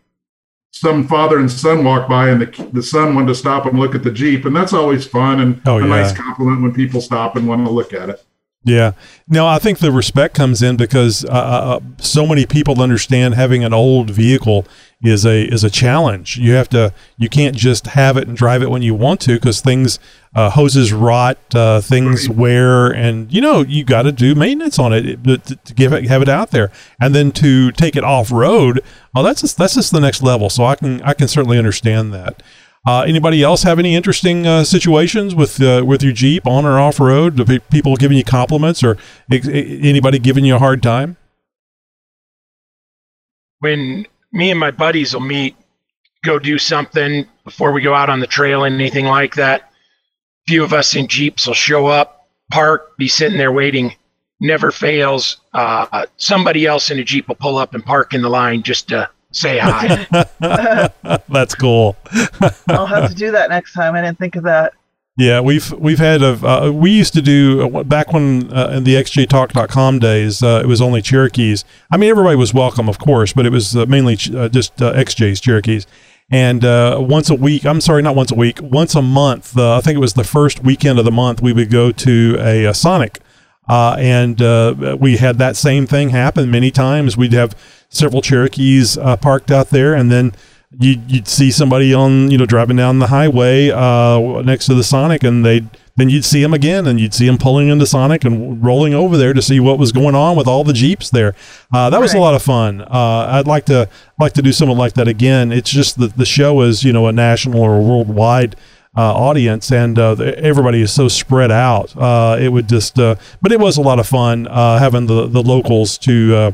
some father and son walked by, and the the son wanted to stop and look at the Jeep, and that's always fun and Oh, a yeah. nice compliment when people stop and want to look at it. Yeah. No, I think the respect comes in because uh, uh, so many people understand having an old vehicle is a is a challenge. You have to you can't just have it and drive it when you want to because things uh, hoses rot, uh, things wear, and you know you got to do maintenance on it to, to, to give it have it out there, and then to take it off road. Oh, that's just, that's just the next level. So I can I can certainly understand that. Uh, anybody else have any interesting uh, situations with uh, with your Jeep on or off road? People giving you compliments or anybody giving you a hard time? when me and my buddies will meet, go do something before we go out on the trail and anything like that. few of us in Jeeps will show up, park, be sitting there waiting. Never fails. Uh, somebody else in a Jeep will pull up and park in the line just to say hi. That's cool. I'll have to do that next time. I didn't think of that. Yeah, we've we've had a uh, we used to do uh, back when uh, in the xjtalk.com days uh, it was only Cherokees. I mean everybody was welcome of course, but it was uh, mainly ch- uh, just uh, XJs Cherokees. And uh, once a week, I'm sorry, not once a week, once a month. Uh, I think it was the first weekend of the month. We would go to a, a Sonic, uh, and uh, we had that same thing happen many times. We'd have several Cherokees uh, parked out there, and then you'd, you'd see somebody on you know driving down the highway uh, next to the Sonic, and they then you'd see them again, and you'd see them pulling into Sonic and rolling over there to see what was going on with all the Jeeps there. Uh, that was a lot of fun. Uh, I'd like to like to do something like that again. It's just that the show is you know a national or worldwide. Uh, audience and uh, everybody is so spread out. Uh, it would just, uh, but it was a lot of fun uh, having the the locals to uh,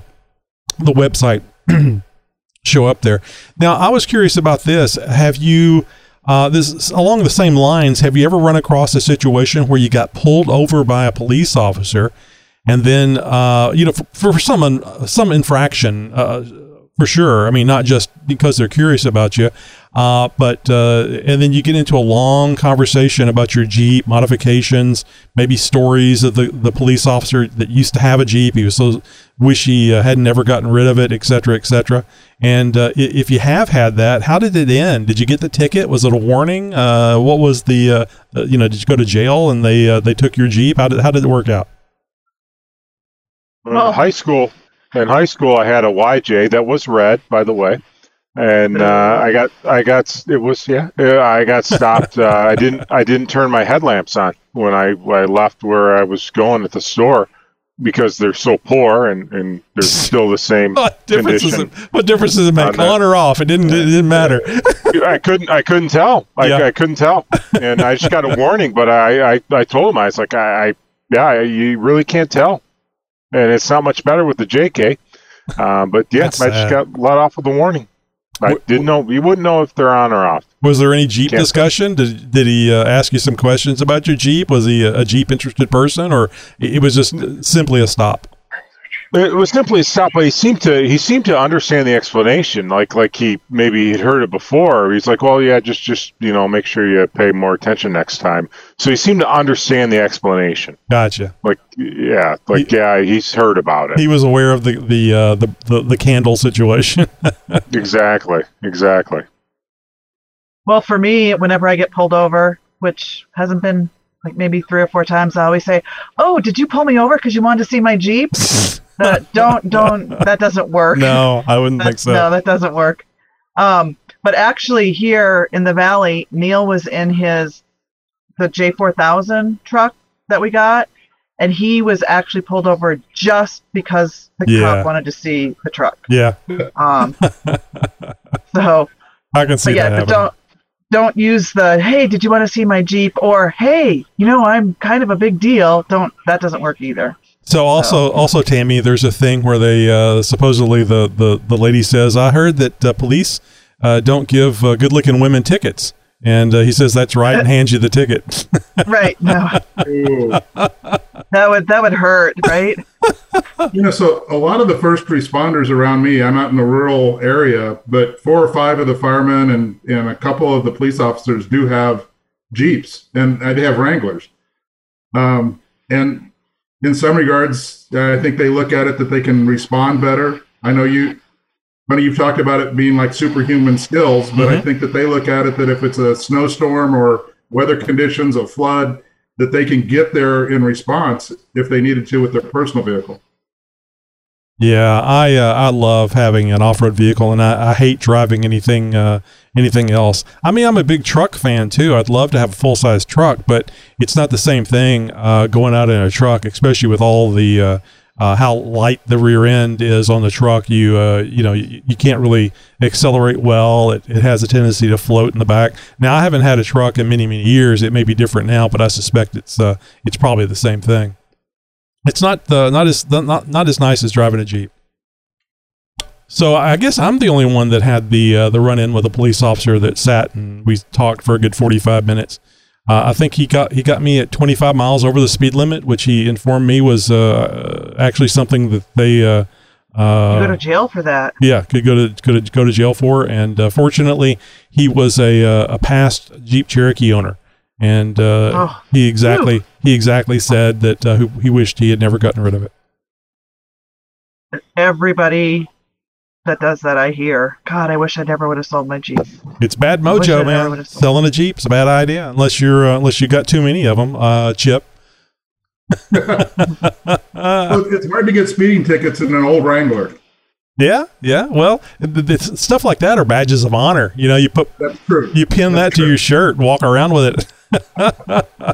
the website show up there. Now, I was curious about this. Have you, uh, this along the same lines, have you ever run across a situation where you got pulled over by a police officer, and then, uh, you know, for, for some some infraction, uh, for sure. I mean, not just because they're curious about you, uh, but uh, and then you get into a long conversation about your Jeep modifications, maybe stories of the, the police officer that used to have a Jeep. He was so wish he uh, had never gotten rid of it, et cetera, et cetera. And uh, if you have had that, how did it end? Did you get the ticket? Was it a warning? Uh, what was the uh, you know? Did you go to jail and they they took your Jeep? How did how did it work out? in high school, in high school, I had a YJ that was red, by the way, and uh, I got, I got, it was yeah, uh, I got stopped. uh, I didn't, I didn't turn my headlamps on when I, when I left where I was going at the store because they're so poor and and they're still the same What difference does condition. it, what difference does it make? on. On or off? It didn't it didn't matter. I couldn't, I couldn't tell. I, Yeah. I couldn't tell, and I just got a warning. But I, I, I told him I was like, I, I yeah, you really can't tell, and it's not much better with the JK. Um, but yeah, That's I just sad. got let off with a warning. I didn't know. You wouldn't know if they're on or off. Was there any Jeep Can't- discussion? Did did he uh, ask you some questions about your Jeep? Was he a, a Jeep interested person, or it it was just simply a stop? It was simply a stop, but he seemed to he seemed to understand the explanation, like like he maybe he'd heard it before. He's like, well, yeah, just just you know, make sure you pay more attention next time. So he seemed to understand the explanation. Gotcha. Like yeah, like yeah, he's heard about it. He was aware of the the uh, the, the the candle situation. exactly, exactly. Well, for me, whenever I get pulled over, which hasn't been like maybe three or four times, I always say, "Oh, did you pull me over because you wanted to see my Jeep?" uh, don't don't that doesn't work. no, I wouldn't That- think so. No, that doesn't work. Um, but actually, here in the valley, Neil was in his the J4000 truck that we got, and he was actually pulled over just because the Yeah. cop wanted to see the truck. yeah, Um, so I can see but yeah, that but don't don't use the hey, did you want to see my Jeep or hey, you know I'm kind of a big deal. Don't that doesn't work either. So also, also Tammy, there's a thing where they uh, supposedly the, the the lady says, "I heard that uh, police uh, don't give uh, good-looking women tickets," and uh, he says, "That's right," and hands you the ticket. right? No, that would that would hurt, right? You know, so a lot of the first responders around me, I'm out in a rural area, but four or five of the firemen and, and a couple of the police officers do have Jeeps and uh, they have Wranglers. Um, and in some regards, uh, I think they look at it that they can respond better. I know you, Funny, you've talked about it being like superhuman skills, but I Mhm. think that they look at it that if it's a snowstorm or weather conditions, a flood, that they can get there in response if they needed to with their personal vehicle. Yeah, I uh, I love having an off road vehicle, and I, I hate driving anything uh, anything else. I mean, I'm a big truck fan too. I'd love to have a full size truck, but it's not the same thing uh, going out in a truck, especially with all the uh, uh, how light the rear end is on the truck. You uh, you know you, you can't really accelerate well. It, it has a tendency to float in the back. Now, I haven't had a truck in many many years. It may be different now, but I suspect it's it's probably the same thing. It's not uh, not as not not as nice as driving a jeep. So I guess I'm the only one that had the uh, the run in with a police officer that sat and we talked for a good 45 minutes. Uh, I think he got he got me at 25 miles over the speed limit, which he informed me was uh, actually something that they uh, uh, go to jail for that. yeah could go to to go to jail for. And uh, fortunately, he was a uh, a past Jeep Cherokee owner, and uh, Oh, he exactly he exactly said that uh, he he wished he had never gotten rid of it. Everybody that does that, I hear. God, I wish I never would have sold my Jeep. It's bad I wish I mojo, man. Selling a Jeep's a bad idea unless you're uh, unless you got too many of them. Uh, Chip. Well, it's hard to get speeding tickets in an old Wrangler. Yeah, yeah. Well, th- th- stuff like that are badges of honor. You know, you put That's true. you pin that to your shirt, and walk around with it.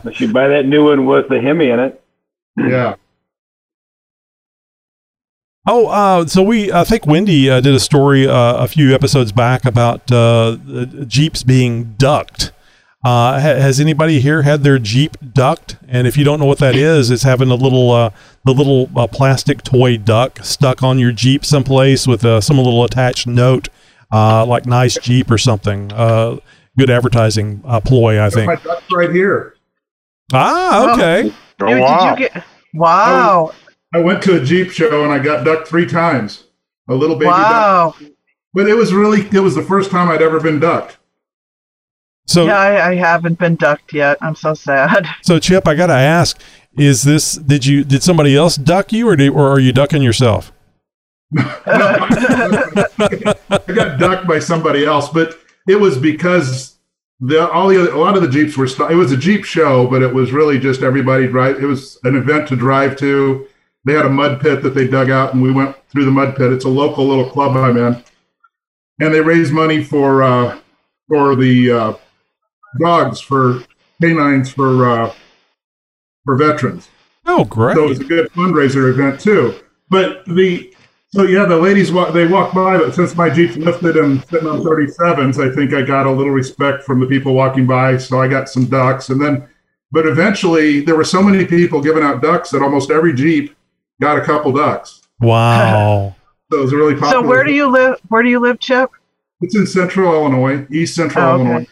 You should buy that new one with the Hemi in it. Yeah. Oh, uh, so we I think Wendy uh, did a story uh, a few episodes back about uh, the Jeeps being ducked. Uh, ha- has anybody here had their Jeep ducked? And if you don't know what that is, it's having a little uh, the little uh, plastic toy duck stuck on your Jeep someplace with uh, some little attached note, uh, like "nice Jeep" or something. Good advertising uh, ploy, I think. My duck's right here. Ah, okay. Oh, Dude, wow. Did you get? Wow! I went to a Jeep show and I got ducked three times. A little baby duck. wow! But it was really, it was the first time I'd ever been ducked. So yeah, I, I haven't been ducked yet. I'm so sad. So Chip, I gotta ask: Is this did you did somebody else duck you, or did, or are you ducking yourself? I got ducked by somebody else, but it was because the all the other, a lot of the Jeeps were. It was a Jeep show, but it was really just everybody drive. It was an event to drive to. They had a mud pit that they dug out, and we went through the mud pit. It's a local little club I'm in, and they raised money for uh, for the uh, dogs for canines for uh, for veterans. Oh, great! So it was a good fundraiser event too. But the so yeah, the ladies walk they walk by, but since my Jeep's lifted and sitting on 37s, I think I got a little respect from the people walking by. So I got some ducks, and then but eventually there were so many people giving out ducks that almost every Jeep got a couple ducks. Wow. So it was really popular. So where do you live? Where do you live, Chip? It's in Central Illinois, East Central Oh, okay. Illinois.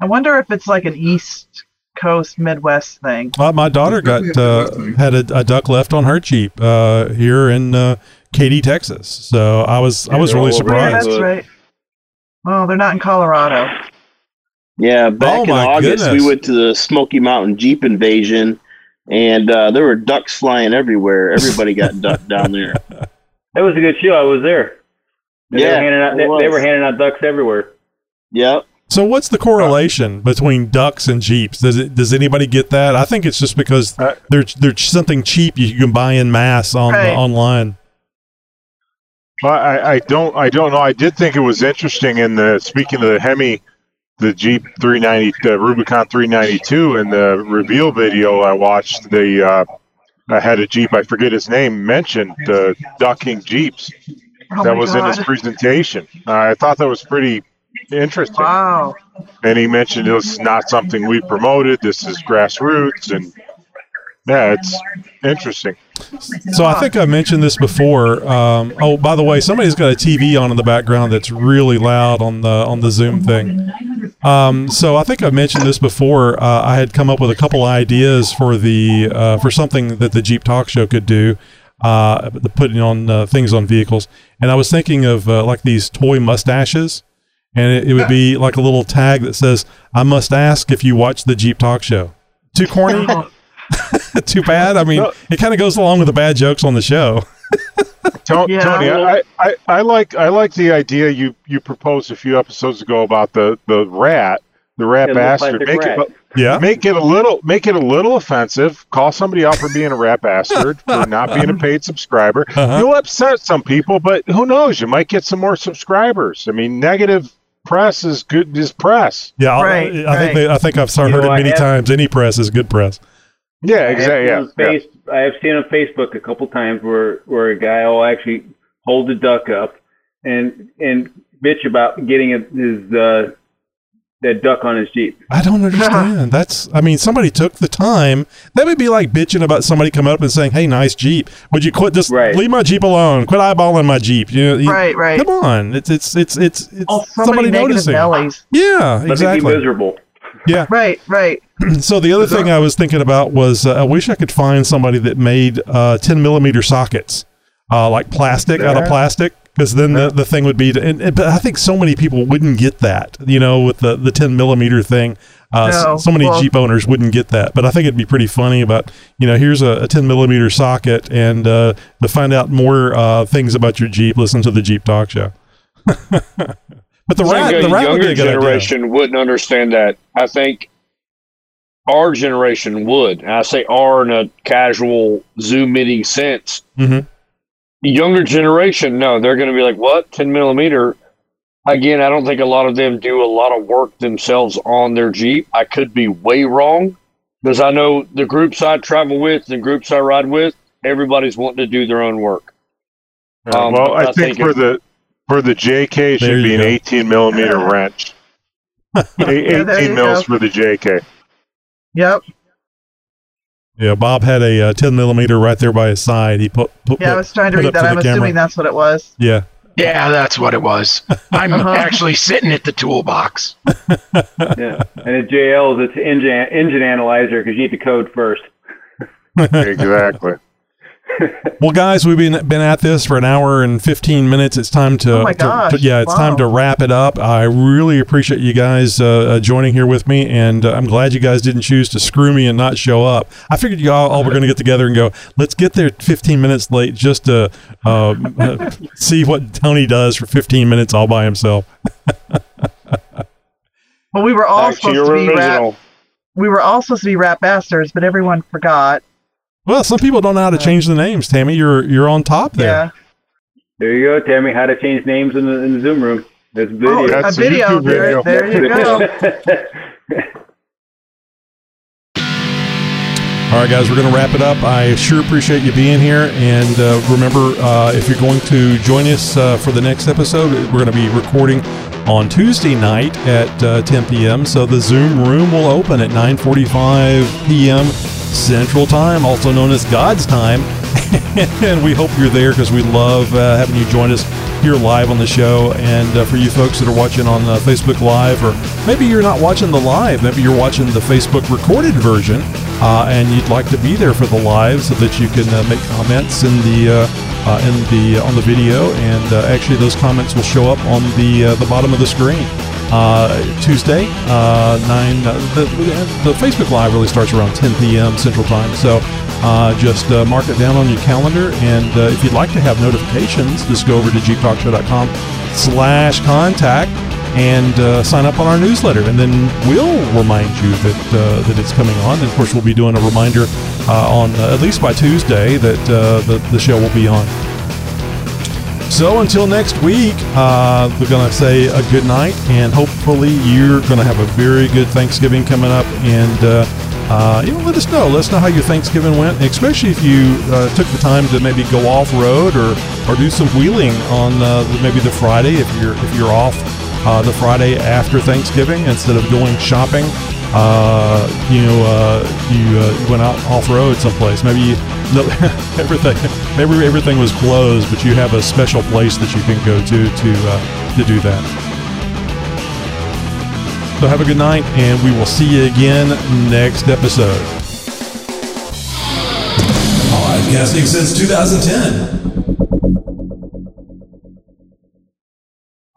I wonder if it's like an east Coast Midwest thing. Uh, my daughter got uh, had a, a duck left on her Jeep uh, here in uh, Katy, Texas. So I was I was really Yeah, surprised. that's right. Oh, they're not in Colorado. Yeah, back Oh, in August, goodness. we went to the Smoky Mountain Jeep invasion, and uh, there were ducks flying everywhere. Everybody got ducked down there. That was a good show. I was there. And Yeah, they were handing out. They, they were handing out ducks everywhere. Yep. So what's the correlation between ducks and Jeeps? Does it does anybody get that? I think it's just because they're they're something cheap you can buy in mass on Right. online. Well, I, I don't I don't know. I did think it was interesting in the speaking of the Hemi, the Jeep 390, the Rubicon 392, in the reveal video I watched. The uh, I had a Jeep. I forget his name. Mentioned the ducking Jeeps. Oh that my was in his presentation. Uh, I thought that was pretty interesting. Wow. And he mentioned this is not something we promoted. This is grassroots, and yeah, it's interesting. So I think I mentioned this before. Um, oh, by the way, somebody's got a TV on in the background that's really loud on the on the Zoom thing. Um, so I think I mentioned this before. Uh, I had come up with a couple ideas for the uh, for something that the Jeep Talk Show could do, uh, putting on uh, things on vehicles, and I was thinking of uh, like these toy mustaches, and it, it would be like a little tag that says, "I must ask if you watch the Jeep Talk Show." Too corny. Too bad. I mean, it kind of goes along with the bad jokes on the show. Tony, Tony I, I, I like I like the idea you, you proposed a few episodes ago about the, the rat, the rat Yeah, bastard. plastic Make rat. it yeah. make it a little make it a little offensive. Call somebody out for being a rat bastard, for not being a paid subscriber. Uh-huh. You'll upset some people, but who knows? You might get some more subscribers. I mean, negative press is good is press. Yeah, I'll- I think they, I think I've heard You know, it many have- times. Any press is good press. Yeah, I have exactly. seen Yeah, on face, I have seen on Facebook a couple times where where a guy will actually hold the duck up and and bitch about getting a, his uh, that duck on his jeep. I don't understand. That's, I mean, somebody took the time. That would be like bitching about somebody coming up and saying, "Hey, nice Jeep. Would you quit? Just leave my Jeep alone. Quit eyeballing my Jeep." You know, you- Right, right. Come on, it's it's it's it's it's Oh, so somebody many noticing. Nellies. Yeah, Let me exactly. be miserable. Yeah. Right, right. so the other thing I was thinking about was uh, I wish I could find somebody that made uh, 10 millimeter sockets, uh, like plastic out of plastic, because then the, the thing would be. To, and, and- but I think so many people wouldn't get that, you know, with the, the 10 millimeter thing. Uh, No, so many well- Jeep owners wouldn't get that. But I think it'd be pretty funny about, you know, here's a, a 10 millimeter socket, and uh, to find out more uh, things about your Jeep, listen to the Jeep Talk Show. but the rat, the rat younger a good idea. generation wouldn't understand that. I think our generation would. And I say our in a casual Zoom meeting sense. Mhm. Younger generation, no, they're going to be like, "What? Ten millimeter?" Again, I don't think a lot of them do a lot of work themselves on their Jeep. I could be way wrong because I know the groups I travel with, the groups I ride with, everybody's wanting to do their own work. Um, well, I, I think, think for it- the for the JK There should be you an 18 millimeter wrench. A- Yeah, 18 you mils go. for the JK. Yep. Yeah, Bob had a uh, 10 millimeter right there by his side. He put, put Yeah, I was trying to read that. I'm the camera. assuming that's what it was. Yeah. Yeah, that's what it was. I'm Uh-huh. actually sitting at the toolbox. Yeah, and at JL is it's engine engine analyzer because you need the code first. exactly. Well, guys, we've been been at this for an hour and fifteen minutes. It's time to, Oh my to- gosh, to- yeah, it's wow. time to wrap it up. I really appreciate you guys uh, uh, joining here with me, and uh, I'm glad you guys didn't choose to screw me and not show up. I figured you all, all were going to get together and go, let's get there 15 minutes late just to uh, see what Tony does for 15 minutes all by himself. Well, we were all Back supposed your to be original. rat. We were all supposed to be rat bastards, but everyone forgot. Well, some people don't know how to change the names. Tammy, you're you're on top there. Yeah. There you go. Tammy. how to change names in the, in the Zoom room. There's a video. Oh, That's a a video. There, there you go. All right, guys, we're going to wrap it up. I sure appreciate you being here. And uh, remember, uh, if you're going to join us uh, for the next episode, we're going to be recording on Tuesday night at uh, 10 p.m. So the Zoom room will open at 9:45 p.m. Central Time, also known as God's Time. and we hope you're there because we love uh, having you join us here live on the show. And uh, for you folks that are watching on uh, Facebook Live, or maybe you're not watching the live, maybe you're watching the Facebook recorded version, uh, and you'd like to be there for the live so that you can uh, make comments in the uh, in the on the video, and actually those comments will show up on the the bottom of the screen. Uh, Tuesday, uh, nine. Uh, the, the Facebook Live really starts around 10 p.m. Central Time, so uh, just mark it down on your calendar. And uh, if you'd like to have notifications, just go over to jeeptalkshow.com slash contact and uh, sign up on our newsletter, and then we'll remind you that uh, that it's coming on. And of course, we'll be doing a reminder uh, on at least by Tuesday that uh, the the show will be on. So until next week, uh, we're going to say a good night, and hopefully you're going to have a very good Thanksgiving coming up. And uh, uh, you know, let us know. Let us know how your Thanksgiving went, especially if you uh, took the time to maybe go off road or or do some wheeling on uh, maybe the Friday if you're if you're off uh, the Friday after Thanksgiving instead of going shopping. Uh, you know, uh, you, uh, went out off road someplace. Maybe you, no, everything, maybe everything was closed, but you have a special place that you can go to to uh, to do that. So have a good night, and we will see you again next episode. Podcasting since 2010.